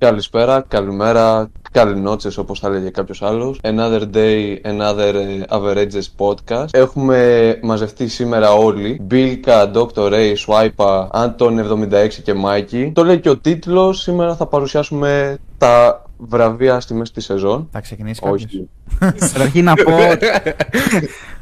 Καλησπέρα, καλημέρα, καληνότσες όπως θα έλεγε κάποιος άλλος. Another day, another ε, averages podcast. Έχουμε μαζευτεί σήμερα όλοι. Μπίλκα, Dr. Ray, Swipe, Anton 76 και Mikey. Το λέει και ο τίτλος. Σήμερα θα παρουσιάσουμε τα βραβεία στη μέση της σεζόν. Θα ξεκινήσει κάποιος. Όχι. Καταρχήν να πω,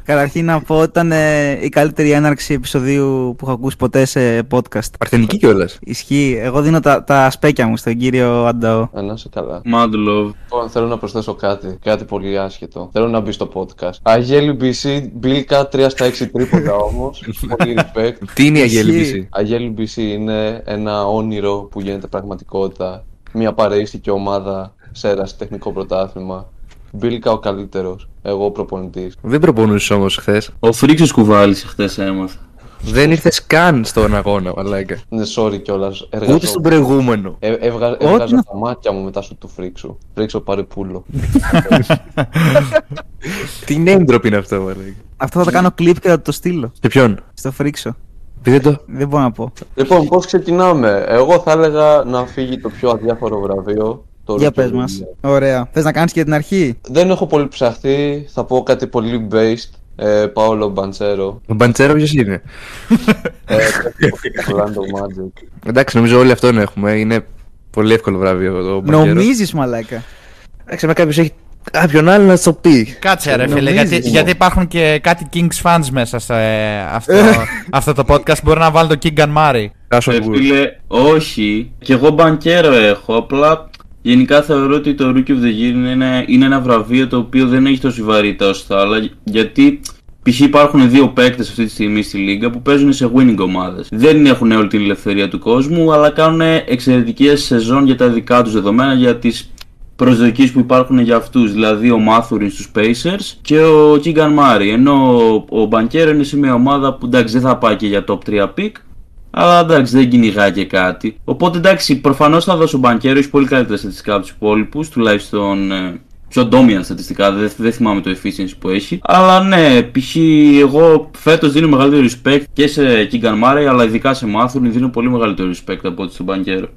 καταρχήν να πω ήταν ε, η καλύτερη έναρξη επεισοδίου που έχω ακούσει ποτέ σε podcast. Παρθενική κιόλας. Ισχύει. Εγώ δίνω τα, τα σπέκια μου στον κύριο Ανταό. Α, να είσαι καλά. Mad love. Λοιπόν, θέλω να προσθέσω κάτι. Κάτι πολύ άσχετο. Θέλω να μπει στο podcast. Αγέλη BC, Μπίλκα 3 στα 6 τρίποντα όμως. πολύ respect. Τι είναι η Ισχύει. αγέλη Αγέλη BC είναι ένα όνειρο που γίνεται πραγματικότητα. Μια παρεΐστικη ομάδα σε ερασιτεχνικό πρωτάθλημα. Μπίλκα ο καλύτερος. Εγώ ο προπονητής. Δεν προπονούσες όμως χθες. Ο Φρίξος κουβάλης χτες έμαθα. Δεν ήρθες καν στον αγώνα, μαλάκα. Ναι, sorry κιόλας. Ούτε στον προηγούμενο. Ε, έβγα... Όχι, Έβγαζα να- τα μάτια μου μετά σου του Φρίξου. Φρίξο πάρε πούλο. Τι name drop είναι αυτό, μαλάκα. Αυτό θα το κάνω κλιπ και θα το στείλω Σε ποιον; στο φρίξο. Πείτε το. Δεν μπορώ να πω. λοιπόν, πώς ξεκινάμε. Εγώ θα έλεγα να φύγει το πιο αδιάφορο βραβείο. Το Για Rookie πες of the μας. Year. Ωραία. Θες να κάνεις και την αρχή; Δεν έχω πολύ ψαχθεί. Θα πω κάτι πολύ based. Ε, Παόλο Μπαντσέρο. Ο Μπαντσέρο ποιος είναι; Ε, Orlando Magic. Εντάξει, νομίζω όλοι αυτόν έχουμε. Είναι πολύ εύκολο βραβείο το Μπαντσέρο. Νομίζεις μαλάκα; Εντάξει, με κάποιος έχει κάποιον άλλο να σου το πει. Κάτσε ρε φίλε, Νομίζεις. γιατί, γιατί υπάρχουν και κάτι Kings fans μέσα σε ε, αυτό, αυτό το podcast. Μπορεί να βάλει το King Murray. Κάσον Ε, Γκουρ. φίλε, όχι. Και εγώ μπανκέρο έχω. Απλά γενικά θεωρώ ότι το Rookie of the Year είναι ένα, είναι ένα βραβείο το οποίο δεν έχει τόση βαρύτητα όσο τα άλλα. Γιατί π.χ. υπάρχουν δύο παίκτες αυτή τη στιγμή στη Λίγκα που παίζουν σε winning ομάδες. Δεν έχουν όλη την ελευθερία του κόσμου, αλλά κάνουν εξαιρετικές σεζόν για τα δικά τους δεδομένα, για τις προσδοκίες που υπάρχουν για αυτούς, δηλαδή ο Μάθουριν στους Pacers και ο Keegan Murray, ενώ ο, ο Μπανκέρο είναι σε μια ομάδα που εντάξει δεν θα πάει και για top 3 pick, αλλά εντάξει δεν κυνηγάει και κάτι. Οπότε εντάξει προφανώς θα δώσω Μπανκέρο, έχει πολύ καλύτερα στατιστικά από τους υπόλοιπους, τουλάχιστον ε, πιο dominant στατιστικά, δεν, δεν θυμάμαι το efficiency που έχει. Αλλά ναι, π.χ. εγώ φέτος δίνω μεγαλύτερο respect και σε Keegan Murray, αλλά ειδικά σε Μάθουριν δίνω πολύ μεγαλύτερο respect από ό,τι στον Μπανκέρο.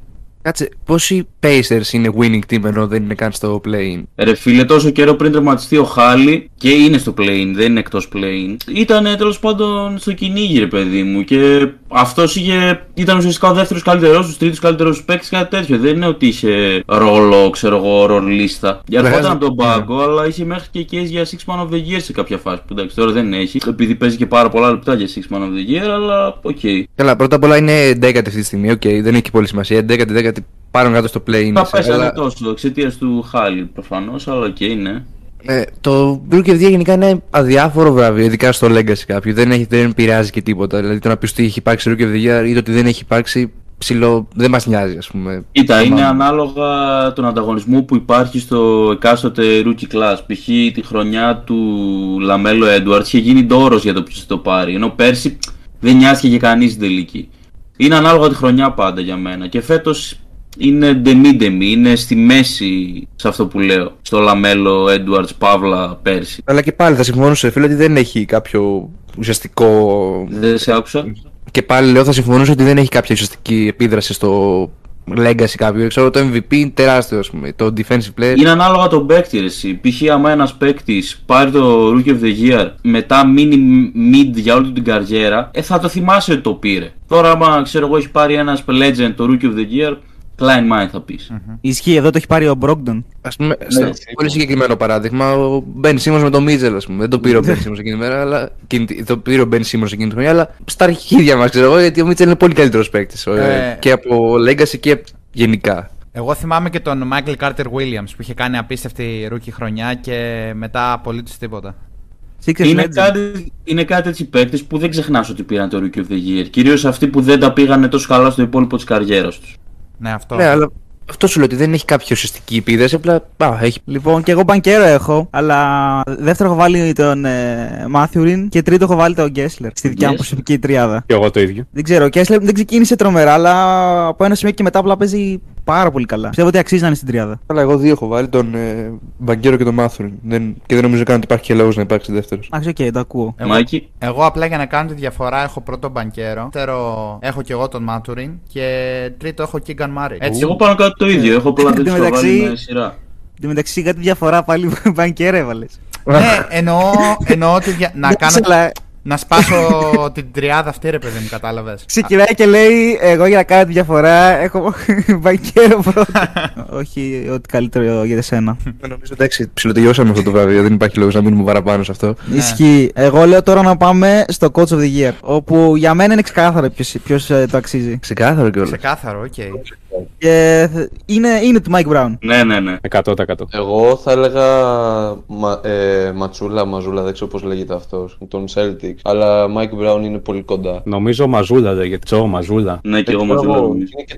Κάτσε, πώς οι Pacers είναι winning team ενώ δεν είναι καν στο play-in; Ρε φίλε, τόσο καιρό πριν τραυματιστεί ο Χάλι και είναι στο play δεν είναι εκτός play Ήταν τέλος πάντων στο κυνήγι, ρε παιδί μου. Και αυτός ήταν ουσιαστικά ο δεύτερος καλύτερό τους, τρίτος καλύτερος παίκτης, κάτι τέτοιο. Δεν είναι ότι είχε ρόλο, ξέρω εγώ, ρολίστα. Για Βγάζει- ερχόταν από τον πάγκο, αλλά είχε μέχρι και case για Sixth Man of the Year σε κάποια φάση. Που εντάξει, τώρα δεν έχει. Επειδή παίζει και πάρα πολλά λεπτά για Sixth Man of the Year, αλλά οκ. Καλά, πρώτα απ' όλα είναι 11η αυτή τη στιγμή. Οκ, δεν έχει πολύ σημασία. 11η, 10η πάνω κάτω στο play-in. Θα πέσανε αλλά- τόσο εξαιτίας του Χάλι προφανώς, αλλά οκ, ναι. Ε, το Rookie of the Year γενικά είναι αδιάφορο βραβείο, ειδικά στο Legacy κάποιου. Δεν, έχει, δεν πειράζει και τίποτα. Δηλαδή το να πεις ότι έχει υπάρξει Rookie of the Year ή το ότι δεν έχει υπάρξει, ψηλό, δεν μας νοιάζει, ας πούμε. Κοίτα, Το είναι μάλλον. ανάλογα τον ανταγωνισμό που υπάρχει στο εκάστοτε rookie class. Π.χ. τη χρονιά του LaMelo Edwards είχε γίνει ντόρος για το ποιος θα το πάρει. Ενώ πέρσι δεν νοιάστηκε και κανείς στην τελική. Είναι ανάλογα τη χρονιά πάντα για μένα. Και φέτος είναι ντεμί-ντεμί, είναι στη μέση σε αυτό που λέω. Στο LaMelo Edwards Παύλα πέρσι. Αλλά και πάλι θα συμφωνούσε, φίλε, ότι δεν έχει κάποιο ουσιαστικό. Δεν σε άκουσα. Και πάλι λέω θα συμφωνούσε ότι δεν έχει κάποια ουσιαστική επίδραση στο Legacy κάποιου. Ξέρω το MVP είναι τεράστιο, ας πούμε. Το defensive player. Είναι ανάλογα τον παίκτη, ρε, εσύ. Π.χ. άμα ένας παίκτης πάρει το Rookie of the Year μετά mini mid για όλη του την καριέρα, ε, θα το θυμάσαι ότι το πήρε. Τώρα, άμα ξέρω εγώ, έχει πάρει ένας legend το Rookie of the Year, Klein Mind θα πεις. Ισχύει, εδώ το έχει πάρει ο Μπρόγκτον. Ας πούμε, στο έτσι, πολύ συγκεκριμένο παράδειγμα, ο Ben Simmons με τον Μίτζελ, ας πούμε. Δεν το πήρε ο Ben Simmons εκείνη τη μέρα, αλλά. εκείνη τη- Το πήρε ο Ben Simmons εκείνη τη χρονιά, αλλά στα αρχίδια μας, ξέρω εγώ, γιατί ο Μίτζελ είναι πολύ καλύτερος παίκτης. Ε. Και από Legacy και γενικά. Εγώ θυμάμαι και τον Michael Carter Williams που είχε κάνει απίστευτη rookie χρονιά και μετά απολύτως τίποτα. Sixers Είναι Legend. κάτι, είναι κάτι έτσι παίκτες που δεν ξεχνάς ότι πήραν το Rookie of the Year. Κυρίως αυτοί που δεν τα πήγανε τόσο καλά στο υπόλοιπο της καριέρας τους. Ναι, αυτό. Ναι, αλλά αυτό σου λέω ότι δεν έχει κάποια ουσιαστική επίδραση, απλά α, έχει. Λοιπόν, και εγώ Banchero έχω, αλλά δεύτερο έχω βάλει τον ε, Mathurin και τρίτο έχω βάλει τον Kessler στη δικιά μου Yes. προσωπική τριάδα. Και εγώ το ίδιο. Δεν ξέρω, ο Kessler δεν ξεκίνησε τρομερά, αλλά από ένα σημείο και μετά απλά παίζει πάρα πολύ καλά. Πιστεύω ότι αξίζει να είναι στην τριάδα. Αλλά εγώ δύο έχω βάλει, τον ε, Μπαγκέρο και τον Mathurin. Δεν, και δεν νομίζω καν ότι υπάρχει και λόγος να υπάρξει δεύτερος. Εντάξει, οκ, το ακούω. Εγώ, Μάκη. εγώ απλά για να κάνω τη διαφορά έχω πρώτο Banchero. Δεύτερο έχω και εγώ τον Mathurin. Και τρίτο έχω Keegan Murray. Έτσι. Εγώ πάνω κάτω το ίδιο. Έχω πολλά Εν τω δεν του μεταξύ- βάλει με σειρά. Εν τω μεταξύ, κάτι διαφορά πάλι Banchero έβαλες. ναι, εννοώ, εννοώ ότι δια- να κάνω. Αλλά Να σπάσω την τριάδα αυτή, ρε παιδί μου, κατάλαβες. ξεκινάει και λέει: Εγώ για να κάνω τη διαφορά έχω Banchero πρώτο. Όχι, ό,τι καλύτερο για εσένα. Νομίζω εντάξει, ψιλοτελειώσαμε αυτό το βραβείο. Δεν υπάρχει λόγος να μείνουμε παραπάνω σε αυτό. Ναι. Ισχύει. Εγώ λέω τώρα να πάμε στο Coach of the Year. Όπου για μένα είναι ξεκάθαρο ποιος το αξίζει. Ξεκάθαρο κιόλας. Ξεκάθαρο, οκ. Και th- είναι, είναι του Mike Brown. Ναι, ναι, ναι. 100%. Εγώ θα έλεγα μα, ε, Ματσούλα, Mazzulla, δεν ξέρω πώς λέγεται αυτός, τον Celtics. Αλλά Mike Brown είναι πολύ κοντά. Νομίζω Mazzulla λέγεται. Τζο, Mazzulla. Ναι, και εγώ Δεν ξέρω, μαζί εγώ, νομίζω. Είναι και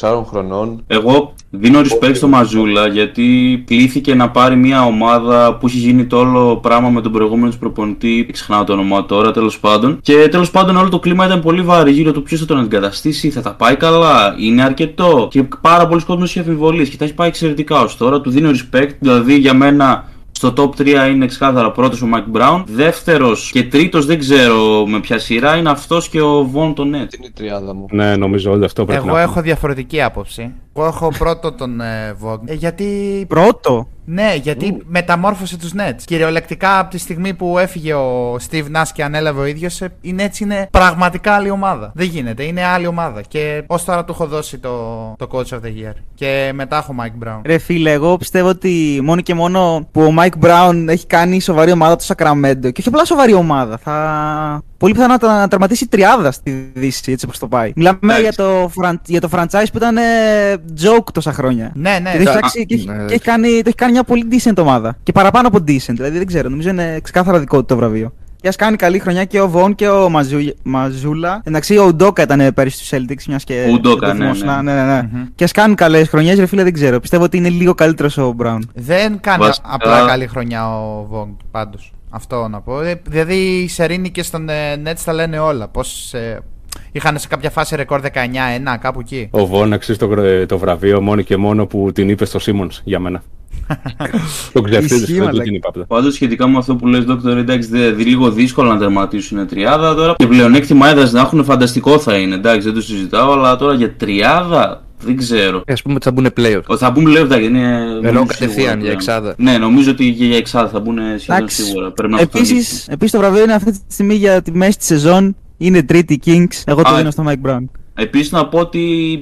34 χρονών. Εγώ δίνω respect στο Μαζούλα γιατί κλήθηκε να πάρει μια ομάδα που έχει γίνει το όλο πράγμα με τον προηγούμενο του προπονητή. Ξεχνάω το όνομά τώρα, τέλος πάντων. Και τέλος πάντων όλο το κλίμα ήταν πολύ βαρύ γύρω του ποιος θα τον αντικαταστήσει, θα τα πάει καλά, είναι αρκετό. Και πάρα πολλοί κόσμοι έχει αμφιβολίες και τα έχει πάει εξαιρετικά ως τώρα. Του δίνω respect, δηλαδή για μένα. Στο top 3 είναι ξεκάθαρα πρώτος ο Mike Brown. Δεύτερος και τρίτος δεν ξέρω με ποια σειρά είναι αυτός και ο Von το Net. Τι είναι η τριάδα μου. Ναι, νομίζω όλο αυτό πρέπει Εγώ να έχω διαφορετική άποψη. Εγώ έχω πρώτο τον ε, Vogue. Ε, γιατί. Πρώτο; Ναι, γιατί μεταμόρφωσε τους Nets. Κυριολεκτικά από τη στιγμή που έφυγε ο Steve Nash και ανέλαβε ο ίδιος, οι Nets είναι πραγματικά άλλη ομάδα. Δεν γίνεται, είναι άλλη ομάδα. Και ως τώρα του έχω δώσει το, το Coach of the Year. Και μετά έχω Mike Brown. Ρε φίλε, εγώ πιστεύω ότι μόνο και μόνο που ο Mike Brown έχει κάνει σοβαρή ομάδα το Sacramento και όχι απλά σοβαρή ομάδα, θα πολύ πιθανό να, να τερματίσει τριάδα στη Δύση έτσι όπως το πάει. Μιλάμε Εντάξει. για το, φραν- για το franchise που ήταν ε, joke τόσα χρόνια. Ναι, ναι. Και, το έχει Α, φτιάξει- και, έχει- ναι, και έχει κάνει, το έχει κάνει μια πολύ decent ομάδα. Και παραπάνω από decent. Δηλαδή δεν ξέρω, νομίζω είναι ξεκάθαρα δικό του το βραβείο. Και ας κάνει καλή χρονιά και ο Βον και ο Μαζου... Μαζούλα. Εντάξει, ο Ουντόκα ήταν πέρυσι στους Celtics, μιας και. Ο Ουντόκα, δεν ναι, θυμόσουν. ναι. ναι, ναι, ναι. Μμμ. Και ας κάνουν καλές χρονιές, ρε φίλε, δεν ξέρω. Πιστεύω ότι είναι λίγο καλύτερος ο Μπράουν. Δεν κάνει Βασικά- απλά καλή χρονιά ο Vogue πάντως. Αυτό να πω. Ε, Δηλαδή οι Σερίνοι και στον ε, Nets τα λένε όλα. Πώς. Ε, είχαν σε κάποια φάση ρεκόρ 19-1, κάπου εκεί. Ο Βόν αξίζει το, γρα- το βραβείο μόνο και μόνο που την είπε στο Σίμον για μένα. το ξεφτύλισε, Ισχύει, δεν του μαλάκα. την είπα απλά. Πάντως σχετικά με αυτό που λες Dr. εντάξει, δε, δι- λίγο δύσκολο να τερματίσουν τριάδα τώρα. Και πλεονέκτημα έδρας να έχουν φανταστικό θα είναι, εντάξει, δεν το συζητάω, αλλά τώρα για τριάδα δεν ξέρω. Α πούμε ότι θα μπουν playoff. Ο, θα μπουν λέω εντάξει, είναι. νομίζω κατευθείαν σίγουρα για πλέον. εξάδα. Ναι, νομίζω ότι και για εξάδα θα μπουν σχεδόν Εντάξει. σίγουρα. Πρέπει να αυτονομήσουν. Επίση, επίσης, το βραβείο είναι αυτή τη στιγμή για τη μέση της σεζόν. Είναι τρίτη Kings. Εγώ το Α, δίνω στο Mike Brown. Επίσης να πω ότι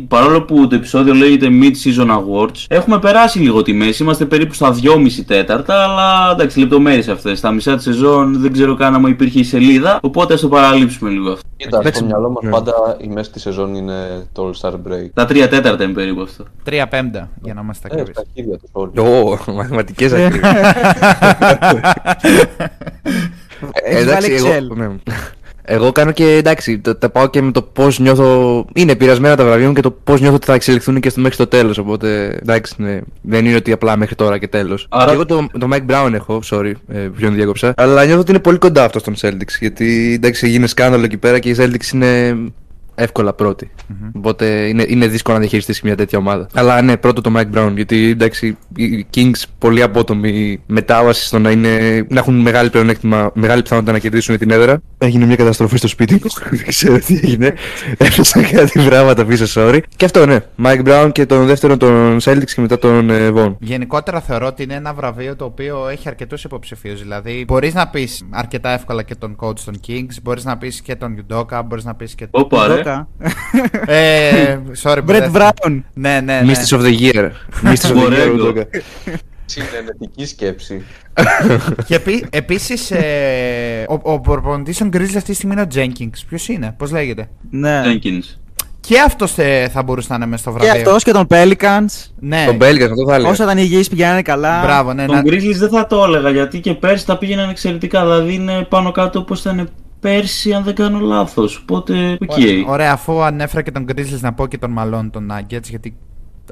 παρόλο που το επεισόδιο λέγεται Mid-Season Awards, έχουμε περάσει λίγο τη μέση. Είμαστε περίπου στα 2,5 τέταρτα, αλλά εντάξει, λεπτομέρειες αυτές. Στα μισά της σεζόν δεν ξέρω καν αν υπήρχε η σελίδα, οπότε ας το παραλείψουμε λίγο αυτό. Κοίτα, Εντάξει, στο μυαλό μας ναι. πάντα η μέση της σεζόν είναι το All Star Break. Τα 3 τέταρτα είναι περίπου αυτό. 3 πέμπτα, για να είμαστε Ε, ακριβείς. στα χέρια τους όλοι. Ω, μαθηματικές ακρίβειε. Έχεις βάλει Excel. ναι. Εγώ κάνω και εντάξει, τα, τα πάω και με το πώς νιώθω. Είναι επηρεασμένα τα βραβεία μου και το πώς νιώθω ότι θα εξελιχθούν και στο, μέχρι το τέλος. Οπότε εντάξει, ναι, δεν είναι ότι απλά μέχρι τώρα και τέλος. Άρα- Και εγώ το, το Mike Brown έχω, sorry, ε, ποιον διέκοψα. Αλλά νιώθω ότι είναι πολύ κοντά αυτός στον Celtics. Γιατί εντάξει, έγινε σκάνδαλο εκεί πέρα και οι Celtics είναι εύκολα πρώτοι. Οπότε είναι, είναι δύσκολο να διαχειριστείς μια τέτοια ομάδα. Αλλά ναι, πρώτο το Mike Brown. Γιατί εντάξει, οι Kings πολύ απότομη μετάβαση στο να, είναι, να έχουν μεγάλη πλεονέκτημα, μεγάλη πιθανότητα να κερδίσουν την έδρα. Έγινε μια καταστροφή στο σπίτι μου. Δεν ξέρω τι έγινε. Έφτασαν κάτι πράγματα πίσω, sorry. Και αυτό ναι. Mike Brown και τον δεύτερο τον Celtics και μετά τον ε, Von. Γενικότερα θεωρώ ότι είναι ένα βραβείο το οποίο έχει αρκετούς υποψηφίους. Δηλαδή, μπορείς να πεις αρκετά εύκολα και τον coach των Kings, μπορείς να πεις και τον Yudoka, μπορείς να πεις και τον. Όπα, ρε. Δώκα. ε, sorry, Brett μπερδεύτηκα. Brown. Ναι, ναι, ναι. Misters of the Year. Misters of the Year. Μπορέγκο. Udoka. Συνενετική σκέψη. Και επί, επίσης, ε, ο, ο προπονητής των Grizzlies αυτή τη στιγμή είναι ο Jenkins. Ποιος είναι, πώς λέγεται; Ναι. Jenkins. Και αυτός ε, θα μπορούσε να είναι μέσα στο Και βραβείο. αυτός και τον Pelicans. Ναι, Των Pelicans, αυτό θα έλεγα. Όσο ήταν υγιείς πηγαίνανε καλά. μπράβο, ναι. Τον να- Grizzlies δεν θα το έλεγα γιατί και πέρσι τα πήγαιναν εξαιρετικά. Δηλαδή είναι πάνω κάτω όπως ήταν πέρσι, αν δεν κάνω λάθος. Οπότε, οκ. Ωραία, αφού ανέφερα και τον Grizzlies να πω και τον Malone τον Nuggets, γιατί,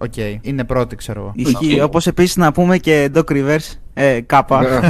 οκ, είναι πρώτη ξέρω εγώ. Ισχύει. Αυτό. Όπως επίσης να πούμε και Doc Rivers. Ε, κάπα.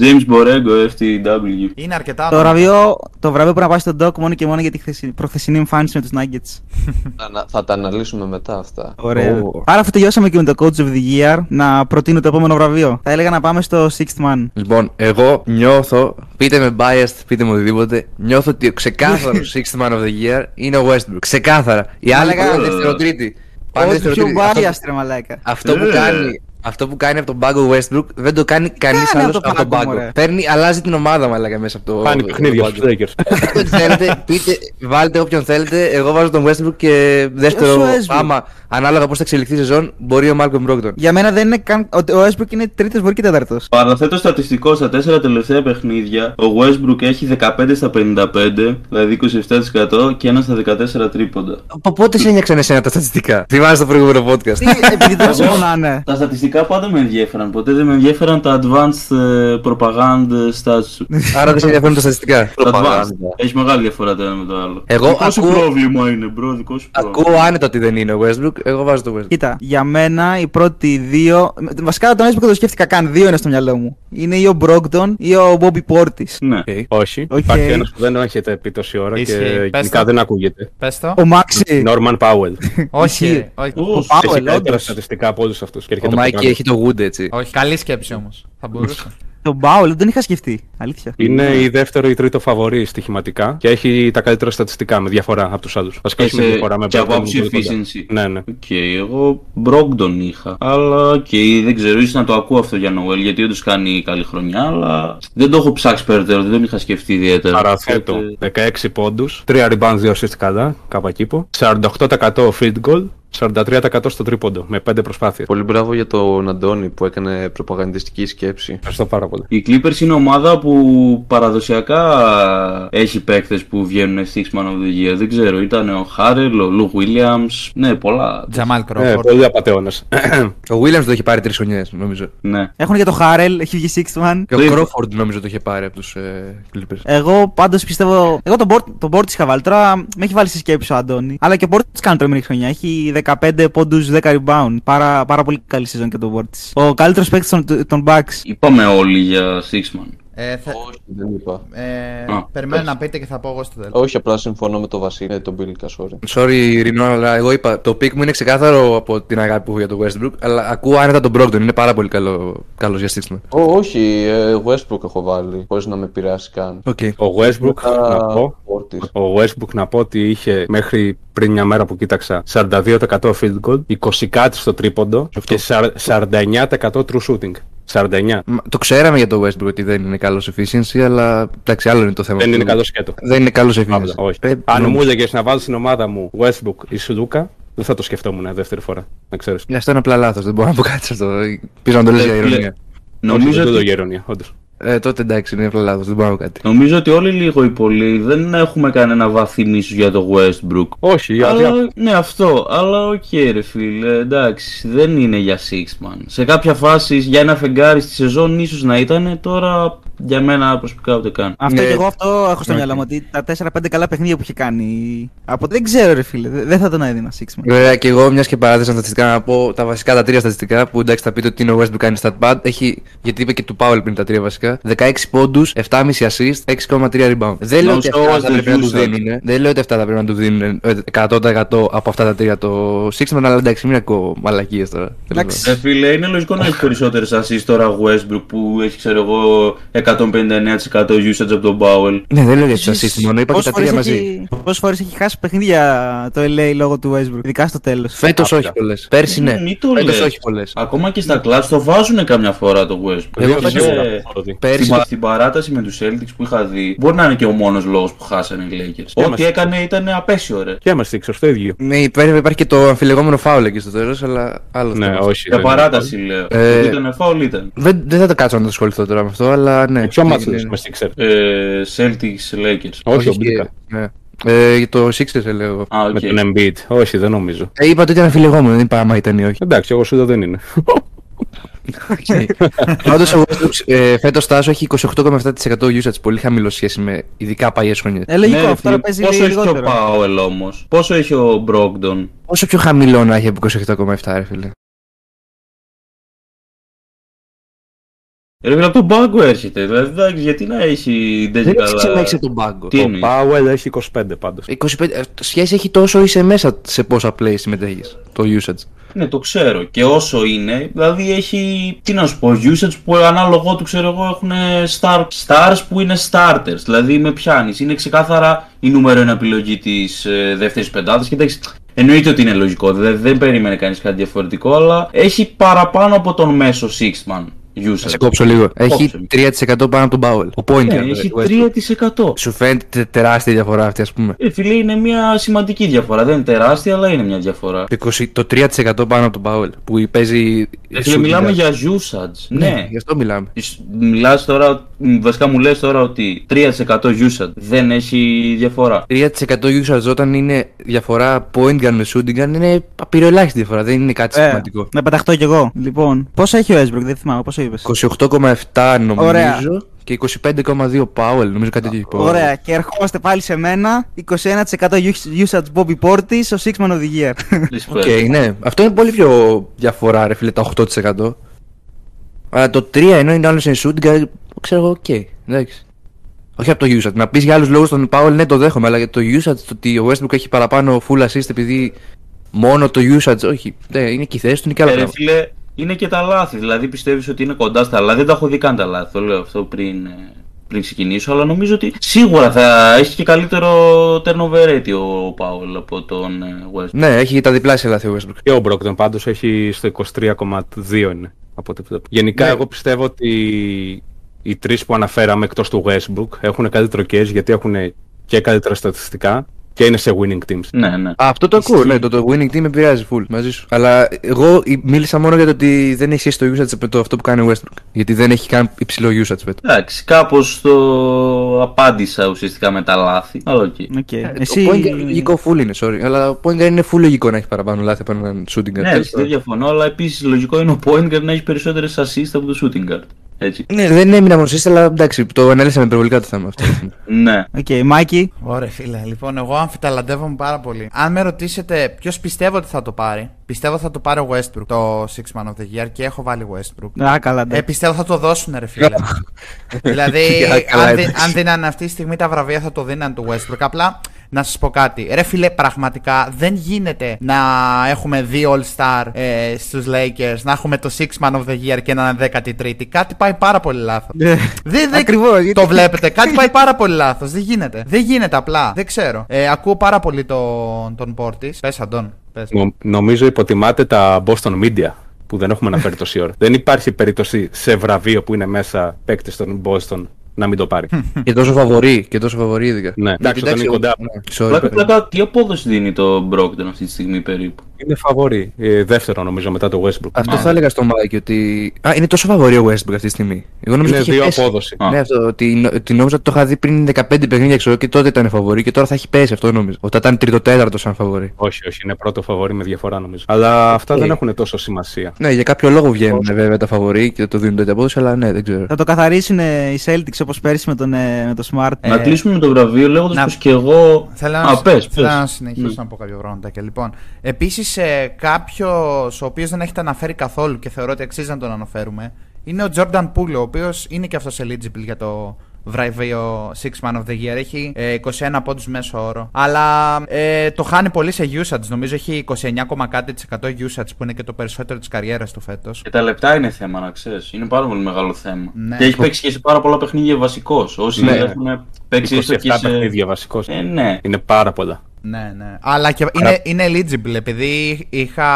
James Borrego, FTW. Είναι αρκετά Το ονόματα. βραβείο, το βραβείο πρέπει να πάει στον Doc μόνο και μόνο για τη χθεσι- προχθεσινή εμφάνιση με τους Nuggets. Θα, θα τα αναλύσουμε μετά αυτά. Ωραία. Ω. Άρα, αφού τελειώσαμε και με το Coach of the Year, να προτείνω το επόμενο βραβείο. Θα έλεγα να πάμε στο Sixth Man. Λοιπόν, εγώ νιώθω, πείτε με biased, πείτε με οτιδήποτε, νιώθω ότι ο ξεκάθαρος Sixth Man of the Year είναι ο Westbrook. Ξεκάθαρα. Οι άλλοι έλεγα- πάνε δευτεροτρίτη. Πάνε Όχι, πιο δευτεροτρίτη. Αυτό- biased, ρε μαλάκα. Αυτό που Ε. κάνει. Αυτό που κάνει από τον πάγκο ο Westbrook δεν το κάνει κανείς κάνει άλλος από το από τον πάγκο, πάγκο. μωρέ. Παίρνει, αλλάζει την ομάδα μαλάκα μέσα από το. Κάνει από τον παιχνίδια πάγκο. στους Lakers. Πείτε ό,τι θέλετε, πείτε, βάλτε όποιον θέλετε. Εγώ βάζω τον Westbrook και δεύτερο. Ποιος ο Westbrook? Άμα ανάλογα πώς θα εξελιχθεί η σεζόν, μπορεί ο Malcolm Brogdon. Για μένα δεν είναι καν. Ο ο Westbrook είναι τρίτος, μπορεί και τέταρτος. Παραθέτω στατιστικό στα τέσσερα τελευταία παιχνίδια. Ο Westbrook έχει 15 στα 55, δηλαδή 27% και ένα στα 14 τρίποντα. Από πότε σε ένοιαξαν εσένα τα στατιστικά; Θυμάσαι το προηγούμενο podcast. Επειδή δεν συμφωνάνε. Τα στατιστικά πάντα με ενδιαφέραν. Ποτέ δεν με ενδιαφέραν τα advanced ε, propaganda stats σου. Άρα δεν σε ενδιαφέρουν τα στατιστικά. Τα advanced. Προπαγάνδα. Έχει μεγάλη διαφορά το ένα με το άλλο. Εγώ δικό σου ακούω- πρόβλημα είναι, bro, δικό σου πρόβλημα. Ακούω άνετα ότι δεν είναι ο Westbrook, εγώ βάζω το Westbrook. Κοίτα, για μένα οι πρώτοι δύο. Βασικά τον Westbrook δεν το σκέφτηκα καν. Δύο είναι στο μυαλό μου. Είναι ή ο Brogdon ή ο Bobby Portis. Ναι. Okay. Όχι. Οκ. Υπάρχει ένας που δεν έχετε πει τόση ώρα Ισχύει. και Πες γενικά το. δεν ακούγεται. Πες το. Ο Maxey. Norman Powell. Όχι, Ισχύει. ρε, όχι. Ου, Ο Έχει Powell, καλύτερα όντως. στατιστικά από όλους αυτούς. Ο Μάικη έχει το Wood έτσι. Όχι, καλή σκέψη όμως. Θα μπορούσε. Τον Πάουελ δεν τον είχα σκεφτεί. Αλήθεια. Είναι η δεύτερο ή τρίτο φαβορή στοιχηματικά και έχει τα καλύτερα στατιστικά με διαφορά από τους άλλους. Βασικά Και, έχει με σε, διαφορά με και από Brogdon άποψη πολύ κοντά. efficiency. Ναι, ναι. Οκ, εγώ Brogdon είχα. Αλλά και δεν ξέρω, ίσως να το ακούω αυτό για Powell γιατί όντως κάνει καλή χρονιά. Αλλά δεν το έχω ψάξει περαιτέρω, δεν τον είχα σκεφτεί ιδιαίτερα. Παραθέτω Οπότε- 16 πόντους, 3 rebounds, 2 assists κατά, κάπου εκεί που. 48% field goal, 43% στο τρίποντο με 5 προσπάθειες. Πολύ μπράβο για τον Αντώνη που έκανε προπαγανδιστική σκέψη. Ευχαριστώ πάρα πολύ. Οι Clippers είναι ομάδα που παραδοσιακά έχει παίκτες που βγαίνουν Six Man of the Year. Δεν ξέρω, ήταν ο Χάρελ, ο Λου Williams. Ναι, πολλά. Τζαμάλ Ναι, Κρόφορντ. πολύ απαταιώνα. Ο Williams το έχει πάρει τρεις χρονιές, νομίζω. Ναι. Έχουν και το Χάρελ, έχει βγει Sixth Man. Και ο Δεν- Crawford νομίζω το είχε πάρει από τους ε, Clippers. Εγώ πάντως πιστεύω. Εγώ τον Bort, τον Bort είχα βάλει. Τώρα με έχει βάλει στη σκέψη ο Αντώνη. Αλλά και ο Bort κάνει τρομερή χρονιά. Έχει 15 πόντους, 10 rebound. Πάρα, πάρα πολύ καλή σεζόν και τον Bort. Ο καλύτερος παίκτης των, των Bucks. Είπαμε όλοι για Six Man. Ε, θα- Όχι, δεν είπα. ε, Α, περιμένω πες. να πείτε και θα πω εγώ στο τέλος. Όχι, απλά συμφωνώ με τον Βασίλη, ε, τον Μπίλκα, sorry. Sorry, Ρινό, αλλά εγώ είπα το pick μου είναι ξεκάθαρο από την αγάπη που έχω για τον Westbrook. Αλλά ακούω άνετα τον Brogdon, είναι πάρα πολύ καλό καλός για σύστημα. Ω, όχι, ε, Westbrook έχω βάλει, χωρίς να με επηρεάσει καν. Οκ. Ο Westbrook, να πω, Portis. ο Westbrook να πω ότι είχε μέχρι πριν μια μέρα που κοίταξα 42% field goal, 20 κάτι στο τρίποντο και 49% true shooting. 49. Μα, Το ξέραμε για τον Westbrook ότι δεν είναι καλός efficiency, αλλά εντάξει, άλλο είναι το θέμα. Δεν του. είναι καλός σκέτο. Δεν είναι καλός efficiency. Παύλα, όχι. Ε, Αν νομίζω- μου έλεγε να βάλω στην ομάδα μου Westbrook ή Σλούκα, δεν θα το σκεφτόμουν δεύτερη φορά. Να ξέρεις. Για αυτό είναι απλά λάθος. Δεν μπορώ να πω κάτι σε αυτό. Πίσω να το λες Ε, για φίλε, ηρωνία. Νομίζω δεν το ότι, γερόνια, όντως. Ε, τότε εντάξει, είναι απλά λάθος. Δεν μπορώ να πω κάτι. νομίζω ότι όλοι λίγο ή πολύ δεν έχουμε κανένα βαθύ μίσος για το Westbrook. Όχι, Αλλά, αδιά... ναι, αυτό. Αλλά οκ, ρε φίλε, εντάξει, δεν είναι για Six Man. Σε κάποια φάση για ένα φεγγάρι στη σεζόν ίσως να ήταν, τώρα για μένα προσωπικά ούτε καν. Αυτό Ναι. και εγώ αυτό έχω στο Ναι. μυαλό μου. Ότι τα 4-5 καλά παιχνίδια που έχει κάνει. Από δεν ξέρω, ρε φίλε. δε- Δεν θα τον έδινα Six Man. Βέβαια και εγώ μιας και παράθεσα στατιστικά να πω τα βασικά τα τρία στατιστικά που εντάξει θα πείτε ότι είναι ο Westbrook κάνει stat pad. Έχει, γιατί είπε και του Powell πριν τα τρία βασικά. 16 πόντους, 7,5 assist, 6,3 rebound. Δεν λέω No ότι show αυτά as θα the πρέπει να τους usual. δίνουν. Δεν λέω ότι αυτά θα πρέπει να τους δίνουν ε, 100% από αυτά τα τρία το Sixman, αλλά εντάξει, μην ακούω μαλακίες τώρα. Εντάξει. Ε, φίλε, είναι λογικό να έχει περισσότερες assists τώρα ο Westbrook που έχει, ξέρω εγώ, 159% usage από τον Powell. Ναι, δεν λέω για τους assist μόνο, είπα και Πόσες τα τρία φορές μαζί. έχει- Πόσες φορές έχει χάσει παιχνίδια το LA λόγω του Westbrook, ειδικά στο τέλος. Φέτος Άπειρα. όχι πολλές. Πέρσι ναι. Μην το Φέτος λες. όχι πολλές. Ακόμα και στα clutch το βάζουν καμιά φορά το Westbrook. Εγώ Είναι- φέτος- Πέρσι Στην, στην παράταση με τους Celtics που είχα δει, μπορεί να είναι και ο μόνος λόγος που χάσανε οι Lakers. Ό,τι είμαστε. έκανε ήταν απέσιο, ρε. Και είμαστε Sixers το ίδιο. Ναι, υπάρχει υπάρχει και το αμφιλεγόμενο φάουλ εκεί στο τέλος, αλλά άλλο Ναι, θέμα. όχι. Για δεν είναι παράταση λέω. Ε, Ότι ήταν foul ήταν. Δεν, δεν θα το κάτσω να το ασχοληθώ τώρα με αυτό, αλλά ναι. Ποιο μάτσο Είναι- λες με Sixers. Ε, Celtics Lakers. Όχι, ο και- Μπίλκα. ναι. Ε, για το Sixers λέω. Α, οκ. Με τον Embiid. Όχι, δεν νομίζω. Ε, είπα ότι ήταν αμφιλεγόμενο, δεν είπα άμα ήταν ή όχι. Εντάξει, εγώ σου λέω δεν είναι. Πάντως ο Westbrook ε, φέτος τάσο έχει 28,7% usage, πολύ χαμηλό σχέση με ειδικά παλιές χρονιές. Ε, λογικό, Ναι, ρε, αυτό φίλε, να παίζει Πόσο έχει ο λιγότερο. Powell όμως; Πόσο έχει ο Brogdon; Όσο πιο χαμηλό να έχει από 28,7, ρε φίλε; Ρε φίλε, από τον πάγκο έρχεται. Δηλαδή, εντάξει, γιατί να έχει δεν Δεν καλά. έχει ξανά τον πάγκο. Τι Το εννοείς; Powell έχει 25 πάντως. 25, ε, σχέση έχει τόσο είσαι μέσα σε πόσα play συμμετέχεις. Το usage. Ναι, το ξέρω. Και όσο είναι, δηλαδή έχει, τι να σου πω, usage που ανάλογο του ξέρω εγώ έχουν star, stars που είναι starters. Δηλαδή με πιάνεις. Είναι ξεκάθαρα η νούμερο ένα επιλογή της ε, δεύτερης πεντάδας. Και εντάξει, εννοείται ότι είναι λογικό. Δεν, δεν περίμενε κανείς κάτι διαφορετικό, αλλά έχει παραπάνω από τον μέσο Sixman Θα σε usage. κόψω λίγο. Έχει Κόψε. 3% πάνω από τον Powell. Ο point Ναι, guard, έχει Westbrook. 3%. Σου φαίνεται τε- τεράστια διαφορά αυτή, ας πούμε. Ε, φίλε, είναι μια σημαντική διαφορά. Δεν είναι τεράστια, αλλά είναι μια διαφορά. Το 20 Το 3% πάνω από τον Powell που παίζει. Ε, φίλε, shooting μιλάμε guard. για usage. Ναι, ναι. γι' αυτό μιλάμε. Μιλάς τώρα, μ, βασικά μου λες τώρα ότι 3% usage δεν έχει διαφορά. 3% usage όταν είναι διαφορά point guard με shooting guard είναι απειροελάχιστη διαφορά. Δεν είναι κάτι Ε, σημαντικό. να πεταχτώ κι εγώ. Λοιπόν, πόσο έχει ο Westbrook, δεν θυμάμαι, πόσο είπες; 28,7 νομίζω Ωραία. και 25,2 Powell. Νομίζω κάτι τέτοιο έχει Powell. Ωραία, και ερχόμαστε πάλι σε μένα. 21% usage Bobby Portis, ο Six Man of the Year. Respect. Οκ, ναι. Αυτό είναι πολύ πιο διαφορά, ρε φίλε, τα 8%. Αλλά το 3 ενώ είναι άλλος σε shooting guard, ξέρω εγώ, οκ. εντάξει. Όχι από το usage. Να πεις για άλλους λόγους τον Powell, ναι, το δέχομαι, αλλά για το usage, το ότι ο Westbrook έχει παραπάνω full assist επειδή μόνο το usage, όχι. Ναι, είναι και η θέση του, είναι και άλλα Ε, ρε πράγματα. φίλε, είναι και τα λάθη. Δηλαδή πιστεύεις ότι είναι κοντά στα λάθη. Δεν τα έχω δει καν τα λάθη. Το λέω αυτό πριν, ε, πριν ξεκινήσω. Αλλά νομίζω ότι σίγουρα θα έχει και καλύτερο turnover rate ο Πάολ από τον ε, West. Ναι, έχει τα διπλάσια λάθη ο Westbrook. Και ο Μπρόκτον πάντως έχει στο 23,2 είναι. Από ό,τι βλέπω. Γενικά Ναι. εγώ πιστεύω ότι οι τρεις που αναφέραμε εκτός του Westbrook έχουν καλύτερο case γιατί έχουν και καλύτερα στατιστικά και είναι σε winning teams. Ναι, ναι. Α, αυτό το ακούω, ναι, το, το winning team με επηρεάζει full μαζί σου. Αλλά εγώ ε, μίλησα μόνο για το ότι δεν έχει σχέση το usage με το αυτό που κάνει ο Westbrook. Γιατί δεν έχει καν υψηλό usage με το. Εντάξει, κάπως το απάντησα ουσιαστικά με τα λάθη. Αλλά οκ. Οκ. Ε, Εσύ. Το point guard λογικό full είναι, sorry. Αλλά ο point guard είναι full λογικό να έχει παραπάνω λάθη από έναν shooting guard. Ναι, Τέλος δεν διαφωνώ, αλλά επίσης λογικό είναι ο point guard να έχει περισσότερες assist από το shooting guard. Έτσι. Ναι, δεν έμεινα μόνο εσύ, αλλά εντάξει, το αναλύσαμε υπερβολικά το θέμα αυτό. Ναι. Οκ, Μάκη. Ωραία, φίλε. Λοιπόν, εγώ αμφιταλαντεύομαι πάρα πολύ. Αν με ρωτήσετε ποιος πιστεύω ότι θα το πάρει, πιστεύω θα το πάρει ο Westbrook το Six Man of the Year και έχω βάλει Westbrook. Α, καλά, Ε, εντάξει. πιστεύω θα το δώσουν, ρε φίλε. δηλαδή, Για, καλά, αν, δι- εντάξει. αν δίνανε αυτή τη στιγμή τα βραβεία, θα το δίνανε του Westbrook. Απλά να σας πω κάτι. Ρε φίλε, πραγματικά δεν γίνεται να έχουμε δύο All-Star ε, στους Lakers, να έχουμε το Six Man of the Year και έναν 13η. Κάτι πάει πάρα πολύ λάθος. Ναι. Δεν, δεν, Ακριβώς, γιατί- Το βλέπετε. Κάτι πάει πάρα πολύ λάθος. Δεν γίνεται. Δεν γίνεται απλά. Δεν ξέρω. Ε, ακούω πάρα πολύ τον, τον Πόρτη. Πες, Αντών. Πες. Νο- νομίζω υποτιμάτε τα Boston Media που δεν έχουμε αναφέρει τόση ώρα. δεν υπάρχει περίπτωση σε βραβείο που είναι μέσα παίκτη των Boston να μην το πάρει. και τόσο φαβορί, και τόσο φαβορί ειδικά. ναι, εντάξει, όταν είναι εγώ- κοντά. ναι, sorry. Πλάκα, πλάκα, τι απόδοση δίνει το Brogdon αυτή τη στιγμή περίπου; Είναι φαβορί. Ε, δεύτερο νομίζω μετά το Westbrook. Αυτό θα έλεγα στο Μάικ ότι. Α, είναι τόσο φαβορί ο Westbrook αυτή τη στιγμή. Εγώ νομίζω Είναι ότι είχε δύο πέσει. απόδοση. Α. Ναι, αυτό. Ότι, ότι νόμιζα ότι το είχα δει πριν 15 παιχνίδια ξέρω και τότε ήταν φαβορί και τώρα θα έχει πέσει αυτό νόμιζα. Όταν ήταν τρίτο-τέταρτο σαν φαβορί. Όχι, όχι, είναι πρώτο φαβορί με διαφορά νομίζω. Αλλά αυτά Οκ. δεν έχουν τόσο σημασία. Ναι, για κάποιο λόγο βγαίνουν βέβαια τα φαβορί και το δίνουν τέτοια απόδοση, αλλά ναι, δεν ξέρω. Θα το καθαρίσουν ε, οι Celtics όπως πέρσι με τον, ε, με το Smart. να κλείσουμε με το βραβείο λέγοντας να- πως και εγώ. Θέλω Α, να, πες, θέλω πες. να συνεχίσω Ναι. να πω κάποια πράγματα. Και λοιπόν, επίσης, ε, κάποιος ο οποίος δεν έχετε αναφέρει καθόλου και θεωρώ ότι αξίζει να τον αναφέρουμε είναι ο Jordan Poole, ο οποίος είναι και αυτός eligible για το βραβείο Six Man of the Year. Έχει ε, 21 πόντους μέσο όρο. Αλλά ε, το χάνει πολύ σε usage. Νομίζω έχει 29, κάτι της εκατό usage που είναι και το περισσότερο της καριέρας του φέτος. Και τα λεπτά είναι θέμα, να ξέρεις. Είναι πάρα πολύ μεγάλο θέμα. Ναι. Και έχει παίξει και σε πάρα πολλά παιχνίδια βασικός. Όσοι Ναι. έχουν παίξει 27 έστω και σε. παιχνίδια βασικός. Ε, ναι. Είναι πάρα πολλά. Ναι, ναι. Αλλά και είναι, είναι eligible επειδή είχα.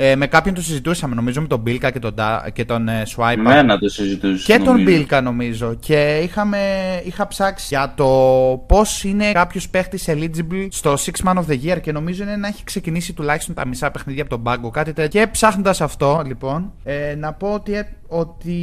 Ε, με κάποιον το συζητούσαμε, νομίζω με τον Μπίλκα και τον, Da- και τον ε, Swiper. Μένα το συζητούσες. Και τον Μπίλκα νομίζω. Και είχαμε, είχα ψάξει για το πώς είναι κάποιος παίχτης eligible στο Six Man of the Year. Και νομίζω είναι να έχει ξεκινήσει τουλάχιστον τα μισά παιχνίδια από τον πάγκο. Κάτι τέτοιο. Και ψάχνοντας αυτό, λοιπόν, ε, να πω ότι, ε, ότι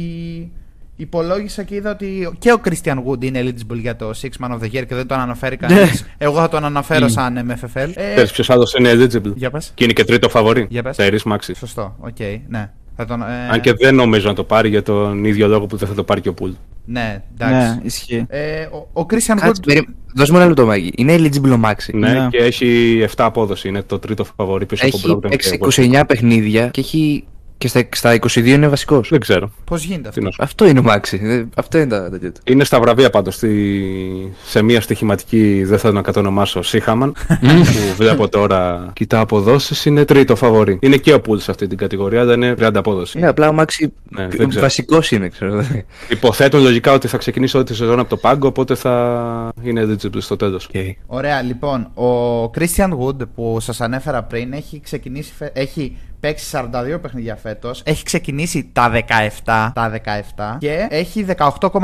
υπολόγισα και είδα ότι και ο Christian Wood είναι eligible για το Six Man of the Year και δεν τον αναφέρει κανείς. Εγώ θα τον αναφέρω σαν MFFL. Ε, Ξέρεις ποιος άλλος είναι eligible. για πες. Και είναι και τρίτο φαβορί. Για πες. Tyrese Maxey. Σωστό, οκ, ναι. Θα τον, ε, Αν και δεν νομίζω να το πάρει για τον ίδιο λόγο που δεν θα το πάρει και ο Poole. Ναι, εντάξει. Ναι, ισχύει. Ε, ο, ο Christian Κάτσε, Wood. περί... δώσ' μου ένα λεπτό, Μάκη. Είναι eligible ο Maxey. Ναι, Ναι. και έχει 7 απόδοση. Είναι το τρίτο φαβορί πίσω από Έχει Brogdon παίξει και Westbrook. 29 παιχνίδια και έχει Και στα, στα 22 είναι βασικός. Δεν ξέρω. Πώς γίνεται αυτό. Τι να σου- Αυτό είναι ο Μάξι. Ε, Αυτό είναι τα τέτοια του. Είναι στα βραβεία πάντως. Στη... Σε μια στοιχηματική, δεν θα την κατονομάσω, Σίχαμαν. που βλέπω τώρα. Κοιτά αποδόσεις, είναι τρίτο φαβορή. Είναι και ο Πούλς σε αυτή την κατηγορία, δεν είναι 30 απόδοση. Ναι, απλά ο Μάξι Ναι, δεν ξέρω. βασικός είναι, ξέρω. Υποθέτουν λογικά ότι θα ξεκινήσει όλη τη σεζόν από το πάγκο, οπότε θα είναι eligible στο τέλος. Ωραία, λοιπόν, ο Christian Wood που σας ανέφερα πριν έχει ξεκινήσει. φε- Έχει παίξει 42 παιχνίδια φέτος. Έχει ξεκινήσει τα 17, τα 17 και έχει 18,4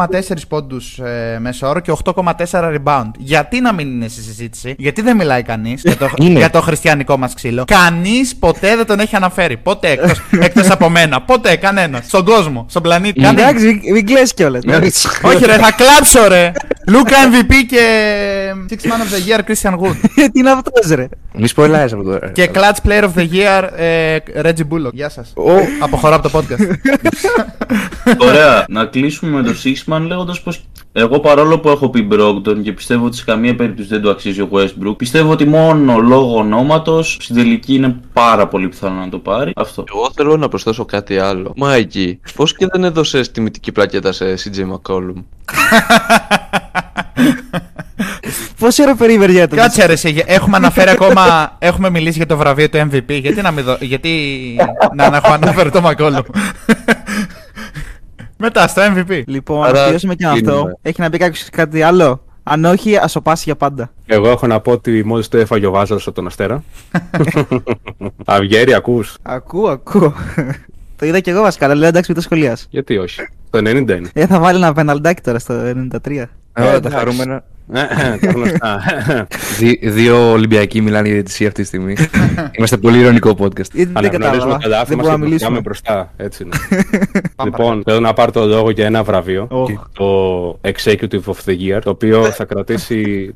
πόντους ε, μέσο όρο και 8,4 rebound. Γιατί να μην είναι στη συζήτηση, γιατί δεν μιλάει κανείς για, το, Είναι. για το χριστιανικό μας ξύλο; Κανείς ποτέ δεν τον έχει αναφέρει. Ποτέ εκτό εκτός από μένα. Ποτέ κανένας. Στον κόσμο, στον πλανήτη. Κανείς. Εντάξει, μην- μην κλαις κιόλας. Όχι, ρε, θα κλάψω, ρε. Λούκα MVP και Six Man of the Year Christian Wood. Τι είναι αυτός ρε. Μη σποιλάρεις από τώρα. Και Clutch Player of the Year ε, Reggie Bullock. Γεια σας. Αποχωρώ από το podcast. Ωραία, να κλείσουμε με το Sixman λέγοντας πως εγώ παρόλο που έχω πει Brogdon και πιστεύω ότι σε καμία περίπτωση δεν το αξίζει ο Westbrook, πιστεύω ότι μόνο λόγω ονόματος στην τελική είναι πάρα πολύ πιθανό να το πάρει. Αυτό. Εγώ θέλω να προσθέσω κάτι άλλο. Μα εκεί, πώς και δεν έδωσε τιμητική πλακέτα σε CJ McCollum; Πόση ώρα περίμενε για το Κάτσε ρε, εσύ, έχουμε αναφέρει ακόμα. Έχουμε μιλήσει για το βραβείο του MVP. Γιατί να, μην δω, γιατί να, να έχω αναφέρει το Μακόλου. Μετά στο MVP. Λοιπόν, Άρα, να τελειώσουμε και με αυτό. κλείνουμε. Έχει να πει κάποιος κάτι άλλο; Αν όχι, ας το πάσει για πάντα. Εγώ έχω να πω ότι μόλις το έφαγε ο Βάζαρος από τον Αστέρα. Αυγέρι, ακούς. Ακούω, ακούω. το είδα κι εγώ βασικά, αλλά λέω εντάξει, μην το σχολιάσει. Γιατί όχι. Το 90 είναι. Ε, θα βάλει ένα πεναλντάκι τώρα στο 93. Ωραία, τα εντάξει. χαρούμενα. Τα γνωστά. Δι- δύο Ολυμπιακοί μιλάνε για τη αυτή τη στιγμή. Είμαστε πολύ ειρωνικό podcast. Ε, Δεν Αναγνωρίζουμε κατάλαβα. τα λάθη Δεν μας μπορούμε να και πάμε μιλήσουμε. μπροστά. Έτσι είναι. Πάμε λοιπόν, θέλω να πάρω το λόγο για ένα βραβείο. Οχ. Το Executive of the Year. Το οποίο θα κρατήσει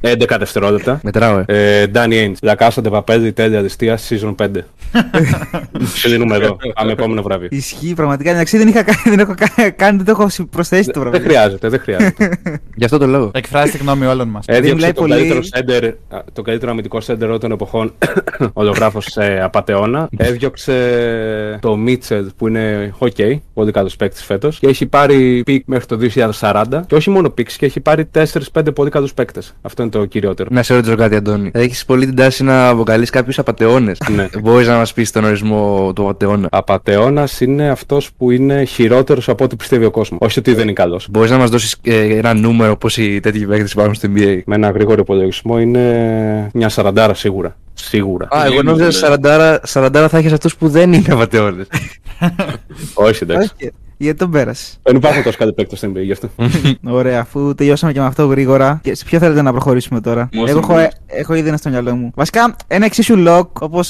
11 δευτερόλεπτα. Μετράω, ε. Ε, Danny Ainge. La Casa de Papel, τέλεια αριστεία, season 5. Σε δίνουμε εδώ. Πάμε επόμενο βραβείο. Ισχύει πραγματικά. Εντάξει, δεν, είχα κάνει, δεν έχω κα- κάνει, δεν το έχω συ- προσθέσει το Δεν βραβείο. χρειάζεται, δεν χρειάζεται. Γι' αυτό το λόγο. Εκφράσει τη γνώμη όλων μας. Έδιωξε μιλάει τον πολύ. καλύτερο σέντερ, α, το καλύτερο αμυντικό σέντερ όλων των εποχών, ολογράφως απατεώνα. Έδιωξε το Mitchell που είναι ok, πολύ καλός παίκτης φέτος. Και έχει πάρει pick μέχρι το 2040. Και όχι μόνο picks, και έχει πάρει 4-5 πολύ καλούς παίκτες. Αυτό είναι το κυριότερο. Να σε ρωτήσω κάτι, Αντώνη. Έχεις πολύ την τάση να αποκαλεί κάποιους απατεώνες. Ναι. Μπορείς να μας πεις τον ορισμό του απατεώνα. Απατεώνα είναι αυτός που είναι χειρότερος από ό,τι πιστεύει ο κόσμος. Όχι ότι δεν είναι καλός. Μπορείς να μας δώσεις ένα νούμερο πόσοι τέτοιοι παίκτες υπάρχουν στο NBA. Με ένα γρήγορο υπολογισμό είναι μια σαραντάρα σίγουρα. Σίγουρα. Α, εγώ Λίγο νόμιζα δεν 40, 40 θα έχεις αυτούς που δεν είναι απαταιώνε. Όχι, εντάξει. Όχι, γιατί τον πέρασες. Δεν υπάρχουν τόσο καλοί παίκτες στην NBA γι' αυτό. Ωραία, αφού τελειώσαμε και με αυτό γρήγορα. Και σε ποιο θέλετε να προχωρήσουμε τώρα; Most Εγώ έχω, improved. έχω ήδη ένα στο μυαλό μου. Βασικά, ένα εξίσου lock όπως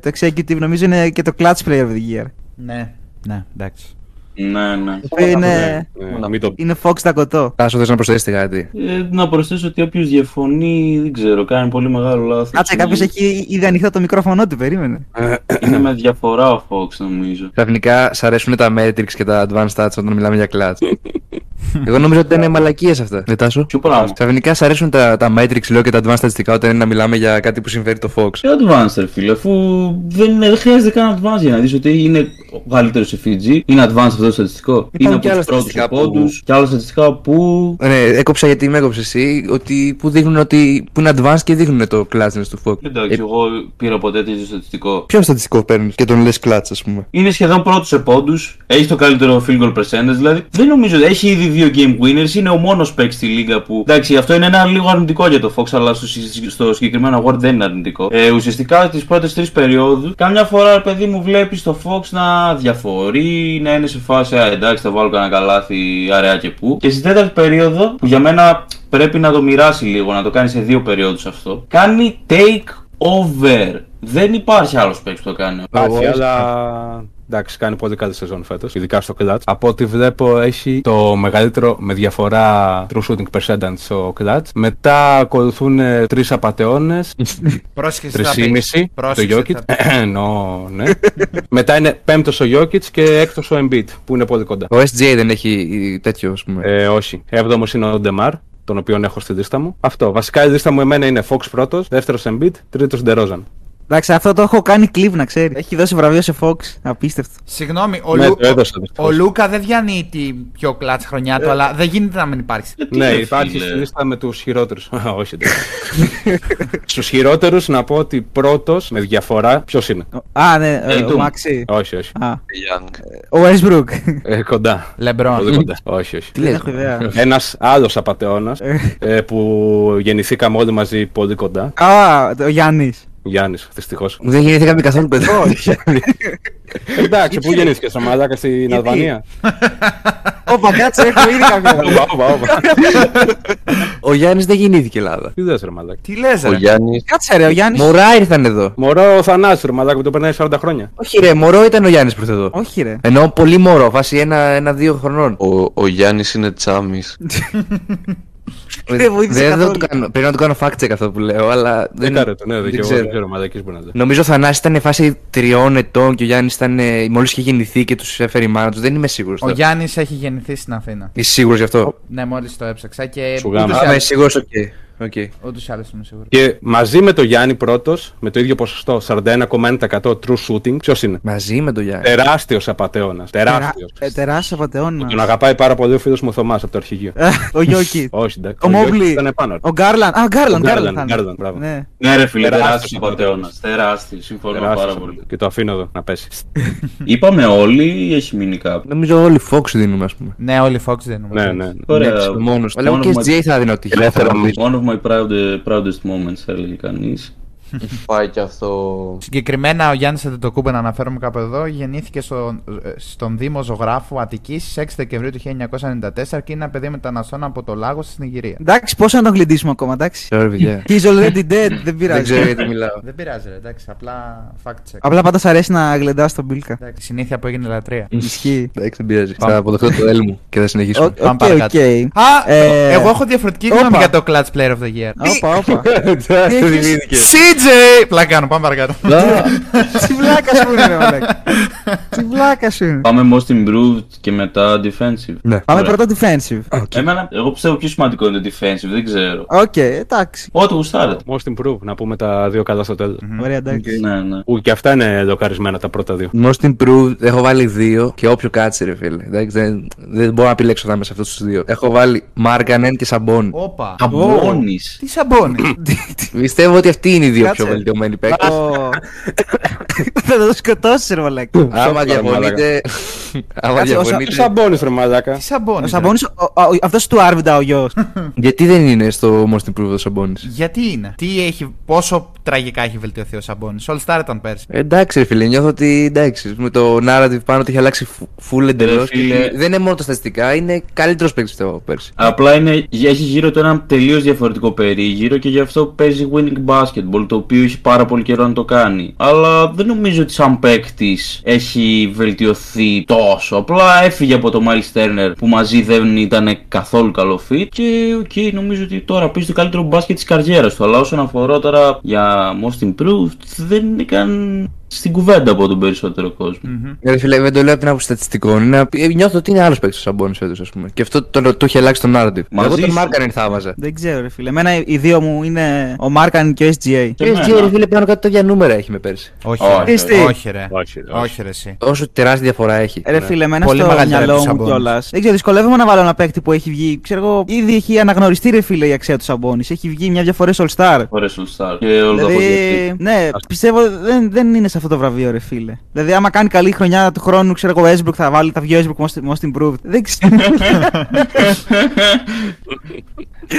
το executive νομίζω είναι και το clutch player of the year. Ναι, ναι, εντάξει. Ναι, ναι. Το οποίο είναι, Ναι, μην το είναι Fox Dakota. Τάσο, θες να προσθέσεις κάτι; Ε, να προσθέσω ότι όποιος διαφωνεί, δεν ξέρω, κάνει πολύ μεγάλο λάθος. Κάτσε, κάποιος έχει ήδη ανοιχτό το μικρόφωνο του, περίμενε. Είναι με διαφορά ο Fox, νομίζω. Ξαφνικά σ' αρέσουν τα metrics και τα advanced stats όταν μιλάμε για clutch. Εγώ νομίζω ότι είναι μαλακίες αυτά. Δεν τάσο. Ποιο πράγμα; Ξαφνικά σ' αρέσουν τα, τα metrics λέω και τα advanced στατιστικά όταν είναι να μιλάμε για κάτι που συμφέρει το Fox. Και advanced, ρε φίλε, αφού δεν, είναι, δεν χρειάζεται καν advanced για να δεις ότι είναι ο καλύτερος σε Fiji. Είναι advanced αυτό το στατιστικό. είναι και από άλλα τους πρώτους στατιστικά που- πόντου. Και άλλα στατιστικά που. Ναι, έκοψα γιατί με έκοψες εσύ ότι που δείχνουν ότι που είναι advanced και δείχνουν το clutchness του Fox. Εντάξει, εγώ πήρα ποτέ τέτοιο στατιστικό. Ποιο στατιστικό παίρνεις και τον λες clutch, ας πούμε; Είναι σχεδόν πρώτος σε πόντους. Έχει το καλύτερο field goal percentage. Δηλαδή δεν νομίζω ότι έχει ήδη δύο game winners. Είναι ο μόνος παίκτης στη λίγα που. Εντάξει, αυτό είναι ένα λίγο αρνητικό για το Fox, αλλά στο, συ- στο συγκεκριμένο award δεν είναι αρνητικό. Ε, ουσιαστικά τις πρώτες τρεις περιόδου, κάμια φορά ρε παιδί μου βλέπεις το Fox να διαφορεί, να είναι σε φάση. Α, εντάξει, θα βάλω κανένα καλάθι αραιά και πού. Και στην τέταρτη περίοδο, που για μένα πρέπει να το μοιράσει λίγο, να το κάνει σε δύο περιόδου αυτό, κάνει take over. Δεν υπάρχει άλλος παίκτης που το κάνει. Υπάρχει, αλλά εντάξει, κάνει πολύ καλή σεζόν φέτος, ειδικά στο clutch. Από ό,τι βλέπω, έχει το μεγαλύτερο με διαφορά true shooting percentage στο clutch. Μετά ακολουθούν τρεις απαταιώνες, Πρόσεχε τρει θα ή πεις. μισή. Το Πρόσεξε Jokic. θα πεις. Εννοώ, ναι. Μετά είναι πέμπτος ο Jokic και έκτος ο Embiid, που είναι πολύ κοντά. Ο SGA δεν έχει τέτοιο, ας πούμε. Ε, όχι. Έβδομος είναι ο Demar, τον οποίο έχω στη λίστα μου. Αυτό. Βασικά η λίστα μου εμένα είναι Fox πρώτος, δεύτερος Embiid, τρίτος DeRozan. Εντάξει, αυτό το έχω κάνει κλειπ να ξέρεις. Έχει δώσει βραβείο σε Fox. Απίστευτο. Συγγνώμη, ο, Ναι, Λου- το έδωσα, ο, δυστυχώς. Λούκα δεν διανύει την πιο κλατ χρονιά του, αλλά δεν γίνεται να μην υπάρχει. Ναι, ρε, υπάρχει φίλε. στη λίστα με τους χειρότερους. Όχι, εντάξει. Στους χειρότερους να πω ότι πρώτος με διαφορά ποιος είναι; Α, ναι, ε, Tatum. ο Μαξί. Όχι, όχι. Α, Young. ο Westbrook. Ε, κοντά. Πολύ Λεμπρόν. κοντά. Όχι, όχι. Δεν έχω ιδέα. Ένας άλλος απαταιώνας ε, που γεννηθήκαμε όλοι μαζί πολύ κοντά. Α, ο Γιάννης. Γιάννης, δυστυχώς. Δεν γεννηθήκαμε καθόλου κοντά. Εντάξει, πού γεννήθηκες, στο Μαλάκα στην Αλβανία; Όπα, κάτσε, έχω ήδη κάποια. Όπα, όπα, όπα. Ο Γιάννης δεν γεννήθηκε Ελλάδα. Τι δες ρε Μαλάκα; Τι λες Ο ρε. Γιάννη. Κάτσε, ρε, ο Γιάννη. Μωρά ήρθαν εδώ. Μωρό ο Θανάσης ρε Μαλάκα που το περνάει 40 χρόνια. Όχι ρε, μωρό ήταν ο Γιάννης προ εδώ. Όχι, ρε. Ενώ πολύ μωρό, φάση ένα- ένα-δύο χρονών. Ο, ο Γιάννης είναι τσάμις. Δεν βοήθησε Δεν- δεν καθόλου. το κάνω- Πρέπει να το κάνω fact check αυτό που λέω, αλλά Δεν κάρε το, ναι, δεν δεν και εγώ ξέρω. δεν ξέρω, Μαλάκης μπορεί να δει. Νομίζω ο Θανάσης ήταν φάση τριών ετών και ο Γιάννης ήταν μόλις είχε γεννηθεί και τους έφερε η μάνα τους. Δεν είμαι σίγουρος. Ο Γιάννης έχει γεννηθεί στην Αθήνα. Είσαι σίγουρος γι' αυτό; Ναι, μόλις το έψαξα και. Σου γάμα. ούτως ή Α, είμαι άλλως- σίγουρος, οκ. Οκ. Ούτως ή άλλως είμαι σίγουρο. Και μαζί με το Γιάννη πρώτος, με το ίδιο ποσοστό 41,1% true shooting, ποιος είναι; Μαζί με τον Γιάννη. Τεράστιος απαταιώνα. Τεράστιος. Ε, Τεράστιος απαταιώνα. Τον αγαπάει πάρα πολύ ο φίλος μου ο Θωμάς από το αρχηγείο. Ε, Ο Γιώκη. Όχι, εντάξει. Ο Γιώργης Μόμπλη. Ήταν πάνω. Ο Γκάρλαν. Α, ο Γκάρλαν. Ο Γκάρλαν, Γκάρλαν θα είναι. Γκάρλαν, μπράβο. Ναι. Ναι, ρε φίλε, Τεράστιος τεράστιος απαταιώνα. Τεράστιος, συμφωνώ πάρα Τεράστιος. πολύ. Και το αφήνω εδώ να πέσει. Είπαμε όλοι ή έχει μείνει κάπου; Νομίζω όλοι Fox δίνουμε, ας πούμε. Ναι, όλοι οι Fox δεν είναι. ναι, ναι. ναι. Ωραία. Ναι, μόνος. Αλλά One και of my- SGA θα δίνω ότι Ελεύθερο One of my proud, proudest moments, θα έλεγε Κανεί. Πάει και αυτό. Συγκεκριμένα ο Γιάννης Αντετοκούμπε, να αναφέρομαι κάπου εδώ, γεννήθηκε στον, ε, στον Δήμο Ζωγράφου Αττικής στι 6 Δεκεμβρίου του 1994 και είναι ένα παιδί μεταναστών από το Λάγο στην Ιγυρία. Εντάξει, πόσο να τον γλεντήσουμε ακόμα, εντάξει. Sorry, παιδιά. He's already dead, δεν Δεν πειράζει. ξέρω γιατί μιλάω. Δεν πειράζει, ρε, εντάξει, απλά fact check. Απλά πάντα σ' αρέσει να γλεντάς τον Μπίλκα. Εντάξει, συνήθεια που έγινε λατρεία. Ισχύει. Εντάξει, δεν πειράζει. Πάμε. Θα αποδεχτώ το L μου και θα συνεχίσουμε. Οκ, Πάμε οκ. παρακάτω. Α, Ε, εγώ έχω διαφορετική όπα. γνώμη για το Clutch Player of the Year. Όπα, όπα. Το θυμήθηκε. CJ! Πλάκα κάνω, πάμε παρακάτω. Τι βλάκα σου είναι, ρε μαλάκα. Τι βλάκα σου είναι. Πάμε most improved και μετά defensive. Ναι. Πάμε Ωραία. πρώτα defensive. Εμένα, εγώ πιστεύω πιο σημαντικό είναι το defensive, δεν ξέρω. Οκ, εντάξει. Ό,τι γουστάρετε. Most improved, να πούμε τα δύο καλά στο τέλος. Ωραία, εντάξει. Ναι, ναι. Που και αυτά είναι λοκαρισμένα τα πρώτα δύο. Most improved έχω βάλει δύο και όποιο κάτσει, ρε φίλε. Εντάξει, δεν, δεν μπορώ να επιλέξω ανάμεσα σε αυτούς τους δύο. Έχω βάλει Markkanen και Σαμπόν. Όπα. Αμπώνει. Τι σαμπόνις; Πιστεύω ότι αυτοί είναι οι δύο Κάτσε. πιο βελτιωμένοι παίκτε. Ω. Θα το σκοτώσει, ρε μαλάκα. Άμα διαφωνείτε. Άμα Κάτσε, ο Σα- Τι διαφωνείτε. σαμπόνι, ρε Μαλάκα. Τι σαμπόνι. Ο Σαμπόνις, αυτός του Άρβιντα ο γιος. Γιατί δεν είναι στο Most Improved ο Σαμπόνι. Γιατί είναι; Τι έχει, πόσο τραγικά έχει βελτιωθεί ο Σαμπόνι. All Star ήταν πέρσι. Εντάξει, ρε φίλε, νιώθω ότι εντάξει. Με το narrative πάνω ότι έχει αλλάξει full εντελώς. φίλε. Δεν είναι μόνο τα στατιστικά, είναι καλύτερος παίκτης πιστεύω από πέρσι. Απλά είναι, έχει γύρω του ένα τελείως διαφορετικό περίγυρο και γι' αυτό παίζει winning basketball, το οποίο έχει πάρα πολύ καιρό να το κάνει. Αλλά δεν νομίζω ότι σαν παίκτης έχει βελτιωθεί τόσο. Απλά έφυγε από το Miles Turner που μαζί δεν ήταν καθόλου καλό fit και οκ, νομίζω ότι τώρα παίζει το καλύτερο μπάσκετ της καριέρας του. Αλλά όσον αφορά τώρα για most improved, δεν είναι καν στην κουβέντα από τον περισσότερο κόσμο. Ρε φίλε, δεν το λέω από την άποψη στατιστικών. Είναι, ε, νιώθω ότι είναι άλλος παίκτης ο Σαμπόνι φέτος, ας πούμε. Και αυτό το, το, το έχει αλλάξει το narrative. Μαζί Εγώ τον σου. Μάρκανεν θα έβαζα. Δεν ξέρω, ρε φίλε. Εμένα οι δύο μου είναι ο Μάρκαν και ο SGA. Και Και έτσι, εμένα. ρε φίλε, πάνω κάτω τα ίδια νούμερα έχει με πέρσι. Όχι, Όχι, ρε. τι. όχι, ρε. Όχι, ρε, όχι. Όχι, ρε, εσύ. Όσο τεράστια διαφορά έχει. Ρε φίλε, εμένα Πολύ στο μεγαλύτερα μυαλό από τους μου Σαμπόνις. κιόλας. Δεν ξέρω, δυσκολεύομαι να βάλω ένα παίκτη που έχει βγει. Ξέρω εγώ, ήδη έχει αναγνωριστεί ρε φίλε η αξία του Σαμπόνι. Έχει βγει μια-δυο φορές All Star. Ωραίο All Star. Και όλο το έχω Δηλαδή, δεχτεί. ναι, πιστεύω δεν, δεν είναι σε αυτό το βραβείο, ρε φίλε. Δηλαδή, άμα κάνει καλή χρονιά του χρόνου, ξέρω εγώ, Westbrook θα βάλει, θα βγει ο Westbrook most, most improved. Δεν ξέρω.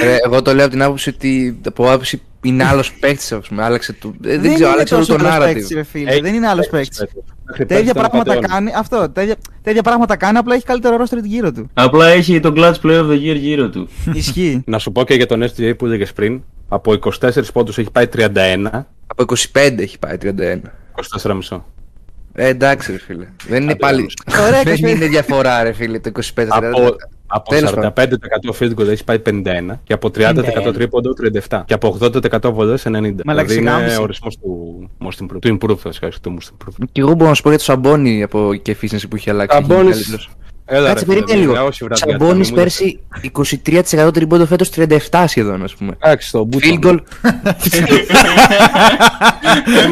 Ρε, εγώ το λέω από την άποψη ότι από άποψη είναι άλλος παίκτης, ας πούμε. Άλλαξε το. ε, δεν, δεν ξέρω, είναι άλλαξε όλο τόσο το άλλος παίκτης, narrative. ρε φίλε. Έχει δεν είναι άλλος παίκτης παίκτης. φέτος. Μέχρι Τέτοια πέρσι ήταν πράγματα απατεώνας. κάνει. Αυτό. Τέτοια, τέτοια πράγματα κάνει, απλά έχει καλύτερο ρόστρο γύρω του. Απλά έχει τον Clutch Player of the Year γύρω του. Ισχύει. Να σου πω και για τον SGA που έλεγες πριν. Από 24 πόντους έχει πάει 31. Από 25 έχει πάει 31. 24,5. Ε, εντάξει, ρε φίλε. Δεν είναι Άντε, πάλι. όμως. Ωραία, Δεν 25. είναι διαφορά, ρε φίλε, το 25. Από, από Τέλος 45% field goal έχει πάει 51 και από 30% τρίποντο 37 και από 80% βολές 90. Μαλάκα, δηλαδή είναι σιγάμιση. ορισμός του most improved, του improve θα σκάσει, του most improved. Και εγώ μπορώ να σου πω για το Σαμπόνι από και efficiency που έχει αλλάξει. έχει γίνει Σαμπόνις καλύτερος. Έλα, Κάτσε, ρε, φίλε, περίμενε λίγο. μια όση βραδιά, Σαμπόνι θα μην πέρσι 23% τριμπόντο φέτος 37 σχεδόν, ας πούμε. Εντάξει, το μπούτσο. Field goal.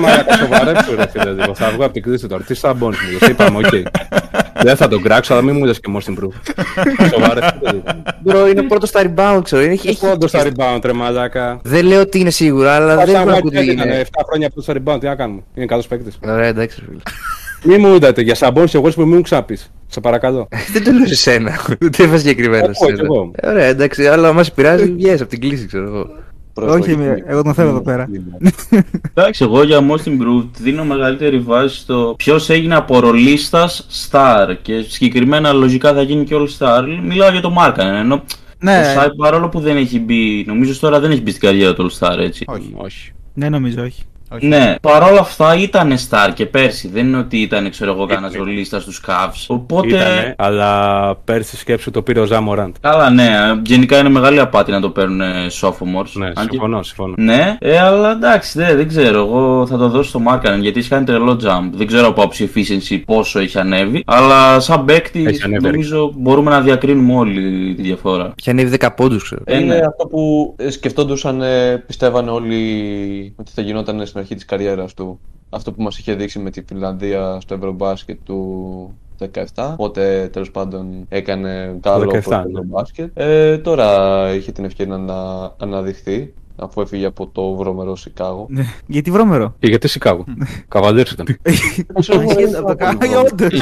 Μα σοβαρέψου ρε φίλε λίγο. Θα βγω από την κρίση τώρα. Τι σαμπόνι μου, λες, είπαμε, οκ. Δεν θα τον κράξω, αλλά μην μου λες και most improve. Σοβαρέψου λίγο. Μπρο, είναι πρώτος στα rebound, ξέρω. Είναι, Έχει πόντο στα rebound, ρε μαλάκα. Δεν λέω ότι είναι σίγουρα, αλλά δεν Πάσα έχω να ακούω μάτια τι ήταν είναι. 7 χρόνια πρώτο στα rebound, τι να κάνουμε. Είναι καλός παίκτης. Ωραία, εντάξει, ρε φίλε. Μη μου είδατε για σαμπόνι εγώ που μην μου ξαπείς. Σε παρακαλώ. Δεν το λέω σε σένα. Δεν είπα συγκεκριμένα Εγώ, σε κι σένα. εγώ. Ε, Ωραία, εντάξει, αλλά μας πειράζει, βγαίνει από την κλίση, ξέρω εγώ. Όχι, είμαι- εγώ τον θέλω εδώ πέρα. Εντάξει, εγώ για Most Improved δίνω μεγαλύτερη βάση στο ποιος έγινε από ρολίστα star και συγκεκριμένα λογικά θα γίνει και all star. Μιλάω για το Μάρκαν. Ενώ Ναι. ο Σάιπ παρόλο που δεν έχει μπει, νομίζω τώρα δεν έχει μπει στην καριέρα του all star έτσι. Όχι. Όχι. Ναι, νομίζω όχι. Όχι. Ναι, παρόλα αυτά ήταν star και πέρσι. Δεν είναι ότι ήταν, ξέρω εγώ, κανένας ρολίστα στους Cavs. Οπότε. Ήτανε, αλλά πέρσι σκέψου το πήρε ο Ζαμοράντ. Καλά, ναι. Γενικά είναι μεγάλη απάτη να το παίρνουν ε, sophomores. Ναι, Αν και- συμφωνώ, συμφωνώ. Ναι, ε, αλλά εντάξει, δε, δεν ξέρω. Εγώ θα το δώσω στο Μάρκανεν γιατί έχει κάνει τρελό jump. Δεν ξέρω από άψη efficiency πόσο έχει ανέβει. Αλλά σαν παίκτη Έχει ανέβει, νομίζω μπορούμε να διακρίνουμε όλοι τη διαφορά. Είχε ανέβει 10 πόντους, ξέρω. Ε, είναι ναι. αυτό που ε, σκεφτόντουσαν, ε, πιστεύανε όλοι ότι θα γινόταν στην αρχή της καριέρας του. Αυτό που μας είχε δείξει με τη Φιλανδία στο Ευρωμπάσκετ του 17. Οπότε τέλος πάντων έκανε καλό 17, από το ναι. Ευρωμπάσκετ. Ε, τώρα είχε την ευκαιρία να αναδειχθεί αφού έφυγε από το βρωμερό Σικάγο. Ναι. Γιατί βρώμερο. Και γιατί Σικάγο. Καβαλίρς ήταν. Ασχέτω από το κάνω, όντως.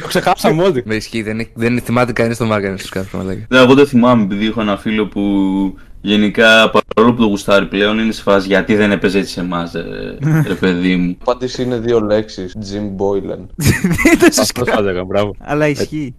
Το ξεχάσαμε όλοι. Με ισχύει, δεν, δεν θυμάται κανείς το Μάργαν στου κάποιου μαλάκια. Ναι, εγώ δεν θυμάμαι επειδή έχω ένα φίλο που γενικά παρόλο που το γουστάρει πλέον είναι σε φάση γιατί δεν έπαιζε έτσι σε εμάς, ρε, ρε παιδί μου. Η απάντηση είναι δύο λέξεις. Jim Boylan. Δεν το Αυτός συσκά- θα έλεγα, μπράβο. Αλλά ισχύει.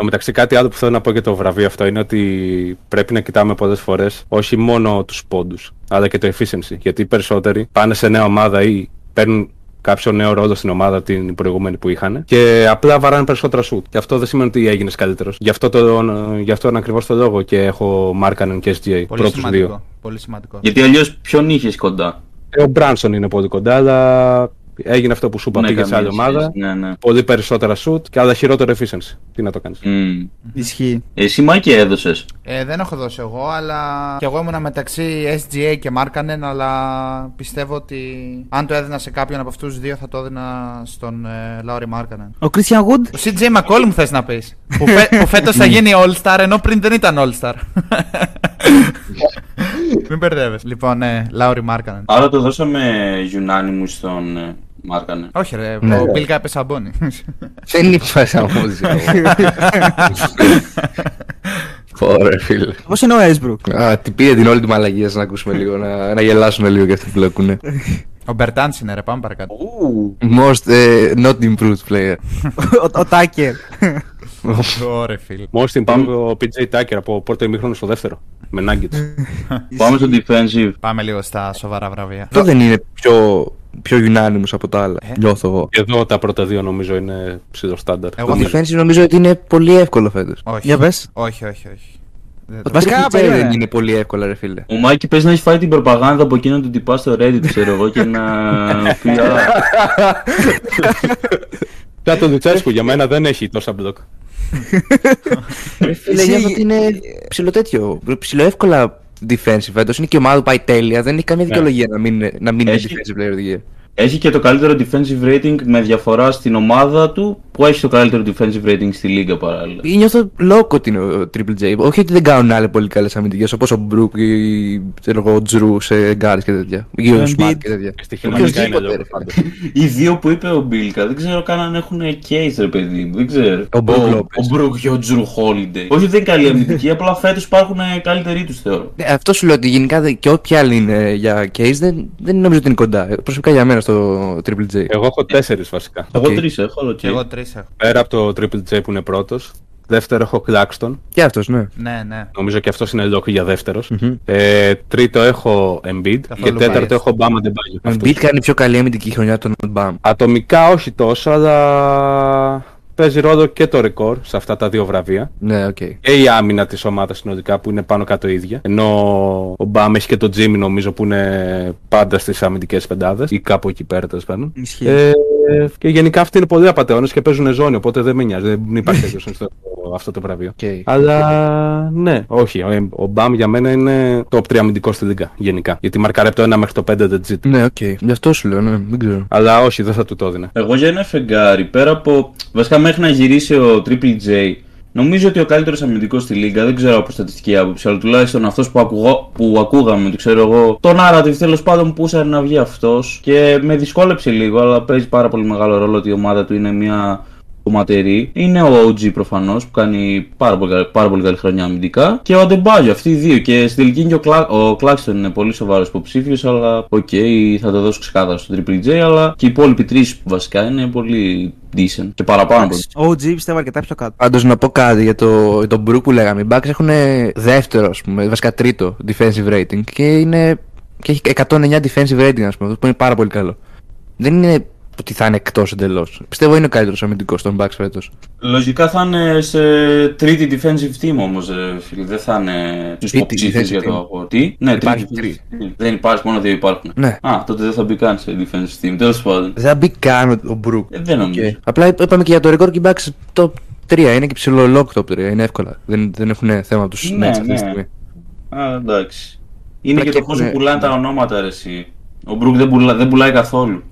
Εν τω μεταξύ, κάτι άλλο που θέλω να πω για το βραβείο αυτό είναι ότι πρέπει να κοιτάμε πολλές φορές όχι μόνο τους πόντους, αλλά και το efficiency. Γιατί οι περισσότεροι πάνε σε νέα ομάδα ή παίρνουν κάποιο νέο ρόλο στην ομάδα την προηγούμενη που είχαν και απλά βαράνε περισσότερα σουτ. Και αυτό δεν σημαίνει ότι έγινες καλύτερος. Γι' αυτό, το, γι αυτό είναι ακριβώς το λόγο και έχω Μάρκανεν και SGA. Πολύ Πρώτους σημαντικό. δύο. Πολύ σημαντικό. Γιατί αλλιώς ποιον είχες κοντά; Ε, ο Μπράνσον είναι πολύ κοντά, αλλά έγινε αυτό που σου είπα, Ναι, πήγε σε άλλη καμίας ομάδα. σχέση, Ναι, ναι. Πολύ περισσότερα σουτ και αλλά χειρότερο efficiency. Τι να το κάνεις. Μμμ. Ισχύει. Εσύ Μάκη έδωσες. Ε, δεν έχω δώσει εγώ, αλλά και εγώ ήμουνα μεταξύ SGA και Markkanen, αλλά πιστεύω ότι αν το έδινα σε κάποιον από αυτούς τους δύο θα το έδινα στον ε, Λάουρι Markkanen. Ο Christian Wood; Ο CJ McCollum μου θες να πεις, που, φε, που φέτος θα γίνει All-Star, ενώ πριν δεν ήταν All-Star. Μην μπερδεύεσαι. Λοιπόν, ναι, Λάουρι Markkanen. Άρα το δώσαμε unanimous στον ε, Μάρκανε. Όχι ρε, Ναι. ο Μπίλκα έπεσε σαμπόνι. Δεν είπα σαν απόδειξη. Ωραία, φίλε. Πώς είναι ο Έσμπρουκ. Α, τι πήρε την όλη τη μαλαγία να ακούσουμε λίγο, να, να γελάσουν λίγο και αυτοί που λέκουνε. ο Μπερτάνς είναι ρε, πάμε παρακάτω. Most ε, not improved player. Ο Τάκερ. Ωραία φίλε. Most improved ο PJ Tucker από πρώτο ημίχρονο στο δεύτερο. Με Nuggets. Πάμε στο defensive. Πάμε λίγο στα σοβαρά βραβεία. Αυτό δεν είναι πιο, πιο unanimous από τα άλλα. Ε. Νιώθω εγώ. Και εδώ τα πρώτα δύο νομίζω είναι ψηλό στάνταρ. Εγώ Το θα- defensive νομίζω ότι είναι πολύ εύκολο φέτος. Όχι. Για πες. Όχι, όχι, όχι. Δεν Το το- Βασικά, Βασικά περίμενε. δεν είναι πολύ εύκολα, ρε φίλε. Ο Μάκη παίζει να έχει φάει την προπαγάνδα από εκείνον του τυπά στο Reddit, ξέρω εγώ, και να πει «Α, Πια το Λουτσέσκου για μένα δεν έχει τόσα μπλοκ. Ρε φίλε, Εσύ- νιώθω ότι είναι ψηλό τέτοιο. Ψηλό εύκολα defensive φέτο. Είναι και η ομάδα που πάει τέλεια. Δεν έχει καμία δικαιολογία να μην, είναι- να μην είναι Έχει. defensive player of the year. Έχει και το καλύτερο defensive rating με διαφορά στην ομάδα του που έχει το καλύτερο defensive rating στη λίγα παράλληλα. Ή Νιώθω λόγκο ότι είναι ο Triple J. Όχι ότι δεν κάνουν άλλοι πολύ καλές αμυντικές όπως ο Μπρουκ ή ξέρω εγώ, ο Τζρου σε γκάρι και τέτοια. Ή ο Embiid. Σμαρτ και τέτοια. Στοιχηματικά είναι Οποιοςδήποτε, λόγο ρε πάντα. Οι δύο που είπε ο Μπίλκα δεν ξέρω καν αν έχουν case ρε παιδί μου. Δεν ξέρω. Ο Brook ο, Lopez. ο Brook και ο Jrue Holiday. Όχι ότι δεν είναι καλοί αμυντικοί, απλά φέτος υπάρχουν καλύτεροι τους θεωρώ. Ναι, αυτό σου λέω ότι γενικά δε- και όποιοι άλλοι είναι για case δεν, δεν νομίζω ότι είναι κοντά. Ε, Προσωπικά για μένα στο Triple J. Εγώ έχω τέσσερις βασικά. Εγώ Οκ. τρεις έχω, αλλά Και εγώ τρεις έχω. Πέρα από το Triple J που είναι πρώτος. Δεύτερο έχω Claxton. Και αυτός, ναι. Ναι, ναι. Νομίζω και αυτός είναι λόγο για δεύτερος. Ε, τρίτο έχω Embiid. Καθόλου και τέταρτο biased. έχω Bam Adebayo. Ο Embiid κάνει πιο καλή αμυντική χρονιά τον Bam. Ατομικά όχι τόσο, αλλά παίζει ρόλο και το ρεκόρ σε αυτά τα δύο βραβεία. Ναι, οκ. Και η άμυνα της ομάδας συνολικά που είναι πάνω κάτω ίδια. Ενώ ο Bam έχει και το Jimmy νομίζω που είναι πάντα στις αμυντικές πεντάδες ή κάπου εκεί πέρα τέλος πάντων. Ισχύει. Ε, και γενικά αυτοί είναι πολύ απατεώνες και παίζουν ζώνη, οπότε δεν με νοιάζει. Δεν υπάρχει τέτοιο στο αυτό το βραβείο. Okay. Αλλά ναι, όχι. Ο, ο Bam για μένα είναι top 3 αμυντικός στη Λίγκα γενικά. Γιατί μαρκάρει από το 1 μέχρι το 5 legit. Ναι, ok. Okay. Γι' αυτό σου λέω, ναι, δεν ξέρω. Αλλά όχι, δεν θα του το έδινα. Εγώ για ένα φεγγάρι, πέρα από. Βασικά μέχρι να γυρίσει ο Triple J, Νομίζω ότι ο καλύτερος αμυντικός στη Λίγκα, δεν ξέρω από στατιστική άποψη, αλλά τουλάχιστον αυτός που, ακουγώ, που ακούγαμε, ξέρω εγώ, το narrative τέλος πάντων που ούσαν να βγει αυτός και με δυσκόλεψε λίγο, αλλά παίζει πάρα πολύ μεγάλο ρόλο ότι η ομάδα του είναι μια χωματερή. Είναι ο OG προφανώς που κάνει πάρα πολύ, πάρα πολύ καλή χρονιά αμυντικά και ο Αντεμπάγιο, αυτοί οι δύο. Και στην τελική και ο, Claxton είναι πολύ σοβαρός υποψήφιος, αλλά ok, okay, θα το δώσω ξεκάθαρα στο Triple J, αλλά και οι υπόλοιποι τρεις βασικά είναι πολύ decent και παραπάνω. Ο OG πιστεύω αρκετά πιο κάτω. Πάντως να πω κάτι για το, τον Brook που λέγαμε. Οι Bucks έχουν δεύτερο, ας πούμε, βασικά τρίτο defensive rating και, είναι, και έχει 109 defensive rating, ας πούμε, που είναι πάρα πολύ καλό. Δεν είναι ότι θα είναι εκτός εντελώς. Πιστεύω είναι ο καλύτερος αμυντικός των Bucks φέτος. Λογικά θα είναι σε τρίτη defensive team όμως, ε, φίλε. Δεν θα είναι του υποψήφιου για το αγώνα. Τι, ναι, υπάρχει τρίτη. Δεν υπάρχει, μόνο δύο υπάρχουν. Ναι. Α, τότε δεν θα μπει καν σε defensive team. Τέλος πάντων. Δεν θα μπει καν ο Brook. Ε, δεν νομίζω. Okay. Απλά είπαμε και για το record και Bucks top 3. Είναι και ψηλό lock top 3. Είναι εύκολα. Δεν, δεν έχουν θέμα τους ναι, ναι. αυτή τη στιγμή. Α, εντάξει. Είναι Απλά και, και το πόσο πουλάνε τα ονόματα, ρε, εσύ. Ο Brook δεν, πουλά, δεν πουλάει καθόλου.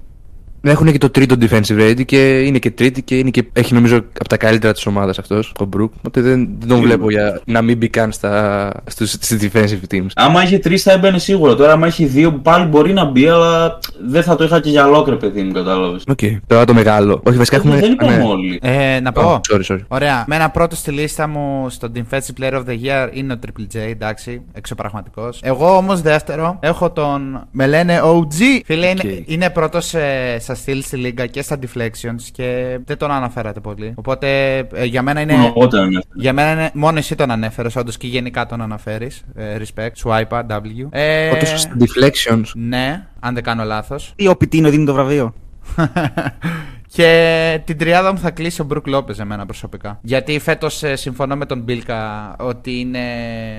Έχουν και το τρίτο defensive rating και είναι και τρίτη και, είναι και έχει νομίζω από τα καλύτερα της ομάδας αυτός, ο Μπρουκ. Οπότε δεν, δεν τον βλέπω για να μην μπει καν στα, στις defensive teams. Άμα είχε τρεις θα έμπαινε σίγουρα. Τώρα, άμα έχει δύο πάλι μπορεί να μπει, αλλά δεν θα το είχα και για lock ρε, παιδί μου, κατάλαβες. Ok. Okay. Τώρα το μεγάλο. Όχι, βασικά έχουμε. Δεν είπαμε ναι. όλοι. Ε, να πω. Oh, sorry, sorry. Ωραία. Με ένα πρώτο στη λίστα μου στο Defensive Player of the Year είναι ο Triple J, εντάξει. Εξωπραγματικός. Εγώ όμως δεύτερο έχω τον. Με λένε OG. Φίλε, okay. είναι, είναι πρώτος ε, στα steals στη Λίγκα και στα deflections και δεν τον αναφέρατε πολύ. Οπότε ε, για μένα είναι. για μένα είναι. Μόνο εσύ τον ανέφερες, όντως και γενικά τον αναφέρεις. Ε, respect, swipe, W. Ε, Όντως στα deflections. Ναι, αν δεν κάνω λάθος. Ή ο Πιτίνο δίνει το βραβείο. Και την τριάδα μου θα κλείσει ο Μπρουκ Λόπες εμένα προσωπικά. Γιατί φέτος ε, συμφωνώ με τον Μπίλκα ότι είναι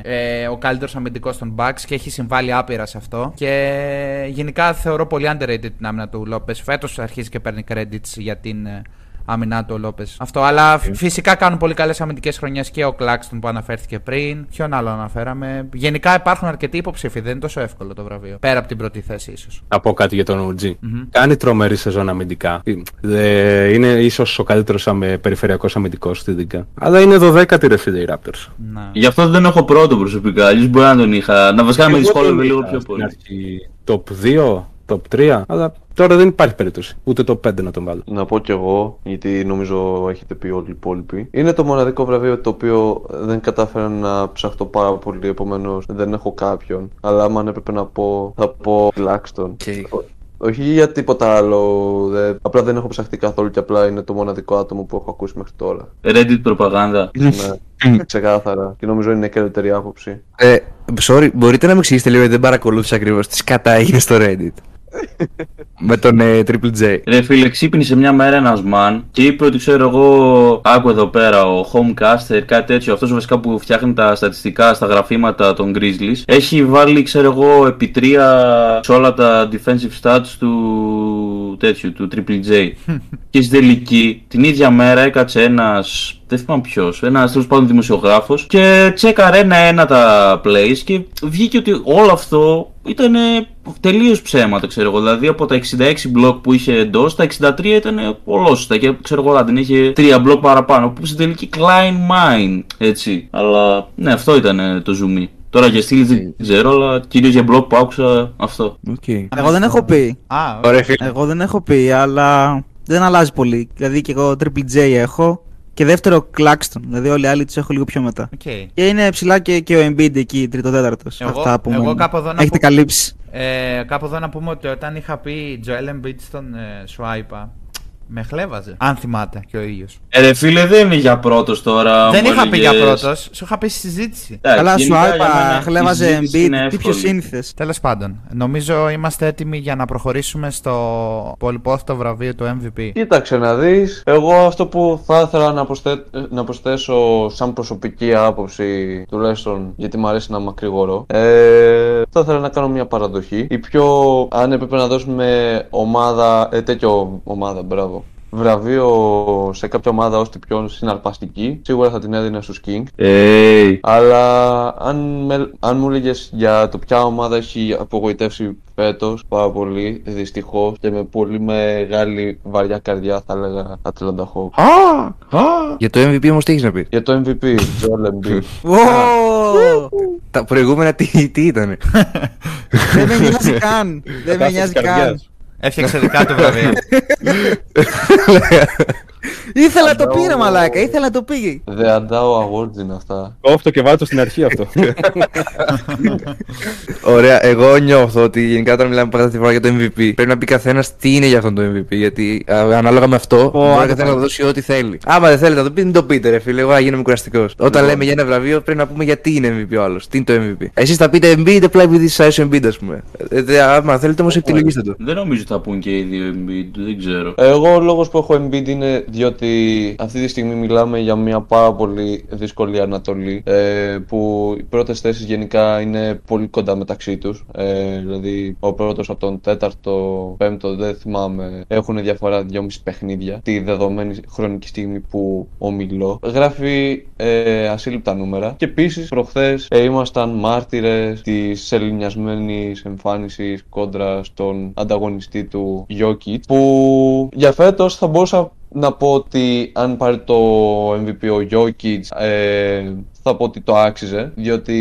ε, ο καλύτερος αμυντικός των Bucks και έχει συμβάλει άπειρα σε αυτό. Και γενικά θεωρώ πολύ underrated την άμυνα του Λόπες. Φέτος αρχίζει και παίρνει credits για την ε, άμυνά του ο Λόπες. Αυτό. Αλλά φυσικά κάνουν πολύ καλές αμυντικές χρονιές και ο Κλάξτον που αναφέρθηκε πριν. Ποιον άλλο αναφέραμε; Γενικά υπάρχουν αρκετοί υποψήφοι. Δεν είναι τόσο εύκολο το βραβείο. Πέρα από την πρώτη θέση, ίσως. Να πω κάτι για τον OG. Mm-hmm. Κάνει τρομερή σεζόν αμυντικά. Είναι ίσως ο καλύτερος αμε... περιφερειακός αμυντικός στη Δίκα. Αλλά είναι 12η ρε φίλε οι Raptors. Να. Γι' αυτό δεν έχω πρώτο προσωπικά. Αλλιώς μπορεί να τον είχα. Να βασικά με δυσκόλευε λίγο πιο πολύ. Top 2, top 3, αλλά Τώρα δεν υπάρχει περίπτωση. Ούτε το 5 να τον βάλω. Να πω κι εγώ, γιατί νομίζω έχετε πει όλοι οι υπόλοιποι. Είναι το μοναδικό βραβείο το οποίο δεν κατάφερα να ψαχτώ πάρα πολύ, επομένως δεν έχω κάποιον. Αλλά άμα έπρεπε να πω, θα πω Blackstone. Okay. Όχι για τίποτα άλλο. Δε... Απλά δεν έχω ψαχτεί καθόλου και απλά είναι το μοναδικό άτομο που έχω ακούσει μέχρι τώρα. Reddit προπαγάνδα. ναι, ξεκάθαρα. Και νομίζω είναι η καλύτερη άποψη. Ε, sorry, μπορείτε να με εξηγήσετε λίγο γιατί δεν παρακολούθησα ακριβώς τις κατά έγινε στο Reddit. Με τον ε, Triple J. Ρε φίλε, ξύπνησε μια μέρα ένας man και είπε ότι ξέρω εγώ, άκου εδώ πέρα ο Homecaster, κάτι τέτοιο. Αυτός βασικά που φτιάχνει τα στατιστικά στα γραφήματα των Grizzlies. Έχει βάλει, ξέρω εγώ, επί τρία σε όλα τα defensive stats του τέτοιου, του Triple J. και στην τελική, την ίδια μέρα έκατσε ένας δεν θυμάμαι ποιος, ένας τέλος πάντων δημοσιογράφος και τσέκαρε ένα-ένα τα plays και βγήκε ότι όλο αυτό ήταν τελείως ψέματα, ξέρω εγώ. Δηλαδή από τα 66 μπλοκ που είχε εντός, τα 63 ήταν ολόσυστα και ξέρω εγώ, δεν είχε 3 μπλοκ παραπάνω. Που στην τελική Klein Mine, έτσι. Αλλά ναι, αυτό ήταν το zoom. Τώρα για στήλη δεν ξέρω, αλλά κυρίως για μπλοκ που άκουσα αυτό. Okay. Εγώ δεν έχω πει. Α, Εγώ δεν έχω πει, αλλά δεν αλλάζει πολύ. Δηλαδή και εγώ Triple J έχω και δεύτερο Claxton. Δηλαδή όλοι οι άλλοι τους έχω λίγο πιο μετά. Okay. Και είναι ψηλά και, και ο Embiid εκεί, τρίτο-τέταρτο. Αυτά που εγώ κάπου εδώ να έχετε καλύψει. Ε, κάπου εδώ να πούμε ότι όταν είχα πει Joel Embiid στον ε, Swipe, Με χλέβαζε. Αν θυμάται και ο ίδιος. Ε, ρε φίλε, δεν είναι για πρώτος τώρα. Δεν μου είχα πει για έλεγες. πρώτος, σου είχα πει στη συζήτηση. Εντάξει, Καλά, σου γενικά για μένα είπα, η χλέβαζε συζήτηση είναι Embiid, τι πιο εύκολη. σύνηθες. Τέλος πάντων, νομίζω είμαστε έτοιμοι για να προχωρήσουμε στο πολυπόθητο βραβείο του MVP. Κοίταξε να δεις, εγώ αυτό που θα ήθελα να, προσθέ... να προσθέσω σαν προσωπική άποψη, τουλάχιστον γιατί μου αρέσει να μακρηγορώ, ε, θα ήθελα να κάνω μια παραδοχή. Η πιο, αν έπρεπε να δώσουμε ομάδα, ε, τέτοιο ομάδα, μπράβο, βραβείο σε κάποια ομάδα ως την πιο συναρπαστική, σίγουρα θα την έδινα στους Kings. Hey. Αλλά αν, με, αν μου έλεγες για το ποια ομάδα έχει απογοητεύσει φέτος πάρα πολύ, δυστυχώς και με πολύ μεγάλη βαριά καρδιά θα έλεγα Atlanta Hawks. Για το MVP όμως τι έχεις να πεις; Για το MVP, Joel Embiid. Wow! Τα προηγούμενα τι, τι ήταν. Δεν με νοιάζει καν. Δεν με νοιάζει καν. Έφτιαξε δικά του βραβεία. Ήθελα να το πει ρε μαλάκα, ήθελα να το πει. The Adao Awards είναι αυτά. Κόφτω και βάζω στην αρχή αυτό. Ωραία, εγώ νιώθω ότι γενικά όταν μιλάμε πάντα τη φορά για το MVP πρέπει να πει καθένας τι είναι για αυτόν το MVP. Γιατί α, ανάλογα με αυτό μπορεί άντε καθένας να πάλι. δώσει ό,τι θέλει. Άμα δεν θέλετε να το πείτε, μην το πείτε, ρε φίλε. Εγώ να γίνομαι κουραστικός. Όταν λέμε για ένα βραβείο πρέπει να πούμε γιατί είναι MVP ο άλλος. Τι είναι το MVP. Εσείς θα πείτε MVP, απλά επειδή σα αρέσει ο Embiid, ας πούμε. Ε, δε- άμα θέλετε όμως επιλογήστε το. Δεν νομίζω θα πούν και οι δύο Embiid, δεν ξέρω. Εγώ ο λόγος που έχω Embiid είναι διότι αυτή τη στιγμή μιλάμε για μια πάρα πολύ δύσκολη Ανατολή ε, που οι πρώτες θέσεις γενικά είναι πολύ κοντά μεταξύ τους. Ε, δηλαδή ο πρώτος από τον τέταρτο, πέμπτο δεν θυμάμαι έχουν διαφορά δυόμιση παιχνίδια. Τη δεδομένη χρονική στιγμή που ομιλώ. Γράφει ε, ασύλληπτα νούμερα. Και επίσης προχθές ε, ήμασταν μάρτυρες της σεληνιασμένης εμφάνισης κόντρα στον ανταγωνιστή του Jokic που για φέτος θα μπορούσα να πω ότι αν πάρει το MVP ο Jokic ε, θα πω ότι το άξιζε διότι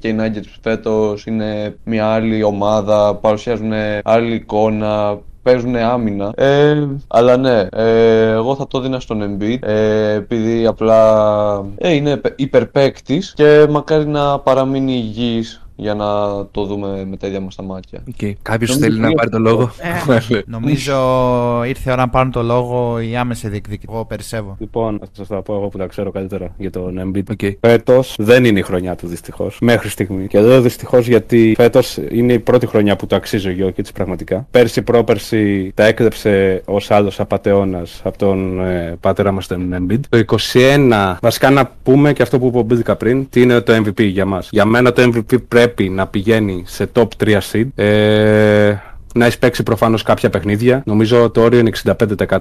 και οι Nuggets φέτος είναι μια άλλη ομάδα, παρουσιάζουν άλλη εικόνα παίζουν άμυνα. Ε, αλλά ναι, ε, εγώ θα το δίνα στον Embiid ε, επειδή απλά ε, είναι υπερπαίκτης και μακάρι να παραμείνει υγιής για να το δούμε με τα ίδια μας τα μάτια. Okay. Κάποιος θέλει να πάρει το λόγο. Νομίζω ήρθε η ώρα να πάρουν το λόγο οι άμεση διεκδικητές. Εγώ περισσεύω. λοιπόν, θα σας τα πω εγώ που τα ξέρω καλύτερα για τον Embiid. Okay. Φέτος δεν είναι η χρονιά του δυστυχώς. Μέχρι στιγμή. Και λέω δυστυχώς γιατί φέτος είναι η πρώτη χρονιά που το αξίζει ο Γιώκητς πραγματικά. Πέρσι πρόπερσι τα έκλεψε ως άλλος απαταιώνας από τον ε, πατέρα μας τον Embiid. Το 21, βασικά να πούμε και αυτό που υπομπήδικα πριν, τι είναι το MVP για μας. Για μένα το MVP πρέπει να πηγαίνει σε top 3 seed. Ε, να έχεις παίξει προφανώς κάποια παιχνίδια. Νομίζω το όριο είναι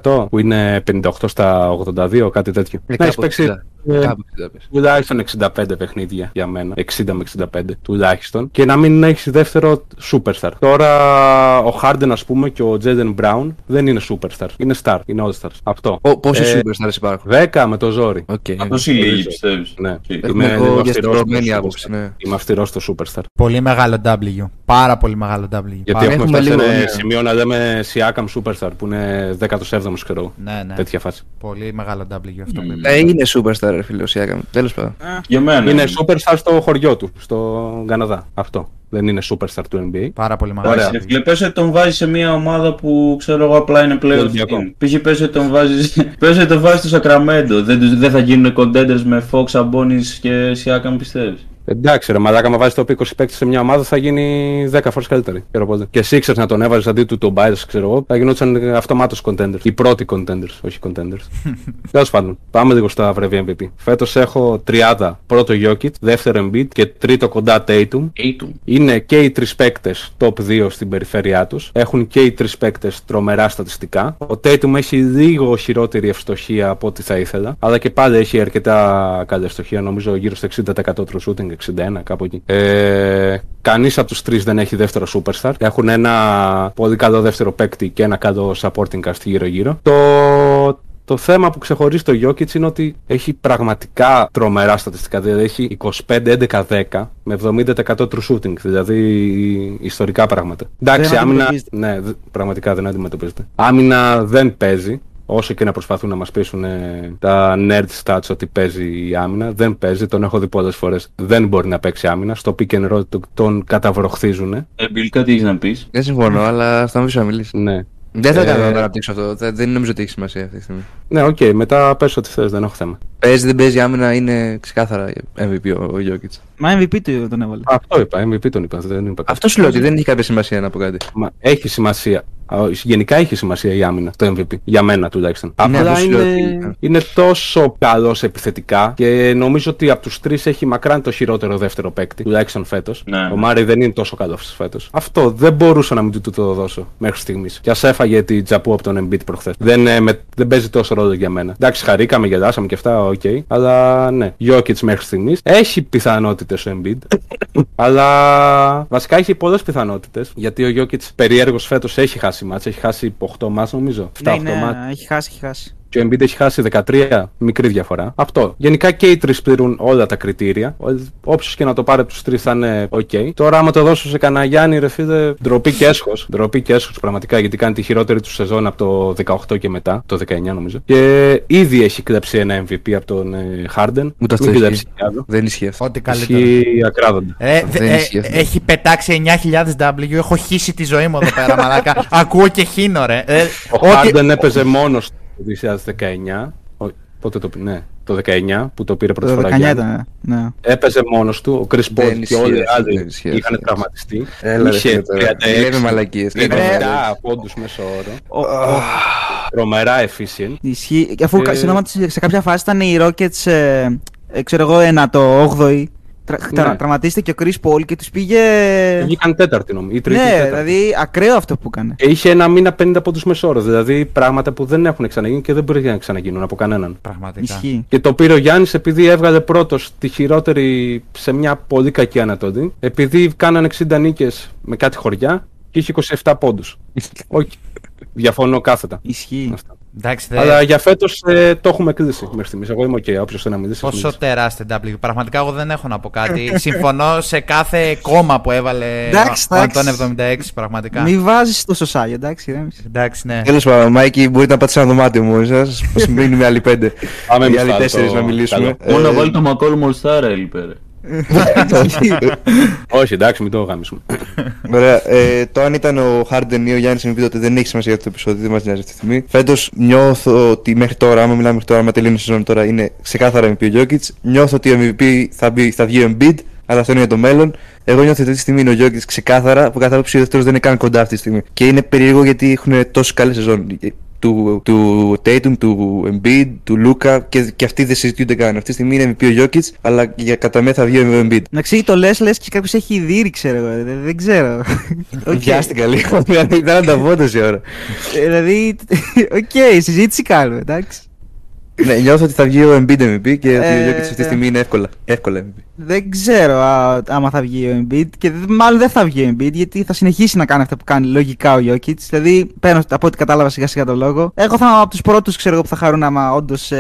65% που είναι 58 στα 82, κάτι τέτοιο. Ε, να έχεις κάπου παίξει. 60. ε, Κάπου 60 πες. Τουλάχιστον 65 παιχνίδια για μένα. 60 με 65 τουλάχιστον. Και να μην έχεις δεύτερο superstar. Τώρα ο Harden, ας πούμε, και ο Jaylen Brown δεν είναι superstar. Είναι star. Είναι all stars. Αυτό. Πο- Πόσοι Ε, superstars υπάρχουν; 10 με το ζόρι. Οκ. Αυτό είναι λίγοι, πιστεύεις. Ναι. Οκ. Έχουμε Είμαι- εγώ είμαι αυστηρός διαστρωμένη στο άποψη, superstar. ναι. Είμαι αυστηρός στο superstar. Πολύ μεγάλο W. Πάρα πολύ μεγάλο W. Γιατί Πάρα- έχουμε έχουμε φτάσει σε λίγο, ένα ναι. σημείο να λέμε Siakam Superstar που είναι 17ο ξέρω εγώ. Ναι, ναι. Τέτοια φάση. Πολύ μεγάλο W αυτό που είπες. Ε, είναι superstar, ρε φίλε, ο Siakam. Τέλος πάντων. Για μένα. Είναι Superstar στο χωριό του, στο Καναδά. Αυτό. Δεν είναι Superstar του NBA. Πάρα πολύ μεγάλο Εντάξει, ρε W. φίλε, πες ότι τον βάζει σε μια ομάδα που ξέρω εγώ απλά είναι πλέον. Ολυμπιακό. Πήγε πες ότι τον βάζει. πες ότι τον βάζεις στο Σακραμέντο. Δεν, τους- δεν θα γίνουν contenders με Fox, Abonis και Siakam πιστεύεις; Εντάξει, ρε Μαλάκα, μα βάζεις το 20 παίκτη σε μια ομάδα θα γίνει 10 φορές καλύτερη. Ξέρω πότε. Και Sixers να τον έβαζες αντί του τον Biles, ξέρω εγώ, θα γινόταν αυτομάτως contenders. Οι πρώτοι contenders, όχι contenders. Τέλος πάντων, πάμε λίγο στα βραβεία MVP. Φέτος έχω τριάδα. Πρώτο Jokic, δεύτερο Embiid και τρίτο κοντά Tatum. Είναι και οι τρεις παίκτες top 2 στην περιφέρειά τους. Έχουν και οι τρεις παίκτες τρομερά στατιστικά. Ο Tatum έχει λίγο χειρότερη ευστοχία από ό,τι θα ήθελα. Αλλά και πάλι έχει αρκετά καλή ευστοχία. Νομίζω γύρω στο 60% true shooting, 61 κάπου εκεί. Ε, Κανείς από τους τρεις δεν έχει δεύτερο superstar. Έχουν ένα πολύ καλό δεύτερο παίκτη και ένα καλό supporting cast γύρω-γύρω. Το το θέμα που ξεχωρίζει το Jokic είναι ότι έχει πραγματικά τρομερά στατιστικά. Δηλαδή έχει 25-11-10 με 70% true shooting. Δηλαδή ιστορικά πράγματα. Εντάξει, Δεν άμυνα. αντιμετωπίζεται. Ναι, δε- πραγματικά δεν αντιμετωπίζεται. Άμυνα δεν παίζει. Όσο και να προσπαθούν να μας πείσουν ε, τα nerd stats ότι παίζει η άμυνα, δεν παίζει. Τον έχω δει πολλές φορές. Δεν μπορεί να παίξει άμυνα. Στο pick and roll του- τον καταβροχθίζουν. Ε, Bill, κάτι έχεις να πεις; Δεν συμφωνώ, αλλά θα αφήσω να μιλήσει. Ναι. Δεν θα Ε, κάνω να το αναπτύξω αυτό. Δεν δεν νομίζω ότι έχει σημασία αυτή τη στιγμή. Ναι, οκ, μετά πες ό,τι θες, δεν έχω θέμα. Παίζει, δεν παίζει άμυνα, είναι ξεκάθαρα MVP ο, ο Jokic. Μα MVP του τον έβαλε. Αυτό είπα, MVP τον είπα, δεν είπα κάτι. Αυτός σου λέω ότι δεν έχει κάποια σημασία να πω κάτι. Μα έχει σημασία. Α, Γενικά έχει σημασία η άμυνα, το MVP. Για μένα τουλάχιστον. Ναι, Απλά αυτό σου λέω είναι, ότι- είναι τόσο καλός επιθετικά και νομίζω ότι από τους τρεις έχει μακράν το χειρότερο δεύτερο παίκτη, τουλάχιστον φέτος. Ναι. Ο Μάρι δεν είναι τόσο καλός φέτος. Αυτό δεν μπορούσα να μην του το δώσω μέχρι στιγμής. Και ας έφαγε την τζαπού από τον Embiid προχθές. Δεν, ε, με- δεν παίζει τόσο ρόλο για μένα. Εντάξει, χαρήκαμε, γελάσαμε και αυτά, οκ. Αλλά ναι, Jokic μέχρι στιγμής. Έχει πιθανότητες ο Embiid. αλλά βασικά έχει πολλές πιθανότητες. Γιατί ο Jokic περιέργως φέτος έχει χάσει μάτς. Έχει χάσει 8 μάτς νομίζω. 7-8 Ναι, είναι, μάτς. έχει χάσει, έχει χάσει. Και ο Embiid έχει χάσει 13, μικρή διαφορά. Αυτό. Γενικά και οι τρεις πληρούν όλα τα κριτήρια. Όποιος και να το πάρει από τους τρεις θα είναι OK. Τώρα, άμα το δώσω σε κανένα Γιάννη, ρε φίλε, ντροπή και έσχος. Ντροπή και έσχος πραγματικά γιατί κάνει τη χειρότερη του σεζόν από το 18 και μετά. Το 19 νομίζω. Και ήδη έχει κλέψει ένα MVP από τον ε, Harden. Ούτε αυτό Μην ισχύει. κλέψει κι άλλο. Δεν ισχύει αυτό. Ό,τι καλύτερο. Ισχύει ακράδαντα. Ε, δε- Δεν ε, ισχύει αυτό. έχει πετάξει 9.000 W, έχω χύσει τη ζωή μου εδώ πέρα, μαλάκα. Ακούω και χύνω, ρε. Ε, Ο ό,τι- Harden έπαιζε μόνος το 2019. Όχι, πότε το πήρε, ναι, το 19 που το πήρε πρώτη Το φορά. 19 Γιάννη. ήταν. Ναι. Έπαιζε μόνος του, ο Chris Paul Δεν και ισχύει όλοι οι αυτό, άλλοι δεν ισχύει αυτό. είχαν τραυματιστεί. Έλα, ρε, Είχε φίλε, τώρα. 36, Λέμε μαλακίες, λέμε 37 μαλακίες. πόντους μέσω όρο. Ο- ο- Τρομερά efficient. Ισχύει. Και Αφού Ε, σε, ονόματι- σε κάποια φάση ήταν οι Rockets, ε, ε, ξέρω εγώ, ένα το 8η. Τρα, τρα- Ναι. τραυματίστηκε ο Chris Paul και τους πήγε. Βγήκαν τέταρτη νομίζω, ή τρίτη Ναι, τέταρτη. δηλαδή ακραίο αυτό που έκανε. Και είχε ένα μήνα 50 πόντους μέσω όρος, δηλαδή πράγματα που δεν έχουν ξαναγίνει και δεν μπορεί να ξαναγίνουν από κανέναν. Πραγματικά. Ισχύει. Και το πήρε ο Γιάννης επειδή έβγαλε πρώτος τη χειρότερη σε μια πολύ κακή Ανατολή. Επειδή κάνανε 60 νίκες με κάτι χωριά και είχε 27 πόντους. Όχι. Διαφωνώ κάθετα. Ισχύει. Αυτά. Εντάξει, δε- Αλλά για φέτος το έχουμε κλείσει μέχρι στιγμής. Εγώ είμαι οκ. Όποιος θέλει να μιλήσει. ας Πόσο μιλήσει. τεράστιο W. Πραγματικά εγώ δεν έχω να πω κάτι. Συμφωνώ σε κάθε κόμμα που έβαλε Εντάξει, ο εντάξει. Αντών 76. Πραγματικά. Μη βάζεις τόσο σάγιο, εντάξει. ηρέμησε. Εντάξει, ναι. Τέλος πάντων, Μάικη, μπορείτε να πατήσετε ένα δωμάτιο μόνοι σας; Πω μείνουν οι άλλοι πέντε. Πάμε οι εμείς άλλοι άλλο τέσσερις το να μιλήσουμε. καλό. Μόνο Ε, να βάλει το Μακόλ All Star έλειπε. Ρε. Όχι, εντάξει, μην το γάμισουμε. Ωραία. Ε, το αν ήταν ο Harden ή ο Γιάννη MVP τότε δεν έχει σημασία για αυτό το επεισόδιο, δεν μας νοιάζει αυτή τη στιγμή. Φέτος νιώθω ότι μέχρι τώρα, άμα μιλάμε μέχρι τώρα, άμα τελειώνει η σεζόν τώρα, είναι ξεκάθαρα MVP ο Jokic. Νιώθω ότι ο MVP θα, μπει, θα βγει ο Embiid, αλλά αυτό είναι για το μέλλον. Εγώ νιώθω ότι αυτή τη στιγμή είναι ο Jokic ξεκάθαρα, από κάθε άποψη ο δεύτερος δεν είναι καν κοντά αυτή τη στιγμή. Και είναι περίεργο γιατί έχουν τόσο καλή σεζόν. Του, του Tatum, του Embiid, του Luca και, και αυτοί δεν συζητιούνται καν. Αυτή τη στιγμή είναι MVP ο Jokic, αλλά για κατά μέ θα βγει ο Embiid. Εντάξει, το λες, λες και κάποιος έχει δει, ξέρω εγώ. Δεν, δεν ξέρω. Οκ. Βιάστηκα λίγο, ήταν ανταβόντωση η ώρα. Ε, Δηλαδή, οκ, συζήτηση κάνουμε, εντάξει. ναι, νιώθω ότι θα βγει ο Embiid MVP και ότι Ε, ο Jokic αυτή τη στιγμή είναι εύκολα, εύκολα MVP. Δεν ξέρω α, άμα θα βγει ο Embiid και δε- μάλλον δεν θα βγει ο Embiid γιατί θα συνεχίσει να κάνει αυτά που κάνει λογικά ο Jokic. Δηλαδή, παίρνω από ό,τι κατάλαβα σιγά σιγά τον λόγο. Εγώ θα είμαι από τους πρώτους που θα χαρούν άμα όντως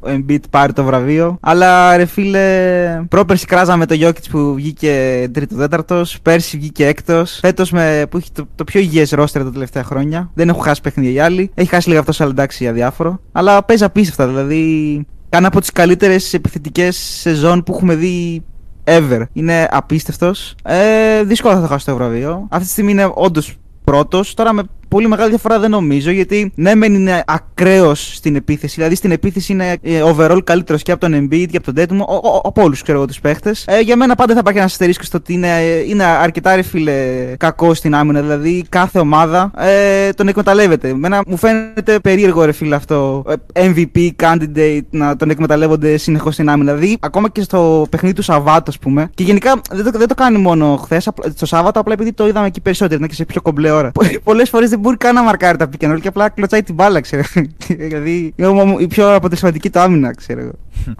ο Embiid πάρει το βραβείο. Αλλά ρε φίλε, πρόπερση κράζαμε το Jokic που βγήκε τρίτο-τέταρτο. Πέρσι βγήκε έκτος. Φέτος που έχει το, το πιο υγιές ρόστερ τα τελευταία χρόνια. Δεν έχουν χάσει παιχνίδια οι άλλοι. Έχει χάσει λίγα αυτό, αλλά εντάξει, αδιάφορο. Αλλά παίζει απίστευτα. Δηλαδή, κάνει από τις καλύτερες επιθετικές σεζόν που έχουμε δει ever. Είναι απίστευτος. Ε, δύσκολα θα το χάσει το βραβείο. Αυτή τη στιγμή είναι όντως πρώτος. Τώρα με πολύ μεγάλη διαφορά δεν νομίζω γιατί ναι, μεν είναι ακραίος στην επίθεση. Δηλαδή στην επίθεση είναι ε, overall καλύτερος και από τον Embiid και από τον Tatum. ο- ο- Από όλους ξέρω εγώ τους παίχτες. Ε, για μένα πάντα θα υπάρχει ένας αστερίσκος στο ότι είναι, ε, είναι αρκετά ρε φίλε κακό στην άμυνα. Δηλαδή κάθε ομάδα ε, τον εκμεταλλεύεται. Εμένα μου φαίνεται περίεργο ρε φίλε αυτό. ε, MVP candidate να τον εκμεταλλεύονται συνεχώς στην άμυνα. Δηλαδή ακόμα και στο παιχνίδι του Σαββάτου, ας πούμε. Και γενικά δεν το, δεν το κάνει μόνο χθες. Στο Σάββατο απλά επειδή το είδαμε εκεί περισσότερο ήταν και σε πιο κομπλέ ώρα. Πολλές φορές δεν μπορεί καν να μαρκάρει τα pick and roll και απλά κλωτσάει την μπάλα, ξέρω. δηλαδή είναι ο- η πιο αποτελεσματική του άμυνα, ξέρω εγώ.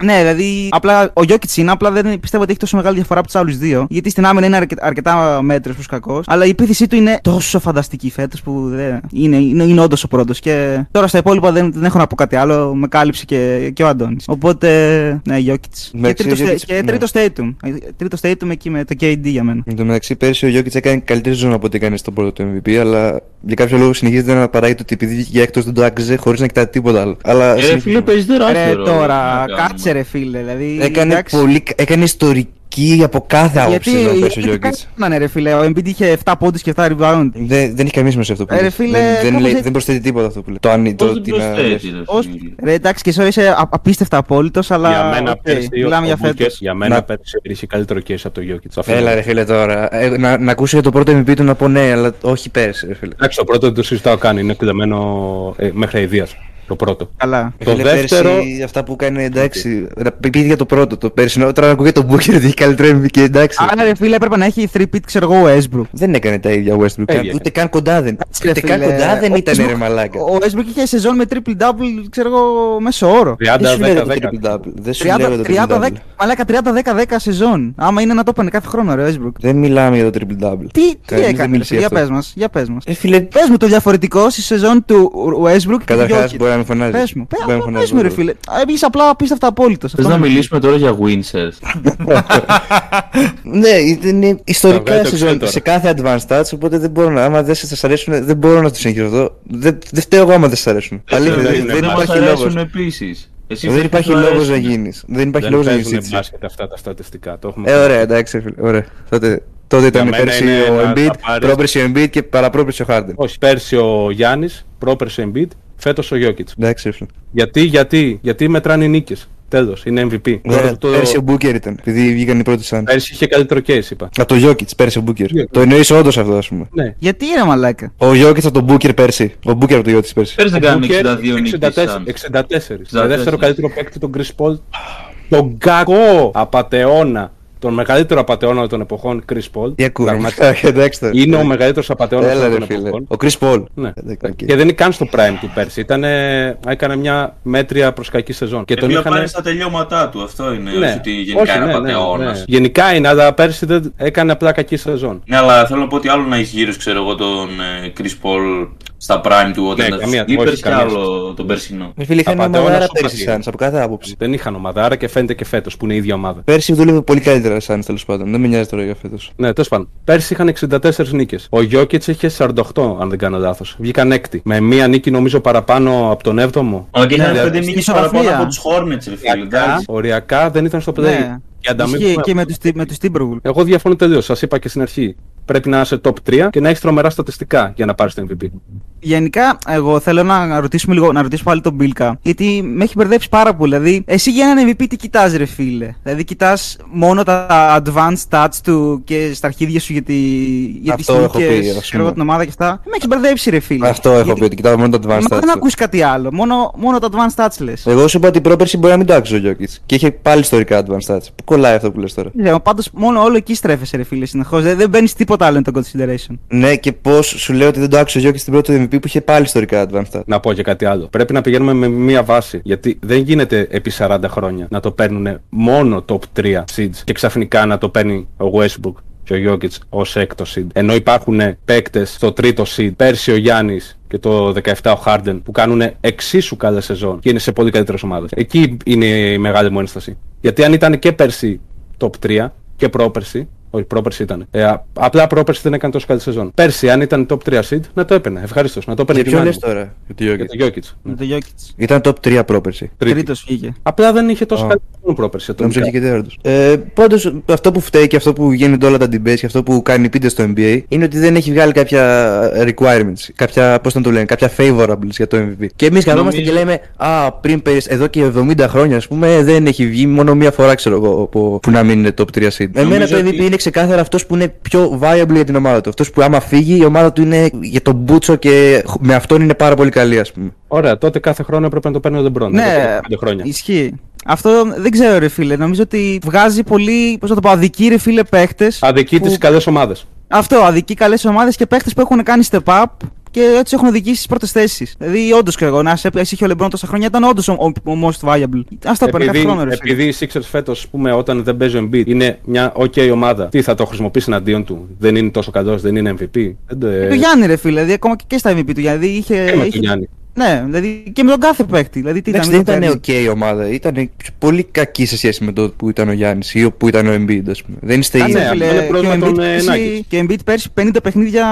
Ναι, δηλαδή απλά ο Γιώκητ είναι, απλά δεν πιστεύω ότι έχει τόσο μεγάλη διαφορά από τους άλλους δύο. Γιατί στην άμυνα είναι αρκε- αρκετά μέτρο προς κακός. Αλλά η επίθεσή του είναι τόσο φανταστική φέτος που δεν... είναι, είναι, είναι όντως ο πρώτος. Και τώρα στα υπόλοιπα δεν, δεν έχω να πω κάτι άλλο. Με κάλυψε και, και ο Αντώνης. Οπότε, ναι, Γιώκητ. Και Εντάξει, τρίτος, ο Jokic, και ναι. τρίτος Tatum. Ε, Τρίτος Tatum εκεί με το KD για μένα. Εν τω μεταξύ, πέρσι ο Jokic έκανε καλύτερη ζώνη από ό,τι έκανε στον πρώτο του MVP, αλλά για κάποιο λόγο συνεχίζεται να παράγει το ότι επειδή βγήκε έκτο δεν το άξιζε χωρίς να κοιτάει τίποτα άλλο. Αλλά Ε, συνεχίζει- φίλε, παίζει τεράστιο Ρε ρόλο. τώρα, Να κα- Κάτσε ρε φίλε, δηλαδή. Έκανε, εντάξει. πολύ, έκανε ιστορική από κάθε άποψη Γιατί εδώ πέρσι ο γιατί Γιώκητ. κάνανε ρε φίλε, ο Embiid είχε 7 πόντους και 7 rebound. Δεν, δεν έχει καμία σημασία αυτό που Ε, ρε λες. φίλε, δεν, δεν, κάπως λέει, έτσι- δεν προσθέτει τίποτα αυτό που λέει. Το, αν, Πώς το, δεν τι να προσθέτει, λες. ρε Ως, φίλε. ρε, εντάξει, και εσύ είσαι α- απίστευτα απόλυτος, αλλά. για μένα οκ, πέρσι ο- μιλάμε ο για Booker- φέτος. Για μένα Να- πέρσι είχε καλύτερο case από το Jokic. Αυτό Έλα είναι. ρε φίλε τώρα. Ε, να, να ακούσω για το πρώτο MVP του να πω ναι, αλλά όχι πέρσι ρε φίλε. Εντάξει, το πρώτο δεν το συζητάω καν. Είναι κλεμμένο ε, μέχρι αηδίας. Το πρώτο. Καλά. Το Φίλε, δεύτερο- Πέρσι, αυτά που κάνει εντάξει. Okay. Πήγε για το πρώτο το πέρσι. Τώρα να ακούγεται το Booker ότι έχει καλύτερο MVP και εντάξει. Άρα ρε φίλε έπρεπε να έχει 3-peat, ξέρω εγώ, ο Westbrook. Δεν έκανε τα ίδια ο Westbrook. Ίδια καν- έκανε. ούτε καν κοντά δεν. Ρε Ούτε καν φίλε, κοντά δεν ο ήταν Westbrook- ρε μαλάκα. Ο Westbrook είχε σεζόν με triple-double, ξέρω εγώ, μέσο όρο. 30-10-10. Δεν σου λέω το triple double. Δεν σου λέω 30, το 30, triple 10, double. μαλάκα 30-10-10 σεζόν. Άμα είναι να το έπαιρνε κάθε χρόνο, ρε Westbrook. Δεν μιλάμε για το triple double. Τι, τι Κανείς δεν έκανε, μίλησε ρε, γι' για αυτό. πες μας, για πες μας. Ε, φίλε, Πες μου το διαφορετικό στη σεζόν του Westbrook και του καταρχάς Jokic. μπορεί να με φωνάζει. Πες μου, πες, Μπορεί να με απλά φωνάζει, πες μου ρε μπορεί. φίλε. Α, Είσαι απλά απίστευτα απόλυτος. Θες αυτό να είναι. μιλήσουμε τώρα για Windsor. Ναι, είναι ιστορικά βγάλει το σεζόν Excel τώρα. σε κάθε advanced stats, οπότε δεν μπορώ να, άμα δεν σας αρέσουν, δεν μπορώ να τους συγχυρωθώ. Δεν, δεν φταίω εγώ άμα δεν σας αρέσουν. Αλήθεια, δεν δεν, είναι δεν Δεν μας υπάρχει λόγος. αρέσουν επίσης. Εσύ Δεν θες υπάρχει να σου λόγος να αρέσουν. γίνεις. Δεν υπάρχει Δεν λόγος να γίνεις παίζουν έτσι. μπάσκετ αυτά τα στατιστικά. Το έχουμε Ε, ωραία, εντάξει, φίλε. Ωραία. Τότε, τότε ήταν μένα πέρσι είναι ο να Embiid, τα πάρεις- πρόπερσι ο Embiid και παραπρόπερσι ο Harden. Όχι, πέρσι ο Γιάννης, πρόπερσι ο Embiid, φέτος ο Jokic. Εντάξει, φίλε. Γιατί, γιατί, γιατί μετράνε οι νίκες. Τέλος, είναι MVP. Τώρα Ωραία, το- Πέρσι ο Booker ήταν, επειδή βγήκαν οι πρώτοι σαν. Πέρσι είχε καλύτερο case, είπα. Από το Jokic, πέρσι ο Booker. Jokic. Το εννοείς όντως αυτό, ας πούμε. Ναι. Γιατί ρε μαλάκα; Ο Jokic από τον Booker πέρσι. Ο Booker από το Jokic πέρσι. Πέρυσι δεν κάνουν Booker, 62 νίκες 64. σαν. 64. 64. Με δεύτερο καλύτερο παίκτη τον Chris Paul. Τον κακό απατεώνα. Τον μεγαλύτερο απατεώνα των εποχών Chris Paul. Τι ακούω. Πραγματικά. Εντάξει τώρα. Είναι ο μεγαλύτερος απατεώνα Έλα των ρε φίλε. εποχών. Ο Chris Paul. Ναι. Εντάξει, οκ. Και δεν είναι καν στο prime του πέρσι. Ήτανε, έκανε μια μέτρια προς κακή σεζόν. Και τον Επειδή είχαν. πάρει στα τελειώματά του, αυτό είναι. Ναι. Όχι ότι γενικά Όχι, είναι ναι, ναι, απαταιώνας. ναι. Γενικά είναι, αλλά πέρσι δεν έκανε απλά κακή σεζόν. Ναι, αλλά θέλω να πω ότι άλλο να έχει γύρω, ξέρω εγώ, τον ε, Chris Paul στα prime του όταν Ναι, ήταν καμία- στους Clippers όχι, και καμία άλλο τον περσινό. Ε, Φίλε, είχαν μια Απατεώνας μαδάρα ο πέρσι Πατήρ. Suns από κάθε άποψη. Δεν είχαν ομαδάρα και φαίνεται και φέτος που είναι η ίδια ομάδα. Πέρσι δούλευε πολύ καλύτερα Suns τέλος πάντων. Δεν με νοιάζει τώρα για φέτος. Ναι, τέλος πάντων. Πέρσι είχαν 64 νίκες. Ο Γιώκητς είχε 48, αν δεν κάνω λάθος. Βγήκαν έκτη. Με μία νίκη νομίζω παραπάνω από τον 7ο. Αλλά και είχαν Ναι, πέντε στην νίκες ισορροπία. παραπάνω από τους Hornets, ρε φίλε. Οριακά, εντάξει. οριακά δεν ήταν στο play. Ναι. Και ανταμείβουμε- Ισχύει και με τους, με τους Timberwolves. Εγώ διαφωνώ τελείως. Σας είπα και στην αρχή. Πρέπει να είσαι top 3 και να έχεις τρομερά στατιστικά για να πάρεις το MVP. Γενικά, εγώ θέλω να ρωτήσουμε λίγο, να ρωτήσω πάλι τον Μπίλκα. Γιατί με έχει μπερδέψει πάρα πολύ. Δηλαδή, εσύ για έναν MVP τι κοιτάς, ρε φίλε; Δηλαδή, κοιτάς μόνο τα advanced stats του και στα αρχίδια σου για, τη, για τις Αυτό έχω πει, νίκες, ας ξέρω εγώ πούμε. την ομάδα και αυτά. Με έχει μπερδέψει, ρε φίλε. Αυτό έχω Γιατί- πει, ότι κοιτάω μόνο τα advanced Μα δεν stats. ακούς κάτι άλλο. Μόνο, μόνο τα advanced stats λες. Εγώ σου είπα ότι πρόπερσι μπορεί να μην το άξιζε ο Jokic. Και είχε πάλι ιστορικά advanced stats. Πού κολλάει αυτό που λες τώρα. Πάντως, μόνο όλο εκεί στρέφεσαι, ρε φίλε, συνεχώς. Δεν, δεν μπαίνεις τίποτα άλλο in το consideration. Ναι, και πώς σου λέω ότι δεν το άξιζε ο Jokic στην πρώτη MVP που είχε πάλι ιστορικά advanced stats. Να πω και κάτι άλλο. Πρέπει να πηγαίνουμε με μία βάση. Γιατί δεν γίνεται επί 40 χρόνια να το παίρνουν μόνο top 3 seeds και ξαφνικά να το παίρνει ο Westbrook και ο Jokic ως έκτο seed. Ενώ υπάρχουν παίκτες στο τρίτο seed, πέρσι ο Γιάννης και το 17 ο Harden που κάνουν εξίσου καλέ σεζόν και είναι σε πολύ καλύτερες ομάδες. Εκεί είναι η μεγάλη μου ένσταση. Γιατί αν ήταν και πέρσι top 3 και πρόπερσι, όχι, πρόπερσι ήταν. Ε, α- απλά πρόπερσι δεν έκανε τόσο καλή σεζόν. Πέρσι, αν ήταν top 3 seed, να το έπαιρνε. Ευχαρίστως. Να το έπαιρνε Για και ποιο η λες μάνα μου. τώρα, για το Jokic. Για το Jokic. ναι. Με το Jokic. Ήταν top 3 πρόπερσι. Τρίτης. Τρίτος βγήκε. Απλά δεν είχε τόσο Α. καλή σεζόν πρόπερσι. Νόμιζα ατομικά. και τέταρτος. Ε, Πάντως, αυτό που φταίει και αυτό που γίνονται όλα τα debates και αυτό που κάνει πίτε στο NBA είναι ότι δεν έχει βγάλει κάποια requirements, κάποια, πώς να το λένε, κάποια favorables για το MVP. Και εμείς καθόμαστε και Νομίζω- λέμε, Α, πριν περι- εδώ και 70 χρόνια, ας πούμε, δεν έχει βγει μόνο μία φορά, ξέρω εγώ, που, που να μην είναι top 3 seed. Εμένα το MVP ότι- είναι ξεκάθαρα αυτός που είναι πιο viable για την ομάδα του. Αυτός που άμα φύγει, η ομάδα του είναι για τον Μπούτσο και με αυτόν είναι πάρα πολύ καλή, ας πούμε. Ωραία, τότε κάθε χρόνο έπρεπε να το παίρνει ο Λεμπρόν. Ναι, εδώ και πέντε χρόνια. ισχύει. Αυτό δεν ξέρω, ρε φίλε. Νομίζω ότι βγάζει πολύ, πώς να το πω, αδικοί ρε φίλε παίχτες. Αδικεί τις καλές ομάδες. Αυτό, αδικοί καλές ομάδες και παίχτες που έχουν κάνει step up και έτσι έχουν οδηγήσει στις πρώτες θέσεις. Δηλαδή, όντως και εγώ, να σε εσύ είχε ο Λεμπρόν τόσα χρόνια, ήταν όντως ο, ο, ο most viable. Α το παίρνει κάθε Επειδή, χρόνο, ρε φίλε. επειδή οι Sixers φέτος, πούμε, όταν δεν παίζει ο Embiid, είναι μια OK ομάδα, τι θα το χρησιμοποιήσει εναντίον του; Δεν είναι τόσο καλός, δεν είναι MVP. Δεν το- Και το Γιάννη, ρε φίλε, δηλαδή ακόμα και, και στα MVP του. Δηλαδή είχε. και με είχε- τον Γιάννη. Ναι, δηλαδή και με τον κάθε παίκτη. Δηλαδή, τι Εντάξει, ήταν, δεν μην το ήταν παίρνει. ok η ομάδα. Ήταν πολύ κακή σε σχέση με το που ήταν ο Γιάννης ή που ήταν ο Embiid, ας πούμε. Δεν είστε Κάτσε, ναι, ίδιοι. αυτό φίλε, είναι πρόβλημα και ο των, Embiid ε, πέρσι- Nuggets. Και ο Embiid πέρσι 50 παιχνίδια,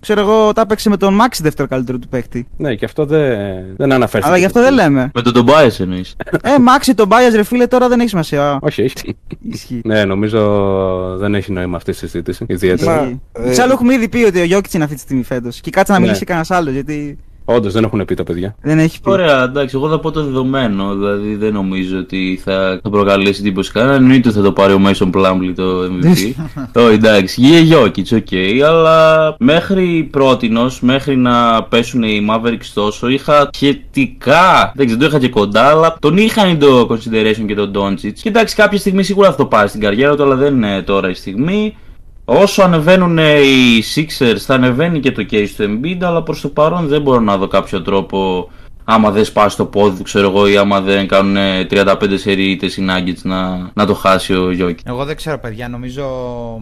ξέρω εγώ, τα έπαιξε με τον Max δεύτερο καλύτερο του παίκτη. Ναι, και αυτό δεν, δεν αναφέρθηκε. Αλλά γι' αυτό δεν λέμε. Με τον Tobias εννοείς. ε, Max τον Bias, ρε φίλε, τώρα δεν έχει σημασία. Όχι, έχει. Ισχύει. ναι, νομίζω δεν έχει νόημα αυτή η συζήτηση. Ιδιαίτερα. Μα- Ισχύει. ε, Εξάλλου έχουμε ήδη πει ότι ο Γιώκητ είναι αυτή τη στιγμή φέτος. Και κάτσε να Ναι. μιλήσει κανένας άλλος, γιατί Όντως δεν έχουν πει τα παιδιά. δεν έχει πει. Ωραία, εντάξει, εγώ θα πω το δεδομένο. Δηλαδή δεν νομίζω ότι θα, θα προκαλέσει εντύπωση κανένα. Εννοείται ότι θα το πάρει ο Mason Plumlee το MVP. Όχι, εντάξει, γύρω Jokic, ok. Αλλά μέχρι πρότινος, μέχρι να πέσουν οι Mavericks τόσο, είχα σχετικά. Δεν ξέρω, το είχα και κοντά, αλλά τον είχαν το consideration και τον Doncic. Και εντάξει, κάποια στιγμή σίγουρα θα το πάρει στην καριέρα του, αλλά δεν είναι τώρα η στιγμή. Όσο ανεβαίνουν οι Sixers θα ανεβαίνει και το case του Embiid αλλά προς το παρόν δεν μπορώ να δω κάποιο τρόπο άμα δεν σπάσει το πόδι του ξέρω εγώ ή άμα δεν κάνουν 35 σερί ήττες οι Nuggets να, να το χάσει ο Jokic. Εγώ δεν ξέρω, παιδιά. Νομίζω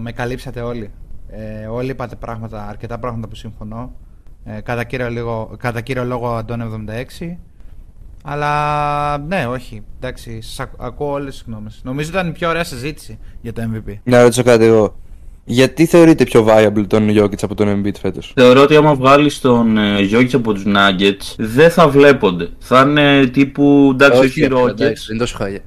με καλύψατε όλοι. Ε, όλοι είπατε πράγματα, αρκετά πράγματα που συμφωνώ. Ε, κατά, κύριο λίγο, κατά κύριο λόγο Αντών 76. Αλλά ναι, όχι. Εντάξει, σας ακ- ακούω όλες τις γνώμες. Νομίζω ήταν η πιο ωραία συζήτηση για το MVP. Να ρωτήσω κάτι εγώ. Γιατί θεωρείτε πιο viable τον Jokic από τον Embiid φέτος; Θεωρώ ότι άμα βγάλεις τον ε, Jokic από τους Nuggets δεν θα βλέπονται. Θα είναι τύπου εντάξει όχι, Όχι, Rockets. εντάξει, δεν είναι τόσο χάλια.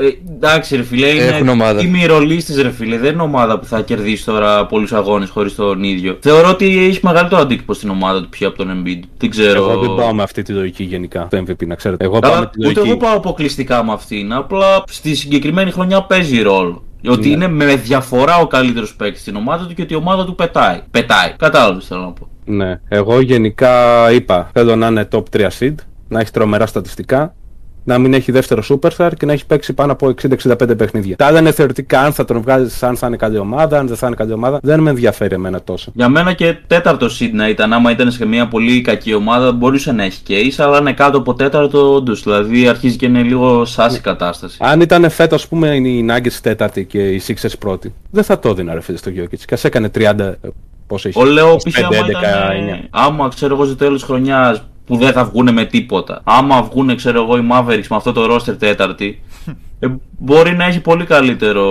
Ε, εντάξει ρε φίλε, Έχουν είναι ομάδα. ημιρολίστες ρε φίλε, δεν είναι ομάδα που θα κερδίσει τώρα πολλούς αγώνες χωρίς τον ίδιο. Θεωρώ ότι έχει μεγαλύτερο αντίκτυπο στην ομάδα του πια από τον Embiid. Δεν ξέρω. Εγώ δεν πάω με αυτή τη λογική γενικά. Το MVP να ξέρετε. Εγώ πάω με Αλλά τη ούτε λογική. εγώ πάω αποκλειστικά με αυτήν. Απλά στη συγκεκριμένη χρονιά παίζει ρόλο. Ότι Ναι. είναι με διαφορά ο καλύτερος παίκτης στην ομάδα του και ότι η ομάδα του πετάει. Πετάει. Κατάλαβες θέλω να πω. Ναι. Εγώ γενικά είπα θέλω να είναι top 3 seed, να έχεις τρομερά στατιστικά, να μην έχει δεύτερο superstar και να έχει παίξει πάνω από 60-65 παιχνίδια. Τα άλλα είναι θεωρητικά αν θα τον βγάλεις, αν θα είναι καλή ομάδα, αν δεν θα είναι καλή ομάδα. Δεν με ενδιαφέρει εμένα τόσο. Για μένα και τέταρτο seed να ήταν. Άμα ήταν σε μια πολύ κακή ομάδα, μπορούσε να έχει case, αλλά είναι κάτω από τέταρτο όντως. Δηλαδή αρχίζει και είναι λίγο σάση η κατάσταση. Αν ήταν φέτος, ας πούμε, οι Nuggets τέταρτη και οι Sixers πρώτη, δεν θα το έδινα ρε φίλε στο Jokic. Και ας έκανε 30. ε, Πόσο είχε. Ο Λέο 25, π.χ. άμα 11, ήταν. 9. Άμα ξέρω εγώ στο τέλος χρονιάς που δεν θα βγουν με τίποτα. Άμα βγουν, ξέρω εγώ, οι Mavericks με αυτό το roster τέταρτη, ε, μπορεί να έχει πολύ καλύτερο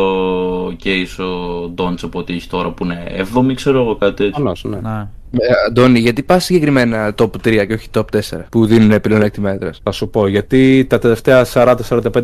case ο Ντόντς από ό,τι έχει τώρα που είναι 7η, ξέρω εγώ κάτι τέτοιο. Προφανώς, ναι. Ναι. Ε, Αντώνη, γιατί πας συγκεκριμένα top 3 και όχι top 4 που δίνουν πλεονέκτημα έδρας. Θα σου πω, γιατί τα τελευταία 40-45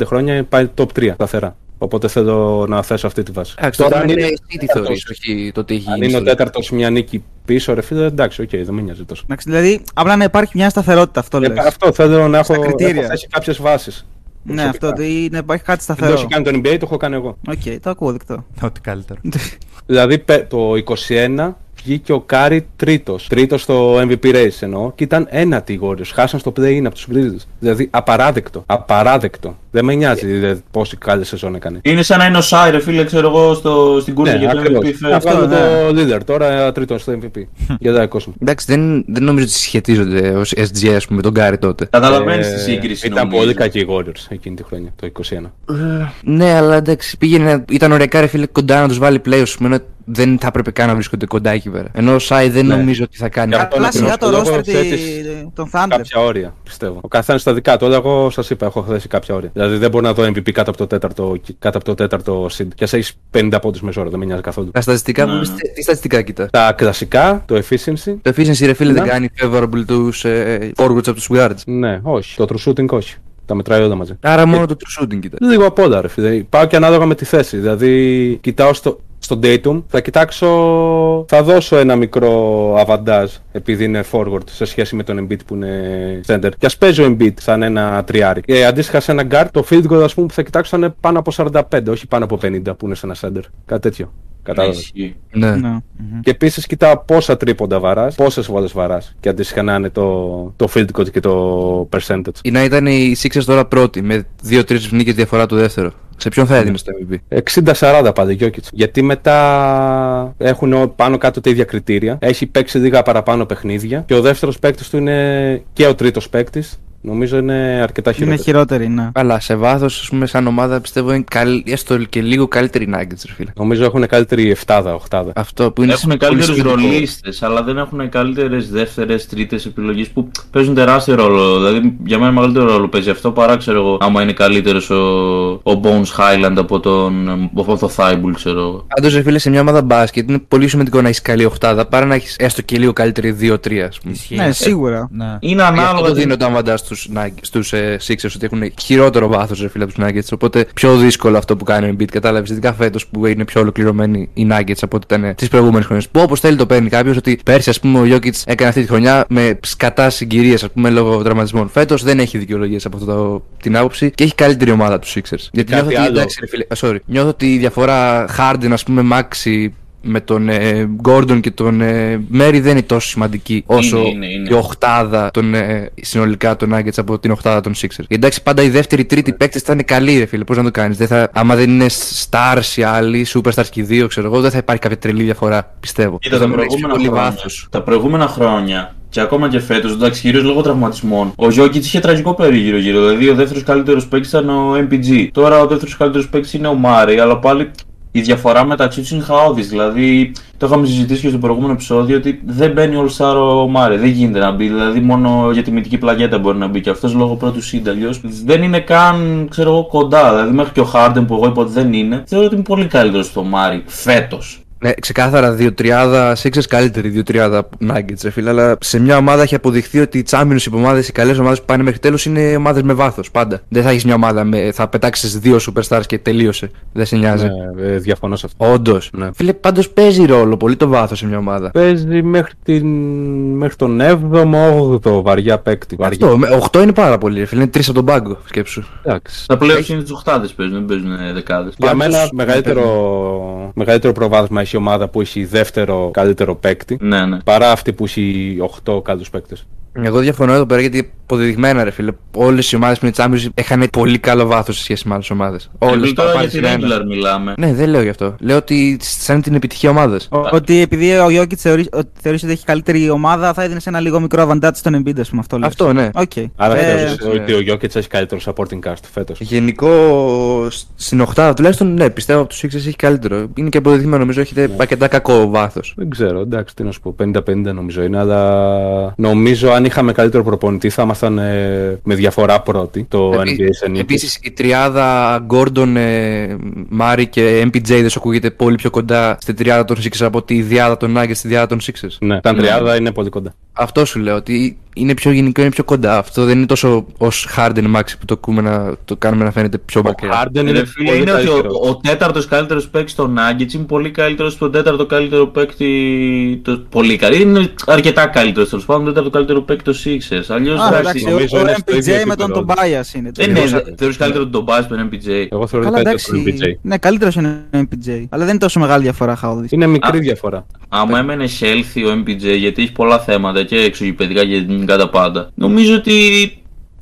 χρόνια πάει top 3 σταθερά. Οπότε θέλω να θέσω αυτή τη βάση. Εντάξει, τώρα αν είναι είναι, εσύ τι θεωρείς, όχι το τι έχει αν γίνει. είναι ο στο τέταρτος μια νίκη πίσω, ρε φίλε, εντάξει, οκ, δεν με νοιάζει τόσο. Εντάξει, δηλαδή, απλά να υπάρχει μια σταθερότητα αυτό Ε, λες. αυτό θέλω να έχω, Στα κριτήρια. έχω θέσει κάποιες βάσεις. Ναι, αυτό ότι να υπάρχει κάτι Δεν το σταθερό. έχει κάνει το NBA, το έχω κάνει εγώ. Οκ, το ακούω δεκτό. Ό,τι καλύτερο. Δηλαδή πε- το 21 βγήκε ο Κάρι τρίτος. Τρίτος στο MVP race εννοώ. Και ήταν ένατη οι Warriors. Χάσαν στο play-in από τους Grizzlies. Δηλαδή απαράδεκτο. Απαράδεκτο. Δεν με νοιάζει δηλαδή, πόση καλή σεζόν έκανε. Είναι σαν να είναι ο Σάι, ρε φίλε, ξέρω εγώ, στο, στην κούρσα για το Ναι, ακριβώς. MVP φέτος. Αυτό είναι ναι. το leader τώρα τρίτο στο MVP. Για τα κόσμο. Εντάξει, δεν, δεν νομίζω ότι σχετίζονται ως SGA ας πούμε, με τον Γκάρι τότε. Καταλαβαίνεις Ε, τη σύγκριση. Ήταν νομίζω. πολύ κακοί οι Warriors εκείνη τη χρονιά, το 21. Ναι, αλλά εντάξει, πήγαινε, ήταν ωριακά ρε φίλε κοντά να τους βάλει play, ας πούμε, ενώ δεν θα έπρεπε καν να βρίσκονται κοντά εκεί πέρα. Ενώ ο Σάι δεν Ναι. νομίζω ότι θα κάνει. Για αυτό. Απλά τον σιγά το λόγο roster τη- θέτεις των Thunder. Κάποια όρια, πιστεύω. Ο καθένας στα δικά του. Αλλά εγώ σας είπα, έχω θέσει κάποια όρια. Δηλαδή δεν μπορώ να δω MVP κάτω από το τέταρτο, κάτω από το τέταρτο seed. Και ας έχεις 50 πόντους μεσόωρο, δεν με νοιάζει καθόλου. Τα στατιστικά Ναι. που είπες, τι στατιστικά κοιτάς; Τα κλασικά, το efficiency. Το efficiency ρε φίλε Ναι. δεν κάνει favorable του ε, forwards από τους guards. Ναι, όχι. Το true shooting όχι. Τα μετράει όλα μαζί. Άρα μόνο το true shooting κοιτάς. Λίγο απ' όλα, ρε φίλε. Πάω και ανάλογα με τη θέση. Δηλαδή, κοιτάω στο, στο datum, θα κοιτάξω. Θα δώσω ένα μικρό αβαντάζ επειδή είναι forward σε σχέση με τον Embiid που είναι center. Και ας παίζει ο Embiid σαν ένα τριάρι. Και αντίστοιχα σε ένα guard, το field goal, ας πούμε, που θα κοιτάξω θα είναι πάνω από 45, όχι πάνω από 50 που είναι σε ένα center. Κάτι τέτοιο. Κατάλαβες. Ισχύει. Ναι. Ναι. Και επίσης κοιτάω πόσα τρίποντα βαράς, πόσες βόλες βαράς. Και αντίστοιχα να είναι το, το field goal και το percentage. Ή να ήταν οι Sixers τώρα πρώτοι με 2-3 νίκε διαφορά του δεύτερο. Σε ποιον θα έδινες το MVP. 60-40 πάλι Jokic. Γιατί μετά έχουν ό- πάνω κάτω τα ίδια κριτήρια. Έχει παίξει λίγα παραπάνω παιχνίδια. Και ο δεύτερος παίκτης του είναι και ο τρίτος παίκτης. Νομίζω είναι αρκετά Είναι χειρότερη. χειρότερη, ναι. Αλλά σε βάθος, ας πούμε, σαν ομάδα πιστεύω είναι καλ... έστω και λίγο καλύτερη οι Nuggets, ρε φίλε. Νομίζω έχουν καλύτερη 7 8 Αυτό που είναι Έχουν πολύ καλύτερους σημαντικό. ρολίστες, αλλά δεν έχουν καλύτερες δεύτερες, τρίτες επιλογές που παίζουν τεράστιο ρόλο. Δηλαδή, για μένα μεγαλύτερο ρόλο παίζει αυτό παρά ξέρω εγώ, άμα είναι καλύτερος ο, ο Bones Highland από τον από το Thibault, ξέρω εγώ. Πάντως, ρε φίλε, σε μια ομάδα μπάσκετ είναι πολύ σημαντικό να έχεις καλή οχτάδα παρά να έχεις έστω και λίγο καλύτερη 2-3, ας πούμε. Ισχύει. Ναι, σίγουρα. Ναι. Είναι Γι' αυτό ανάλογα. το δίνω το αμαντά στους, Nug- στους ε, Sixers ότι έχουν χειρότερο βάθος ρε φίλε από τους Nuggets. Οπότε πιο δύσκολο αυτό που κάνει ο Embiid κατάλαβες. Ειδικά φέτος που είναι πιο ολοκληρωμένοι οι Nuggets από ό,τι ήταν τις προηγούμενες χρονιές. Που όπως θέλει το παίρνει κάποιος ότι πέρσι ας πούμε ο Jokic έκανε αυτή τη χρονιά με σκατά συγκυρίες ας πούμε λόγω τραυματισμών. Φέτος δεν έχει δικαιολογίες από αυτό το, την άποψη και έχει καλύτερη ομάδα τους Sixers. Γιατί κάτι νιώθω ότι, άλλο. εντάξει, ρε φίλε, α, sorry, νιώθω ότι η διαφορά Harden ας πούμε Maxi με τον ε, Gordon και τον ε, Mary δεν είναι τόσο σημαντική όσο Είναι, είναι, είναι. η οχτάδα των, ε, συνολικά των Nuggets από την οχτάδα των Sixers. Γιατί εντάξει, πάντα οι δεύτεροι, τρίτη παίκτες θα είναι καλοί, ρε φίλε. Πώς να το κάνεις; Θα... Άμα δεν είναι stars οι άλλοι, superstars και οι δύο, ξέρω εγώ, δεν θα υπάρχει κάποια τρελή διαφορά, πιστεύω. Κοίτα, τα Θα έχεις προηγούμενα, πολύ χρόνια, βάθος. τα προηγούμενα χρόνια και ακόμα και φέτος, εντάξει, κυρίως λόγω τραυματισμών, ο Jokic είχε τραγικό περίγυρο γύρω. Δηλαδή, ο δεύτερος καλύτερος παίκτης ήταν ο MPG. Τώρα ο δεύτερος καλύτερος παίκτης είναι ο Μάρι, αλλά πάλι η διαφορά μεταξύ του είναι χαόδης. Δηλαδή, το είχαμε συζητήσει και στο προηγούμενο επεισόδιο ότι δεν μπαίνει All Star ο Μάρι. Δεν γίνεται να μπει. Δηλαδή, μόνο για τη μυθική πλαγέτα μπορεί να μπει. Και αυτός λόγω πρώτου seed. Αλλιώς δεν είναι καν, ξέρω εγώ, κοντά. Δηλαδή, μέχρι και ο Harden που εγώ είπα ότι δεν είναι, θεωρώ ότι είναι πολύ καλύτερος στο Μάρι φέτος. Ναι, ξεκάθαρα δύο τριάδα, Sixers καλύτερη δύο τριάδα Nuggets, ρε φίλε. Αλλά σε μια ομάδα έχει αποδειχθεί ότι οι championship ομάδε, οι καλές ομάδες που πάνε μέχρι τέλος είναι ομάδες με βάθος. Πάντα. Δεν θα έχεις μια ομάδα με. θα πετάξεις δύο superstars και τελείωσε. Δεν σε νοιάζει. Ναι, ε, διαφωνώ σε αυτό. Όντως. Ναι. Φίλε, πάντως παίζει ρόλο πολύ το βάθος σε μια ομάδα. Παίζει μέχρι, την... μέχρι τον 7ο, 8ο βαριά παίκτη. Βαριά. Αυτό, με- 8 είναι πάρα πολύ. Ρε φίλε, είναι τρεις από τον πάγκο, σκέψου. Εντάξει. Τα playoffs είναι τι οχτάδε παίζουν, δεν παίζουν δεκάδες. Για Πάντως, μένα ναι, μεγαλύτερο, μεγαλύτερο προβάδισμα έχει η ομάδα που έχει δεύτερο καλύτερο παίκτη Ναι, ναι. παρά αυτή που έχει 8 καλούς παίκτες. Εγώ διαφωνώ εδώ πέρα γιατί αποδεδειγμένα ρε φίλε. Όλες οι ομάδες που είναι Champions είχαν πολύ καλό βάθος σε σχέση με άλλες ομάδες. Όλες Ε, τώρα για τη regular μιλάμε. Ναι, δεν λέω γι' αυτό. Λέω ότι σαν την επιτυχία ομάδας. Ότι επειδή ο Jokic θεωρεί ότι, θεωρείς ότι έχει καλύτερη ομάδα, θα έδινε ένα λίγο μικρό advantage στον Embiid, ας πούμε. Αυτό, λες. Αυτό, ναι. Οκ. Άρα Ε, θεωρείς ναι. ότι ο Jokic έχει καλύτερο supporting cast φέτος. Γενικό στην οχτάδα τουλάχιστον ναι, πιστεύω από τους Sixers έχει καλύτερο. Είναι και αποδεδειγμένο, νομίζω έχετε αρκετά κακό βάθος. Δεν ξέρω, εντάξει, τι να σου πω, 50-50 νομίζω είναι, αλλά νομίζω αν είχαμε καλύτερο προπονητή θα ήμασταν ε, με διαφορά πρώτοι το NBA σε νίκες. Επίσης η τριάδα Gordon, ε, Murray και MPJ δεν σου ακούγεται πολύ πιο κοντά στη τριάδα των Sixers από τη διάδα των Nuggets στη διάδα των Sixers; Ναι, τα τριάδα είναι πολύ κοντά. Αυτό σου λέω ότι είναι πιο γενικό, είναι πιο κοντά. Αυτό δεν είναι τόσο ως Harden Max που το, ακούμε να, το κάνουμε να φαίνεται πιο Ο μακριά. Harden Ρε είναι φίλε, πολύ είναι ότι ο, καλύτερος. ο τέταρτος καλύτερος παίκτης στο Nuggets είναι πολύ καλύτερος στον τέταρτο καλύτερο παίκτη. Το, πολύ καλύτερο. Είναι αρκετά καλύτερος τέλος πάντων, τον τέταρτο καλύτερο παίκτη το Sixers. Αλλιώς Α, εντάξει, ο, νομίζω ο είναι στο ίδιο MPJ με τον επίπεδο. Tobias είναι. δεν το- είναι. Θεωρείς καλύτερο τον Bass από τον MPJ. Εγώ θεωρώ Καλά, ότι καλύτερο εντάξει. τον MPJ. Ναι, καλύτερος είναι ο MPJ. Αλλά δεν είναι τόσο μεγάλη διαφορά χαόδης. Είναι μικρή Α. διαφορά. Άμα έμενε healthy ο MPJ, γιατί έχει πολλά θέματα και εξωγηπαιδικά και γενικά τα πάντα, νομίζω ότι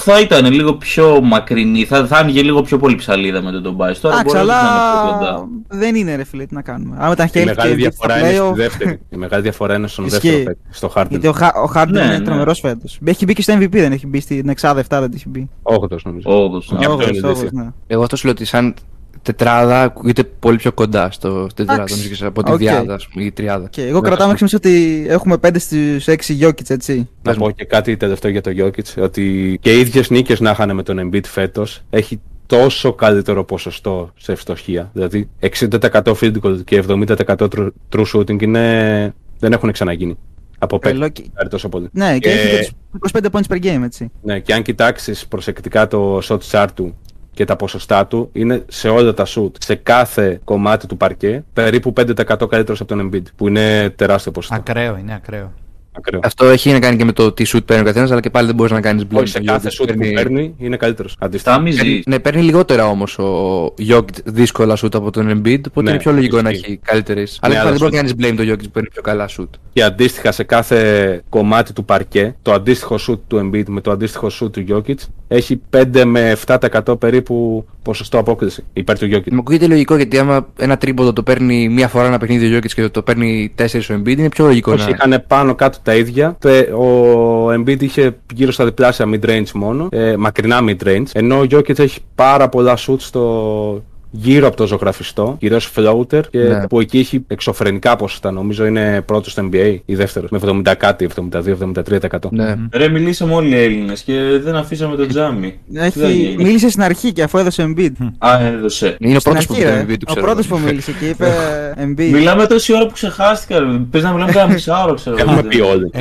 θα ήταν λίγο πιο μακρινή, θα, θα άνοιγε λίγο πιο πολύ ψαλίδα με τον Tobias. Τώρα Εντάξει, μπορεί να αλλά είναι πιο κοντά. δεν είναι ρε φίλε, τι να κάνουμε. Αν ήταν Η χέρι μεγάλη και διαφορά στα είναι στη playoff, δεύτερη. Η μεγάλη διαφορά είναι στον Ισχύει. δεύτερο παίκτη, στο Harden. Γιατί ο, Χα- ο Harden Ναι, είναι ναι. τρομερός φέτος. Έχει μπει και στο MVP, δεν έχει μπει στην εξάδα 7, δεν έχει μπει. Όγδος νομίζω. Όγδος. Γι' αυτό Όγδος, είναι όγδος, αλήθεια. ναι. Εγώ αυτό σου λέω ότι σαν τετράδα ακούγεται πολύ πιο κοντά στο τετράδα των Εντάξει. Sixers από τη Οκ. διάδα, ας πούμε, η τριάδα. Και εγώ κρατάω μέχρι στιγμής ότι έχουμε 5 στους 6 Jokic, έτσι. Να πω και κάτι τελευταίο για το Jokic, ότι και οι ίδιες νίκες να είχαν με τον Embiid φέτος, έχει τόσο καλύτερο ποσοστό σε ευστοχία. Δηλαδή 60% field goal και 70% true- true shooting είναι... δεν έχουν ξαναγίνει. Από Καλό παίκτη και- πάρει τόσο πολύ. Ναι, και Και- έχει και τους 25 points per game, έτσι. Ναι, και αν κοιτάξεις προσεκτικά το shot chart του και τα ποσοστά του, είναι σε όλα τα shoot, σε κάθε κομμάτι του παρκέ, περίπου 5% καλύτερος από τον Embiid, που είναι τεράστιο ποσοστό. Ακραίο, είναι ακραίο. Ακραίο. Αυτό έχει να κάνει και με το τι shoot παίρνει ο καθένας, αλλά και πάλι δεν μπορείς να κάνεις blame. Όχι, σε κάθε shoot που παίρνει είναι καλύτερος. Αντίστοιχα. Θα μη Παίρνει- ζει. Ναι, παίρνει λιγότερα όμως ο Jokic δύσκολα shoot από τον Embiid, οπότε Ναι, είναι πιο λογικό να ισχύει. έχει καλύτερες. Αλλά και αλλά πάλι δεν μπορεί shoot- να κάνεις blame το Jokic που παίρνει πιο καλά shoot. Και αντίστοιχα σε κάθε κομμάτι του παρκέ, το αντίστοιχο shoot του Embiid με το αντίστοιχο shoot του Jokic έχει 5 με 7% περίπου ποσοστό απόκριση υπέρ του Jokic. Μου ακούγεται λογικό γιατί άμα ένα τρίποδο το παίρνει μία φορά ένα παιχνίδι ο Jokic και το παίρνει 4 ο Embiid είναι πιο λογικό Όχι, να. είχαν πάνω κάτω τα ίδια. Τε- Ο Embiid είχε γύρω στα διπλάσια mid-range μόνο, ε, μακρινά mid-range, ενώ ο Jokic έχει πάρα πολλά shoot στο γύρω από το ζωγραφιστό, κυρίως floater, και Ναι. που εκεί έχει εξωφρενικά ποσοστά. Νομίζω είναι πρώτος στο NBA ή δεύτερος, με 70 κάτι, 72-73%. Ναι. Ρε, μιλήσαμε όλοι οι Έλληνες και δεν αφήσαμε τον Τζάμι. Τι θα Έχει... γίνει; Μίλησε στην αρχή και αφού έδωσε Embiid. Α, έδωσε. Είναι ο Στην πρώτο που αρχή, πει το ρε. Embiid, του Ο ξέρω. πρώτος που μίλησε και είπε Embiid. Μιλάμε τόση ώρα που ξεχάστηκα. ρε. Πες να μιλάμε κάνα μισάωρο, ξέρω. Έχουμε εγώ. πει όλοι. Ε,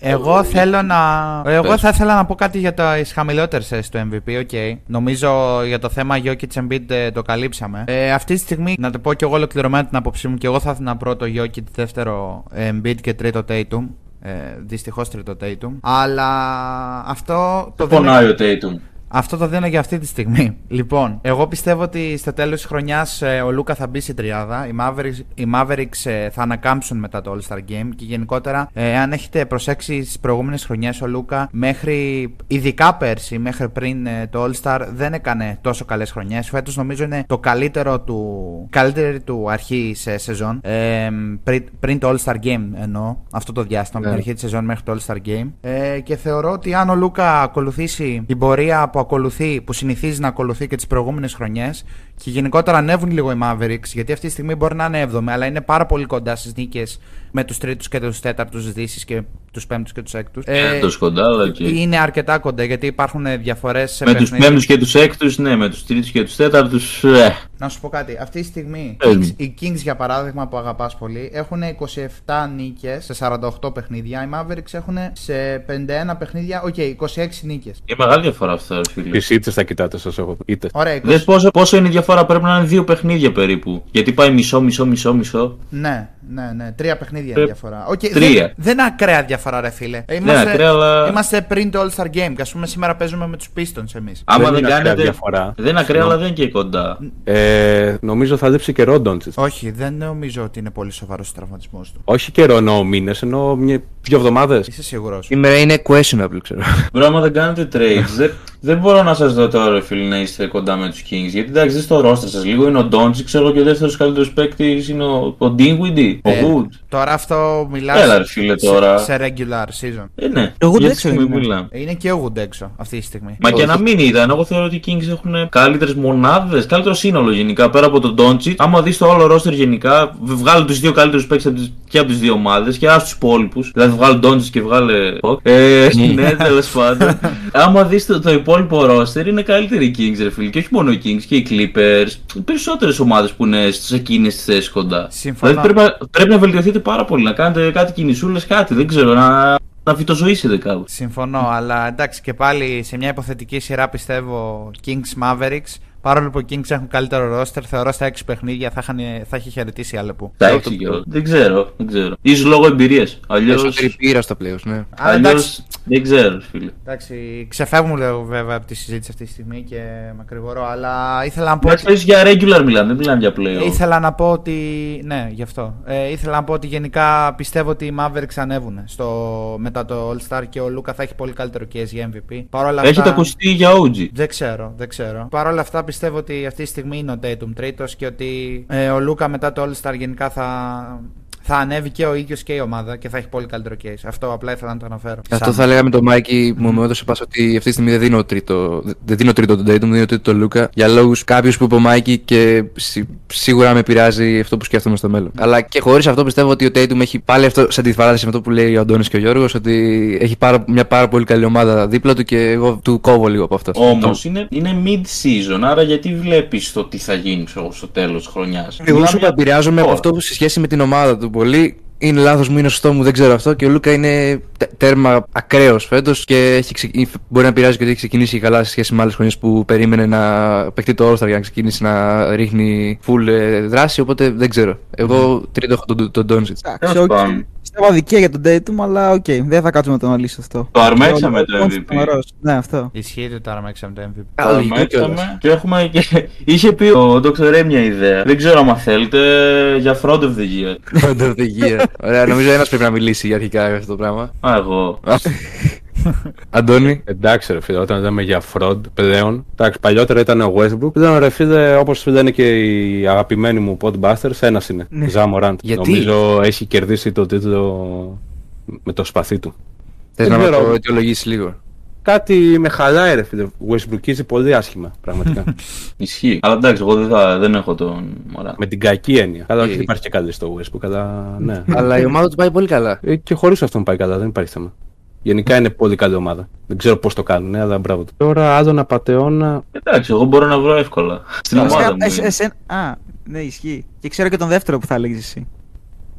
εγώ θέλω να. Εγώ θα ήθελα να πω κάτι για τις χαμηλότερες θέσεις του MVP. OK. Νομίζω για το θέμα Jokic Embiid ε, το καλύψαμε. Ε, αυτή τη στιγμή, να το πω και εγώ ολοκληρωμένα την άποψή μου, και εγώ θα ήθελα να πρώτο Jokic, δεύτερο ε, Embiid και τρίτο Tatum. Ε, Δυστυχώς τρίτο Tatum. Αλλά αυτό το δίνω- Πονάει ο Tatum. Αυτό το δίνω για αυτή τη στιγμή. Λοιπόν, εγώ πιστεύω ότι στο τέλος της χρονιάς ο Λούκα θα μπει στην τριάδα. Οι Mavericks, οι Mavericks ε, θα ανακάμψουν μετά το All Star Game. Και γενικότερα, ε, αν έχετε προσέξει στις προηγούμενες χρονιές, ο Λούκα μέχρι, ειδικά πέρσι, μέχρι πριν ε, το All Star, δεν έκανε τόσο καλές χρονιές. Φέτος νομίζω είναι το καλύτερο του, καλύτερη του αρχή σε σεζόν. Ε, πριν, πριν το All Star Game εννοώ. Αυτό το διάστημα, από την Ναι. αρχή της σεζόν μέχρι το All Star Game. Ε, και θεωρώ ότι αν ο Λούκα ακολουθήσει την πορεία που ακολουθεί, που συνηθίζει να ακολουθεί και τις προηγούμενες χρονιές και γενικότερα ανέβουν λίγο οι Mavericks, γιατί αυτή τη στιγμή μπορεί να είναι 7η, αλλά είναι πάρα πολύ κοντά στις νίκες με τους τρίτους και τους τέταρτους Δύσης και τους πέμπτους και τους έκτους. Ε, τόσο κοντά, αλλά και. είναι αρκετά κοντά γιατί υπάρχουν διαφορές σε Με τους παιχνίδι. πέμπτους και τους έκτους, ναι, με τους τρίτους και τους τέταρτους. Ε. Να σου πω κάτι. Αυτή τη στιγμή, Πες μου. οι Kings για παράδειγμα που αγαπάς πολύ, έχουν 27 νίκες σε 48 παιχνίδια. Οι Mavericks έχουν σε 51 παιχνίδια, οκ, 26 νίκες. Είναι μεγάλη διαφορά αυτό, ρε φίλε. Τις ήττες θα κοιτάτε, σας έχω πει. Ήττες. Ωραία, 20... Δες πόσο, πόσο είναι η διαφορά, πρέπει να είναι δύο παιχνίδια περίπου. Γιατί πάει μισό, μισό, μισό, μισό. Ναι, ναι, ναι. Τρία παιχνίδια Ε, είναι διαφορά. Οκ, τρία. Δεν, δεν είναι ακραία διαφορά, ρε φίλε. Ε, Δεν είναι ακραία, αλλά- είμαστε πριν το All Star Game. Και ας πούμε σήμερα παίζουμε με τους Pistons εμείς. Άμα Δεν δεν, είναι ακραία κάνετε. διαφορά. Δεν είναι ακραία, αλλά δεν είναι και κοντά. Ε, νομίζω θα λείψει καιρό Ντόντσιτς. Όχι, δεν νομίζω ότι είναι πολύ σοβαρός ο τραυματισμός του. Όχι καιρό εννοώ μήνες, εννοώ μια, δύο εβδομάδες. Είσαι σίγουρος. Σήμερα είναι questionable, ξέρω. Μπρο, άμα δεν κάνετε trades, δεν, δεν μπορώ να σας δω τώρα, ρε φίλε, να είστε κοντά με τους Kings. Γιατί εντάξει, δεν στο roster σας. Λίγο είναι ο Ντόντζι, ξέρω και ο δεύτερος καλύτερος παίκτης είναι ο, ο Dinwiddie, ο Ε, Wood. Τώρα αυτό μιλάς Έλα, ρε φίλε, τώρα. σε, σε regular season. Ε, ναι, Ο Wood για τη έξω στιγμή είναι. μιλάμε. Είναι και ο Wood έξω αυτή τη στιγμή. Μα και να μην ήταν, εγώ θεωρώ ότι οι Kings έχουν καλύτερες μονάδες, καλύτερο σύνολο γενικά πέρα από τον Doncic. Άμα δεις το όλο roster γενικά, βγάλω τους δύο καλύτερους παίκτες και από τις δύο ομάδες και ας τους υπόλοιπους. Δηλαδή, βγάλω Doncic και βγάλε. Ε, ναι, τέλος πάντων. Άμα δεις το, το υπόλοιπο roster, είναι καλύτεροι οι Kings, ρε φίλε. Και όχι μόνο οι Kings και οι Clippers. Περισσότερες ομάδες που είναι σε εκείνες τις θέσεις κοντά. Συμφωνώ. Δηλαδή, πρέπει, να- πρέπει να βελτιωθείτε πάρα πολύ, να κάνετε κάτι κινησούλες, κάτι, δεν ξέρω, να, να φυτοζωήσετε κάπου. Συμφωνώ, αλλά εντάξει και πάλι σε μια υποθετική σειρά πιστεύω Kings Mavericks. Παρόλο που οι Kings έχουν καλύτερο roster, θεωρώ στα 6 παιχνίδια θα, είχαν, θα έχει χαιρετήσει άλλο που. Τα έξι κιόλας. Δεν ξέρω, δεν ξέρω. Ίσως λόγω εμπειρίας. Αλλιώ. Περισσότερη πείρα στα playoffs, ναι. Αλλά εντάξει, δεν ξέρω, φίλε. εντάξει, ξεφεύγουμε λίγο βέβαια από τη συζήτηση αυτή τη στιγμή και μακρηγορώ, αλλά ήθελα να πω. Εντάξει, ίσως για regular μιλάμε, δεν μιλάμε για play. Ήθελα να πω ότι. Ναι, γι' αυτό. Ε, ήθελα να πω ότι γενικά πιστεύω ότι οι Mavericks ανέβουν στο... μετά το All Star και ο Λούκα θα έχει πολύ καλύτερο case για MVP. Παρ' όλα Έχετε αυτά- ακουστεί για OG. Δεν ξέρω, δεν ξέρω. Παρ' όλα αυτά πιστεύω ότι αυτή τη στιγμή είναι ο Tatum τρίτος και ότι ε, ο Λούκα μετά το All Star γενικά θα, θα ανέβει και ο ίδιος και η ομάδα και θα έχει πολύ καλύτερο case. Αυτό απλά ήθελα να το αναφέρω. Αυτό Σαν- θα έλεγα με τον Μάικη, μου μου έδωσε πάσα ότι αυτή τη στιγμή δεν δίνω τρίτο, δεν δίνω τρίτο τον Tatum, δίνω τρίτο τον Λούκα. Για λόγους κάποιους που είπε ο Μάικη και σι- σίγουρα με πειράζει αυτό που σκέφτομαι στο μέλλον. Αλλά και χωρίς αυτό πιστεύω ότι ο Tatum έχει πάλι αυτό σε αντιφράση με αυτό που λέει ο Αντώνης και ο Γιώργος, ότι έχει πάρα, μια πάρα πολύ καλή ομάδα δίπλα του και εγώ του κόβω λίγο από αυτό. Όμως είναι, είναι mid-season, άρα γιατί βλέπεις το τι θα γίνει ξέρω, στο τέλος της χρονιάς; Εγώ σου επηρεάζομαι από αυτό που σε σχέση με την ομάδα του πολύ. Είναι λάθος μου, είναι σωστό μου, δεν ξέρω αυτό. Και ο Λούκα είναι τε- τέρμα ακραίος φέτος και έχει ξεκι... μπορεί να πειράζει και ότι έχει ξεκινήσει καλά σε σχέση με άλλες χρονιές που περίμενε να παιχτεί το All-Star για να ξεκινήσει να ρίχνει full ε, δράση. Οπότε δεν ξέρω. Εγώ τρίτο έχω τον, τον Doncic. Εντάξει, Τέλος οκ. πάντων. Πιστεύω αδικία για τον Tatum, αλλά οκ, δεν θα κάτσουμε να το αναλύσω αυτό. Το αρμέξαμε το Ο- ο- MVP. τρομερός. Ναι, αυτό. Ισχύει ότι το αρμέξαμε το MVP. Το Καλό, λογικό αρμέξαμε κιόλας. και έχουμε και... Είχε πει ο Dr. Ray μια ιδέα. Δεν ξέρω αν θέλετε για Fraud of the Year. Οδηγία. Ωραία, νομίζω ένας πρέπει να μιλήσει για αρχικά για αυτό το πράγμα. Α, εγώ. Αντώνη. Εντάξει, ρε φίλε, όταν λέμε για fraud πλέον. Εντάξει, παλιότερα ήταν ο Westbrook. Πλέον, ρε φίλε, όπως λένε και οι αγαπημένοι μου Podbusters, ένας είναι. Ναι. Ζαμοράντ. Γιατί; Νομίζω έχει κερδίσει το τίτλο με το σπαθί του. Θες Δεν να ξέρω. το αιτιολογήσει λίγο. Κάτι με χαλάει, ρε φίλε. Westbrookίζει πολύ άσχημα, πραγματικά. Ισχύει. Αλλά εντάξει, εγώ δεν, θα, δεν έχω τον Μωράν. με την κακή έννοια. Καλά, όχι, Ε. δεν υπάρχει και καλή στο Westbrook, αλλά ναι. Αλλά η ομάδα του πάει πολύ καλά. Ε, και χωρίς αυτόν πάει καλά, δεν υπάρχει θέμα. Γενικά είναι πολύ καλή ομάδα. Δεν ξέρω πώς το κάνουν, ναι, αλλά μπράβο του. Τώρα, Άδωνα Πατεώνα. Εντάξει, εγώ μπορώ να βρω εύκολα. Στην ομάδα Εσένα- μου. εσ- είναι. εσένα- Α, ναι, ισχύει. Και ξέρω και τον δεύτερο που θα έλεγες εσύ.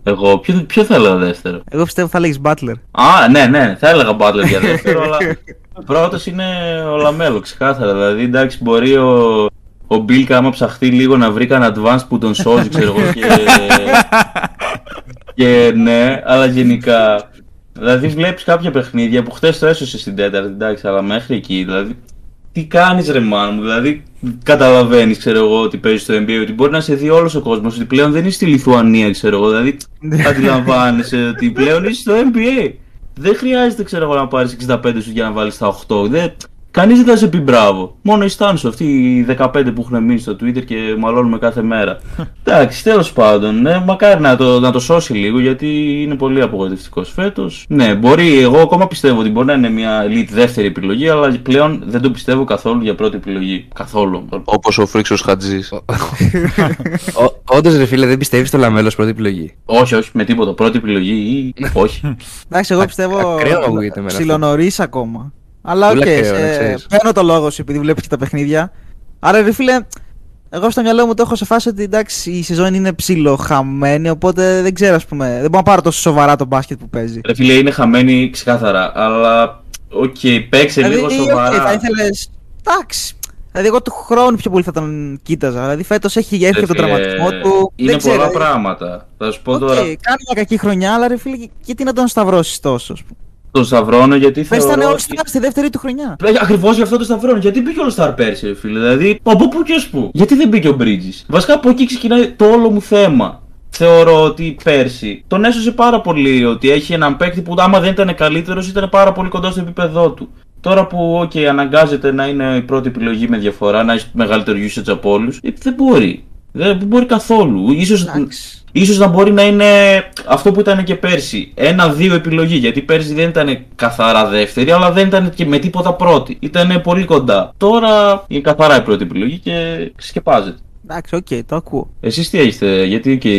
Εγώ, ποιο, ποιο θα έλεγα δεύτερο; Εγώ πιστεύω θα έλεγες Butler. Α, ναι, ναι, θα έλεγα Butler για δεύτερο, αλλά πρώτος είναι ο Λαμέλο, ξεκάθαρα. Δηλαδή, εντάξει, μπορεί ο, ο Μπίλκα, άμα ψαχτεί λίγο, να βρει κανένα advanced που τον σώζει, ξέρω εγώ, και, και ναι, αλλά γενικά. Δηλαδή, βλέπεις κάποια παιχνίδια που χθες το έσωσε στην τέταρτη, εντάξει, αλλά μέχρι εκεί, δηλαδή. Τι κάνεις, ρε man μου, δηλαδή καταλαβαίνεις, ξέρω εγώ, ότι παίζεις στο NBA, ότι μπορεί να σε δει όλος ο κόσμος, ότι πλέον δεν είσαι στη Λιθουανία, ξέρω εγώ, δηλαδή αντιλαμβάνεσαι ότι πλέον είσαι στο NBA. Δεν χρειάζεται, ξέρω εγώ, να πάρεις 65 σου για να βάλεις τα 8. Δεν... Κανείς δεν θα σε πει μπράβο. Μόνο οι στάνου αυτοί οι 15 που έχουν μείνει στο Twitter και μαλώνουμε κάθε μέρα. Εντάξει, τέλος πάντων, ναι, μακάρι να το, να το σώσει λίγο γιατί είναι πολύ απογοητευτικός φέτος. Ναι, μπορεί, εγώ ακόμα πιστεύω ότι μπορεί να είναι μια elite δεύτερη επιλογή, αλλά πλέον δεν το πιστεύω καθόλου για πρώτη επιλογή. Καθόλου. Όπως ο Φρίξος Χατζής. Όντως, ρε φίλε, δεν πιστεύεις στο Λαμέλο ως πρώτη επιλογή; Όχι, όχι, με τίποτα. Πρώτη επιλογή ή όχι. Εντάξει, εγώ πιστεύω. ακραίο ακούγεται εμένα αυτό. Ψιλονωρίς ακόμα. Αλλά οκ, Πολύ ακραίο, να σε- ξέρεις. παίρνω το λόγο σου επειδή βλέπεις και τα παιχνίδια. Άρα, ρε φίλε, εγώ στο μυαλό μου το έχω σε φάση ότι εντάξει, η σεζόν είναι ψιλοχαμένη. Οπότε δεν ξέρω, ας πούμε. Δεν μπορώ να πάρω τόσο σοβαρά το μπάσκετ που παίζει. Ρε φίλε, είναι χαμένη ξεκάθαρα, αλλά οκ, παίξε λίγο οκ, σοβαρά. θα ήθελες. Εντάξει. Δηλαδή, εγώ του χρόνου πιο πολύ θα τον κοίταζα. Δηλαδή, φέτος έχει έρθει Ρε τον φίλε, τραυματισμός του. Είναι δεν ξέρω, πολλά δηλαδή, πράγματα. Θα σου πω οκ, τώρα. κάνει μια κακή χρονιά, αλλά ρε φίλε, γιατί να τον σταυρώσεις τόσο. ας πούμε. Το σταυρώνω γιατί Πες ήταν θεωρώ. all star στη δεύτερη του χρονιά. Ακριβώς γι' αυτό το σταυρώνω. Γιατί μπήκε All-Star πέρσι, ρε φίλε. Δηλαδή, από πού και ως πού. Γιατί δεν μπήκε ο Bridges. Βασικά από εκεί ξεκινάει το όλο μου θέμα. Θεωρώ ότι πέρσι τον έσωσε πάρα πολύ ότι έχει έναν παίκτη που άμα δεν ήταν καλύτερος ήταν πάρα πολύ κοντά στο επίπεδό του. Τώρα που okay, αναγκάζεται να είναι η πρώτη επιλογή με διαφορά, να έχει μεγαλύτερο usage από όλους, δεν μπορεί. Δεν μπορεί καθόλου. Ίσως, Εντάξει. ίσως να μπορεί να είναι αυτό που ήταν και πέρσι. Ένα-δύο επιλογή. Γιατί πέρσι δεν ήταν καθαρά δεύτερη, αλλά δεν ήταν και με τίποτα πρώτη. Ήταν πολύ κοντά. Τώρα είναι καθαρά η πρώτη επιλογή και σκεπάζεται. Εντάξει, οκ, το ακούω. Εσείς τι έχετε, γιατί και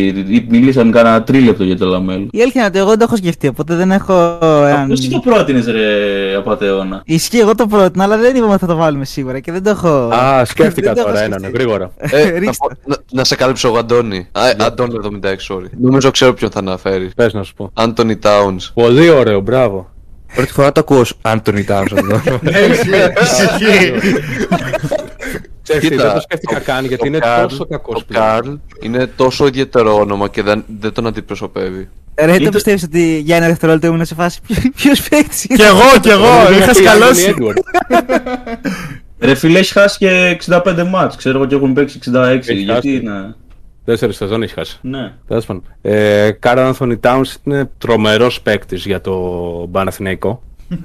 μιλήσαμε κάνα τρίλεπτο για το Λαμέλο. Η αλήθεια είναι ότι εγώ δεν το έχω σκεφτεί, οπότε δεν έχω. έναν- Πώ το πρότεινες, ρε Απατεώνα. Ισχύει, εγώ το πρότεινα, αλλά δεν είπαμε ότι θα το βάλουμε σίγουρα και δεν το έχω. Α, σκέφτηκα Δεν το έχω τώρα έναν, σκεφτεί. γρήγορα. Ε, να, Ρίξτε. πω- να, να σε καλύψω εγώ, Αντώνη. Α, Αντώνη 76, sorry. Νομίζω ξέρω ποιον θα αναφέρεις. Πες να σου πω. Άντωνι Τάουνς. Πολύ ωραίο, μπράβο. Πρώτη φορά το ακούω ως Anthony Towns εδώ. Ξέρεις τι, Κοίτα, δεν το σκέφτηκα καν γιατί ο είναι Καρλ- τόσο κακός Ο Καρλ είναι τόσο ιδιαίτερο όνομα και δεν, δεν τον αντιπροσωπεύει. Ρε, Είναι το το- πιστεύεις ότι για ένα δευτερόλεπτο ήμουν σε φάση; Ποιο παίκτης Κι εγώ, κι εγώ, είχα σκαλώσει. Ρε φίλε, έχεις χάσει και 65 μάτς. Ξέρω εγώ και έχουν παίξει 66. Έχεις γιατί χάσει. είναι; Τέσσερις σεζόν έχεις χάσει. Ναι. Τέλος πάντων. Ε, Κάρl Άνθονι Towns είναι τρομερός παίκτης για το Παναθηναϊκό.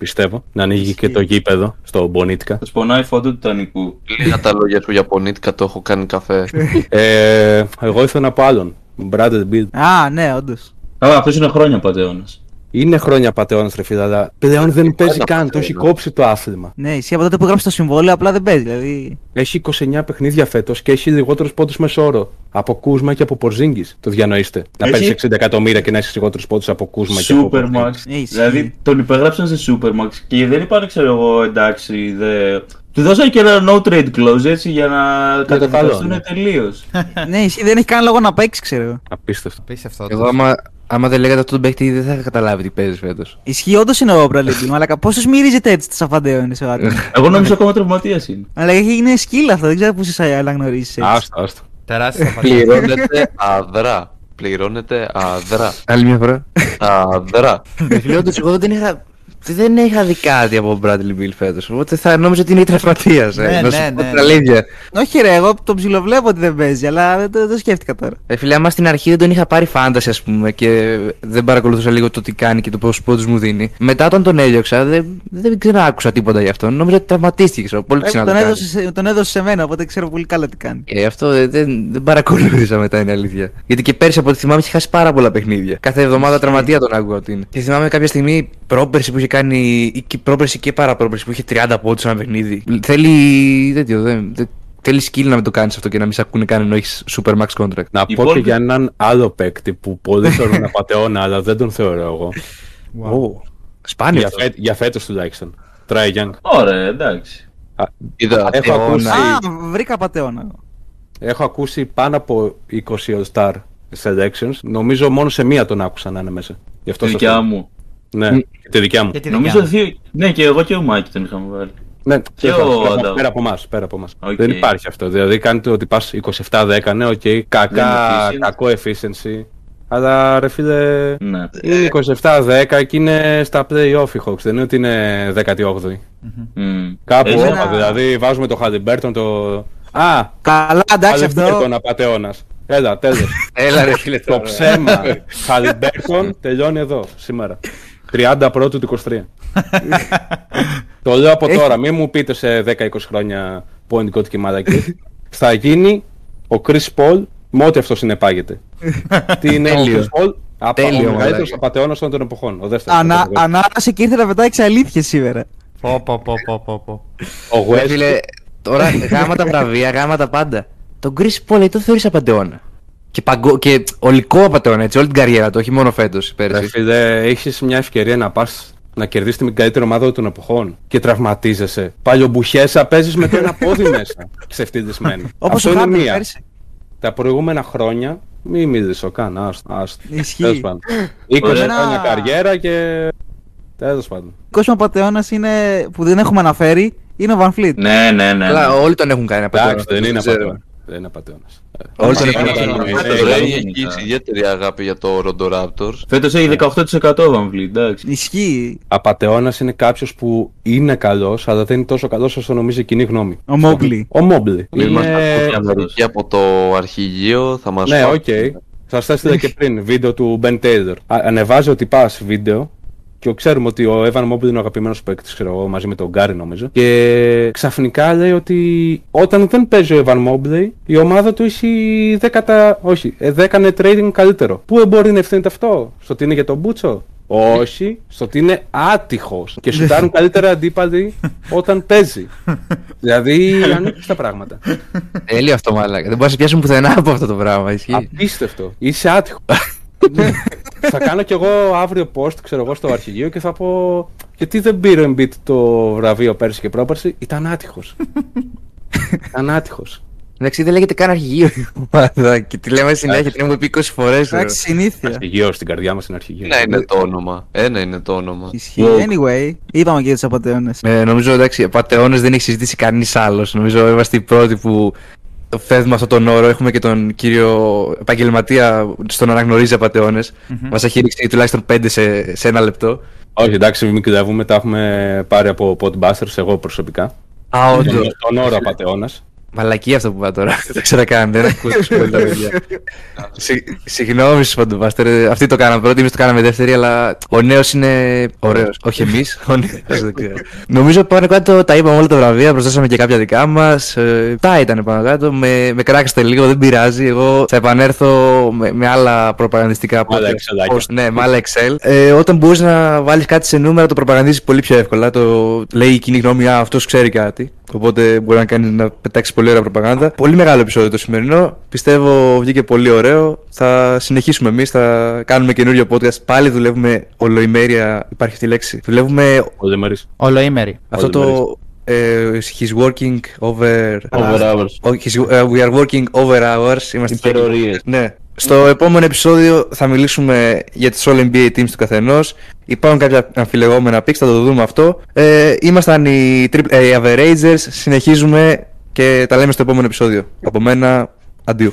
πιστεύω. Να ανοίγει και το γήπεδο στο Μπονίτικα. Θα σπονάει φωτό του Τιτανικού. Λίγα τα λόγια σου Ιαπωνίτικα, το έχω κάνει καφέ. ε, εγώ ήθελα να πω άλλον. Bradley Bill. Α, ναι, όντως. Καλά, αυτός είναι χρόνια πατεώνα. Είναι χρόνια πατεώνα ρε φίλε, αλλά πλέον δεν παίζει ένα καν. Το έχει πατεώνα. κόψει το άθλημα. Ναι, ισχύει από τότε που γράψει το συμβόλαιο, απλά δεν παίζει. Δηλαδή. Έχει 29 παιχνίδια φέτος και έχει λιγότερους πόντους μεσόωρο. Από Κούσμα και από Πορζίνγκης. Το διανοείστε. Να Έχει- παίρνεις 60 εκατομμύρια και να έχεις λιγότερους πόντους από Κούσμα και από Supermax. Porzingis. Ναι, ισχύει. δηλαδή τον υπεγράψαν σε Supermax και δεν είπαν, ξέρω εγώ, εντάξει, δε... Του δώσανε και ένα no trade clause έτσι για να καλό, καταδικαστούν ναι. τελείως. ναι, ισχύει, δεν έχει καν λόγο να παίξει, ξέρω εγώ. Απίστευτο. Απίστευτο. Εγώ άμα, άμα δεν λέγατε αυτό τον παίκτη δεν θα είχα καταλάβει τι παίζεις φέτος. Ισχύει, όντως είναι ο Bradley Bill, αλλά πόσο μυρίζεται έτσι το σαφαντέο είναι σε ο άτομο. Εγώ νόμιζα ακόμα τραυματίας είναι. αλλά είναι σκύλα αυτό, δεν ξέρω πώ σε αναγνωρίζει έτσι. Άστο, άστο. Τεράστια φαντασία. Πληρώνεται αδρά. πληρώνεται αδρά. Άλλη μια φορά. Αδρά. Ε, Φίλε, όντως, εγώ δεν είχα. Δεν είχα δει κάτι από τον Bradley Bill φέτος, οπότε θα νόμιζα ότι είναι η τραυματίας. ε, Ναι, να σου ναι, πω ναι. την αλήθεια. Όχι ρε, εγώ τον ψιλοβλέπω ότι δεν παίζει, αλλά δεν το, δεν σκέφτηκα τώρα. Ε, φίλε, άμα στην αρχή δεν τον είχα πάρει φάνταση, ας πούμε, και δεν παρακολουθούσα λίγο το τι κάνει και το πόσου πόντους μου δίνει. Μετά όταν τον έδιωξα, δεν, δεν ξέρω άκουσα τίποτα γι' αυτό. Νόμιζα ότι τραυματίστηκες. ξέρω, Πολύ Ε, ψηλά τον, το κάνει. έδωσε, σε- τον έδωσε σε μένα, οπότε ξέρω πολύ καλά τι κάνει. Ε, αυτό δεν, δεν, δεν παρακολούθησα μετά, είναι αλήθεια. Γιατί και πέρσι από ό,τι θυμάμαι είχε χάσει πάρα πολλά παιχνίδια. Κάθε εβδομάδα τραυματία τον άκουγα ότι είναι. Και θυμάμαι κάποια στιγμή πρόπερση που είχε κάνει. ή και πρόπερση και παραπρόπερση που είχε 30 πόντους ένα παιχνίδι. Θέλει. τέτοιο, δεν, δεν, θέλει skill να μην το κάνεις αυτό και να μην σε ακούνε καν ενώ έχεις super max contract. Να Οι πω και υπόλοιποι- για έναν άλλο παίκτη που πολλοί θεωρούν απαταιώνα, αλλά δεν τον θεωρώ εγώ. Ω, Σπάνιο για, αυτό. φέ, για φέτος τουλάχιστον. Trae Young. Ωραία, εντάξει. Είδα, Έχω Απατεώνα. ακούσει, Α, βρήκα απατεώνα. έχω ακούσει πάνω από 20 All-Star selections. Νομίζω μόνο σε μία τον άκουσα να είναι μέσα. Γι' αυτό Τη σας δικιά λέω. μου. Ναι, και τη δικιά μου. Και τη Νομίζω δικιά μου. δύο. Ναι, και εγώ και ο Μάκη τον είχαμε βάλει. Ναι, Και πέρα, ο πέρα, Αντάμ. πέρα από εμάς, πέρα από εμάς. Οκ. Δεν υπάρχει αυτό. Δηλαδή κάνετε ότι πας 27-10, ναι, οκ, κακά, efficient. κακό efficiency. Αλλά ρε φίλε, Ναι. είναι 27-10 και είναι στα play-off οι Hawks, δεν είναι ότι είναι 18η. Μμμ. Κάπου Έχει όπα, ένα- δηλαδή βάζουμε το Halliburton, το... Α, Καλά, εντάξει αυτό. Halliburton απατεώνας. Έλα, τέλος. Έλα ρε φίλε το τώρα. ψέμα. Halliburton τελειώνει εδώ, σήμερα. 30 πρώτου του 23. το λέω από τώρα, μην μου πείτε σε 10-20 χρόνια point guard και μαλακές. Θα γίνει ο Chris Paul με ό,τι αυτός συνεπάγεται. Τι είναι ο Τέλειο. Chris Paul, απα, Τέλειο, ο μεγαλύτερος μαλάκα. απατεώνας όλων των εποχών. Ο δεύτερος. Ανα, κατηγορία. ανάρασε και ήρθε να πετάξει αλήθειες σήμερα. Πω, πω, πω, πω, πω, πω. Ο Ρε West, φίλε, τώρα γάμα τα βραβεία, γάμα τα πάντα. Τον Chris Paul το θεωρείς απατεώνα. Και, παγκο... και ολικό απατεώνα, έτσι, όλη την καριέρα του, όχι μόνο φέτος, Ρε πέρσι. φίλε, έχεις μια ευκαιρία να πας να κερδίσεις την καλύτερη ομάδα των εποχών και τραυματίζεσαι. Παλιομπουχέσαι, παίζεις με το ένα πόδι μέσα. Ξεφτυλισμένο. Όπως Αυτό ο είναι Χάρντεν μία. πέρσι. Τα προηγούμενα χρόνια, μη μίλησω καν, άστο, άστο. Ισχύει. Τέλος πάντων. 20 Ωραία. χρόνια καριέρα και... Τέλος πάντων. Ο κόσμος πατεώνας είναι που δεν έχουμε αναφέρει είναι ο Van Fleet. Ναι, ναι, ναι. Αλλά όλοι τον έχουν κάνει απατεώνα. Εντάξει, δεν είναι ξέρω. Απατεώνας. Δεν είναι απατεώνας. Όλοι τον Μα, έχουν είναι κάνει. το- Ε, φέτος ε, δεν έχει είναι. έχει ιδιαίτερη αγάπη για το Rondo Raptors. Φέτος έχει 18% Van Vliet, εντάξει. Ισχύει. Απατεώνας είναι κάποιος που είναι καλός, αλλά δεν είναι τόσο καλός όσο νομίζει η κοινή γνώμη. Ο Mobley. Ο Mobley. Μην μας Είναι... ακούει η Αμερική από το αρχηγείο, θα μας Ναι, φάει. οκ. Σας τα έστειλα και πριν βίντεο του Ben Taylor. Α, ανεβάζει ότι πα βίντεο και ξέρουμε ότι ο Evan Mobley είναι ο αγαπημένος παίκτης, ξέρω εγώ, μαζί με τον Γκάρι νομίζω. Και ξαφνικά λέει ότι όταν δεν παίζει ο Evan Mobley, η ομάδα του έχει δέκατα. Όχι, ε, δέκανε trading καλύτερο. Πού μπορεί να ευθύνεται αυτό, στο ότι είναι για τον Μπούτσο; Όχι, στο ότι είναι άτυχος και σουτάρουν καλύτερα αντίπαλοι όταν παίζει. δηλαδή ανοίγει τα πράγματα. Τέλειο αυτό, μαλάκα. Δεν μπορείς να σε πιάσουν πουθενά από αυτό το πράγμα. Ισχύει. Απίστευτο. Είσαι άτυχος. θα κάνω κι εγώ αύριο post, ξέρω εγώ, στο αρχηγείο και θα πω γιατί δεν πήρε ο Embiid το βραβείο πέρσι και πρόπερσι; Ήταν άτυχος. Ήταν άτυχος. Εντάξει, δεν λέγεται καν αρχηγείο η ομάδα. Και τη λέμε συνέχεια, την έχουμε πει 20 φορές. Εντάξει, συνήθεια. Αρχηγείο στην καρδιά μας είναι αρχηγείο. Ένα είναι το όνομα. Ένα είναι το όνομα. Ισχύει. Anyway, είπαμε και για τους απαταιώνε. Ε, νομίζω εντάξει, πατεώνε δεν έχει συζητήσει κανείς άλλος. Νομίζω είμαστε οι πρώτοι που το φεύγουμε αυτόν τον όρο. Έχουμε και τον κύριο επαγγελματία στον αναγνωρίζει απατεώνε. Μας έχει ρίξει τουλάχιστον 5 σε, σε ένα λεπτό. Όχι, εντάξει, μην κλέβουμε, τα έχουμε πάρει από Podbusters, εγώ προσωπικά. Α, όντως. Τον- Τον όρο απατεώνας. Μαλακή αυτό που είπα τώρα. Δεν το ξέρω καν. Δεν ακούω το σχόλιο, παιδιά. Συ- Συγγνώμη στου Παντοβάστερ. Αυτοί το κάναμε πρώτοι, εμείς το κάναμε δεύτερη, αλλά ο νέος είναι ωραίος. Όχι εμείς, ο νέος. Νομίζω πάνω κάτω τα είπαμε όλα τα βραβεία, προσθέσαμε και κάποια δικά μας. Τα ήταν πάνω κάτω. Με, με κράξτε λίγο, δεν πειράζει. Εγώ θα επανέλθω με, με άλλα προπαγανδιστικά Με άλλα podcast. Excelάκια. Post, Ναι, με άλλα Excel. Ε, όταν μπορείς να βάλεις κάτι σε νούμερα, το προπαγανδίζεις πολύ πιο εύκολα. Το λέει η κοινή γνώμη, Α, αυτός ξέρει κάτι. Οπότε μπορεί να κάνει να πετάξει πολύ ωραία προπαγάνδα. Πολύ μεγάλο επεισόδιο το σημερινό. Πιστεύω βγήκε πολύ ωραίο. Θα συνεχίσουμε εμείς, θα κάνουμε καινούριο podcast. Πάλι δουλεύουμε ολοημέρεια. Υπάρχει αυτή η λέξη. Δουλεύουμε Ο Δεμαρής. Ολοήμερη. αυτό το. Ε, he's working over. Over hours. Όχι, he's- ε, we are working over hours. Είμαστε Υπερορίες. ναι. Στο επόμενο επεισόδιο θα μιλήσουμε για τις All NBA teams του καθενός. Υπάρχουν κάποια αμφιλεγόμενα picks, θα το δούμε αυτό. Ε, ήμασταν οι, triple, ε, οι Averagers, συνεχίζουμε και τα λέμε στο επόμενο επεισόδιο. Από μένα, αντίο.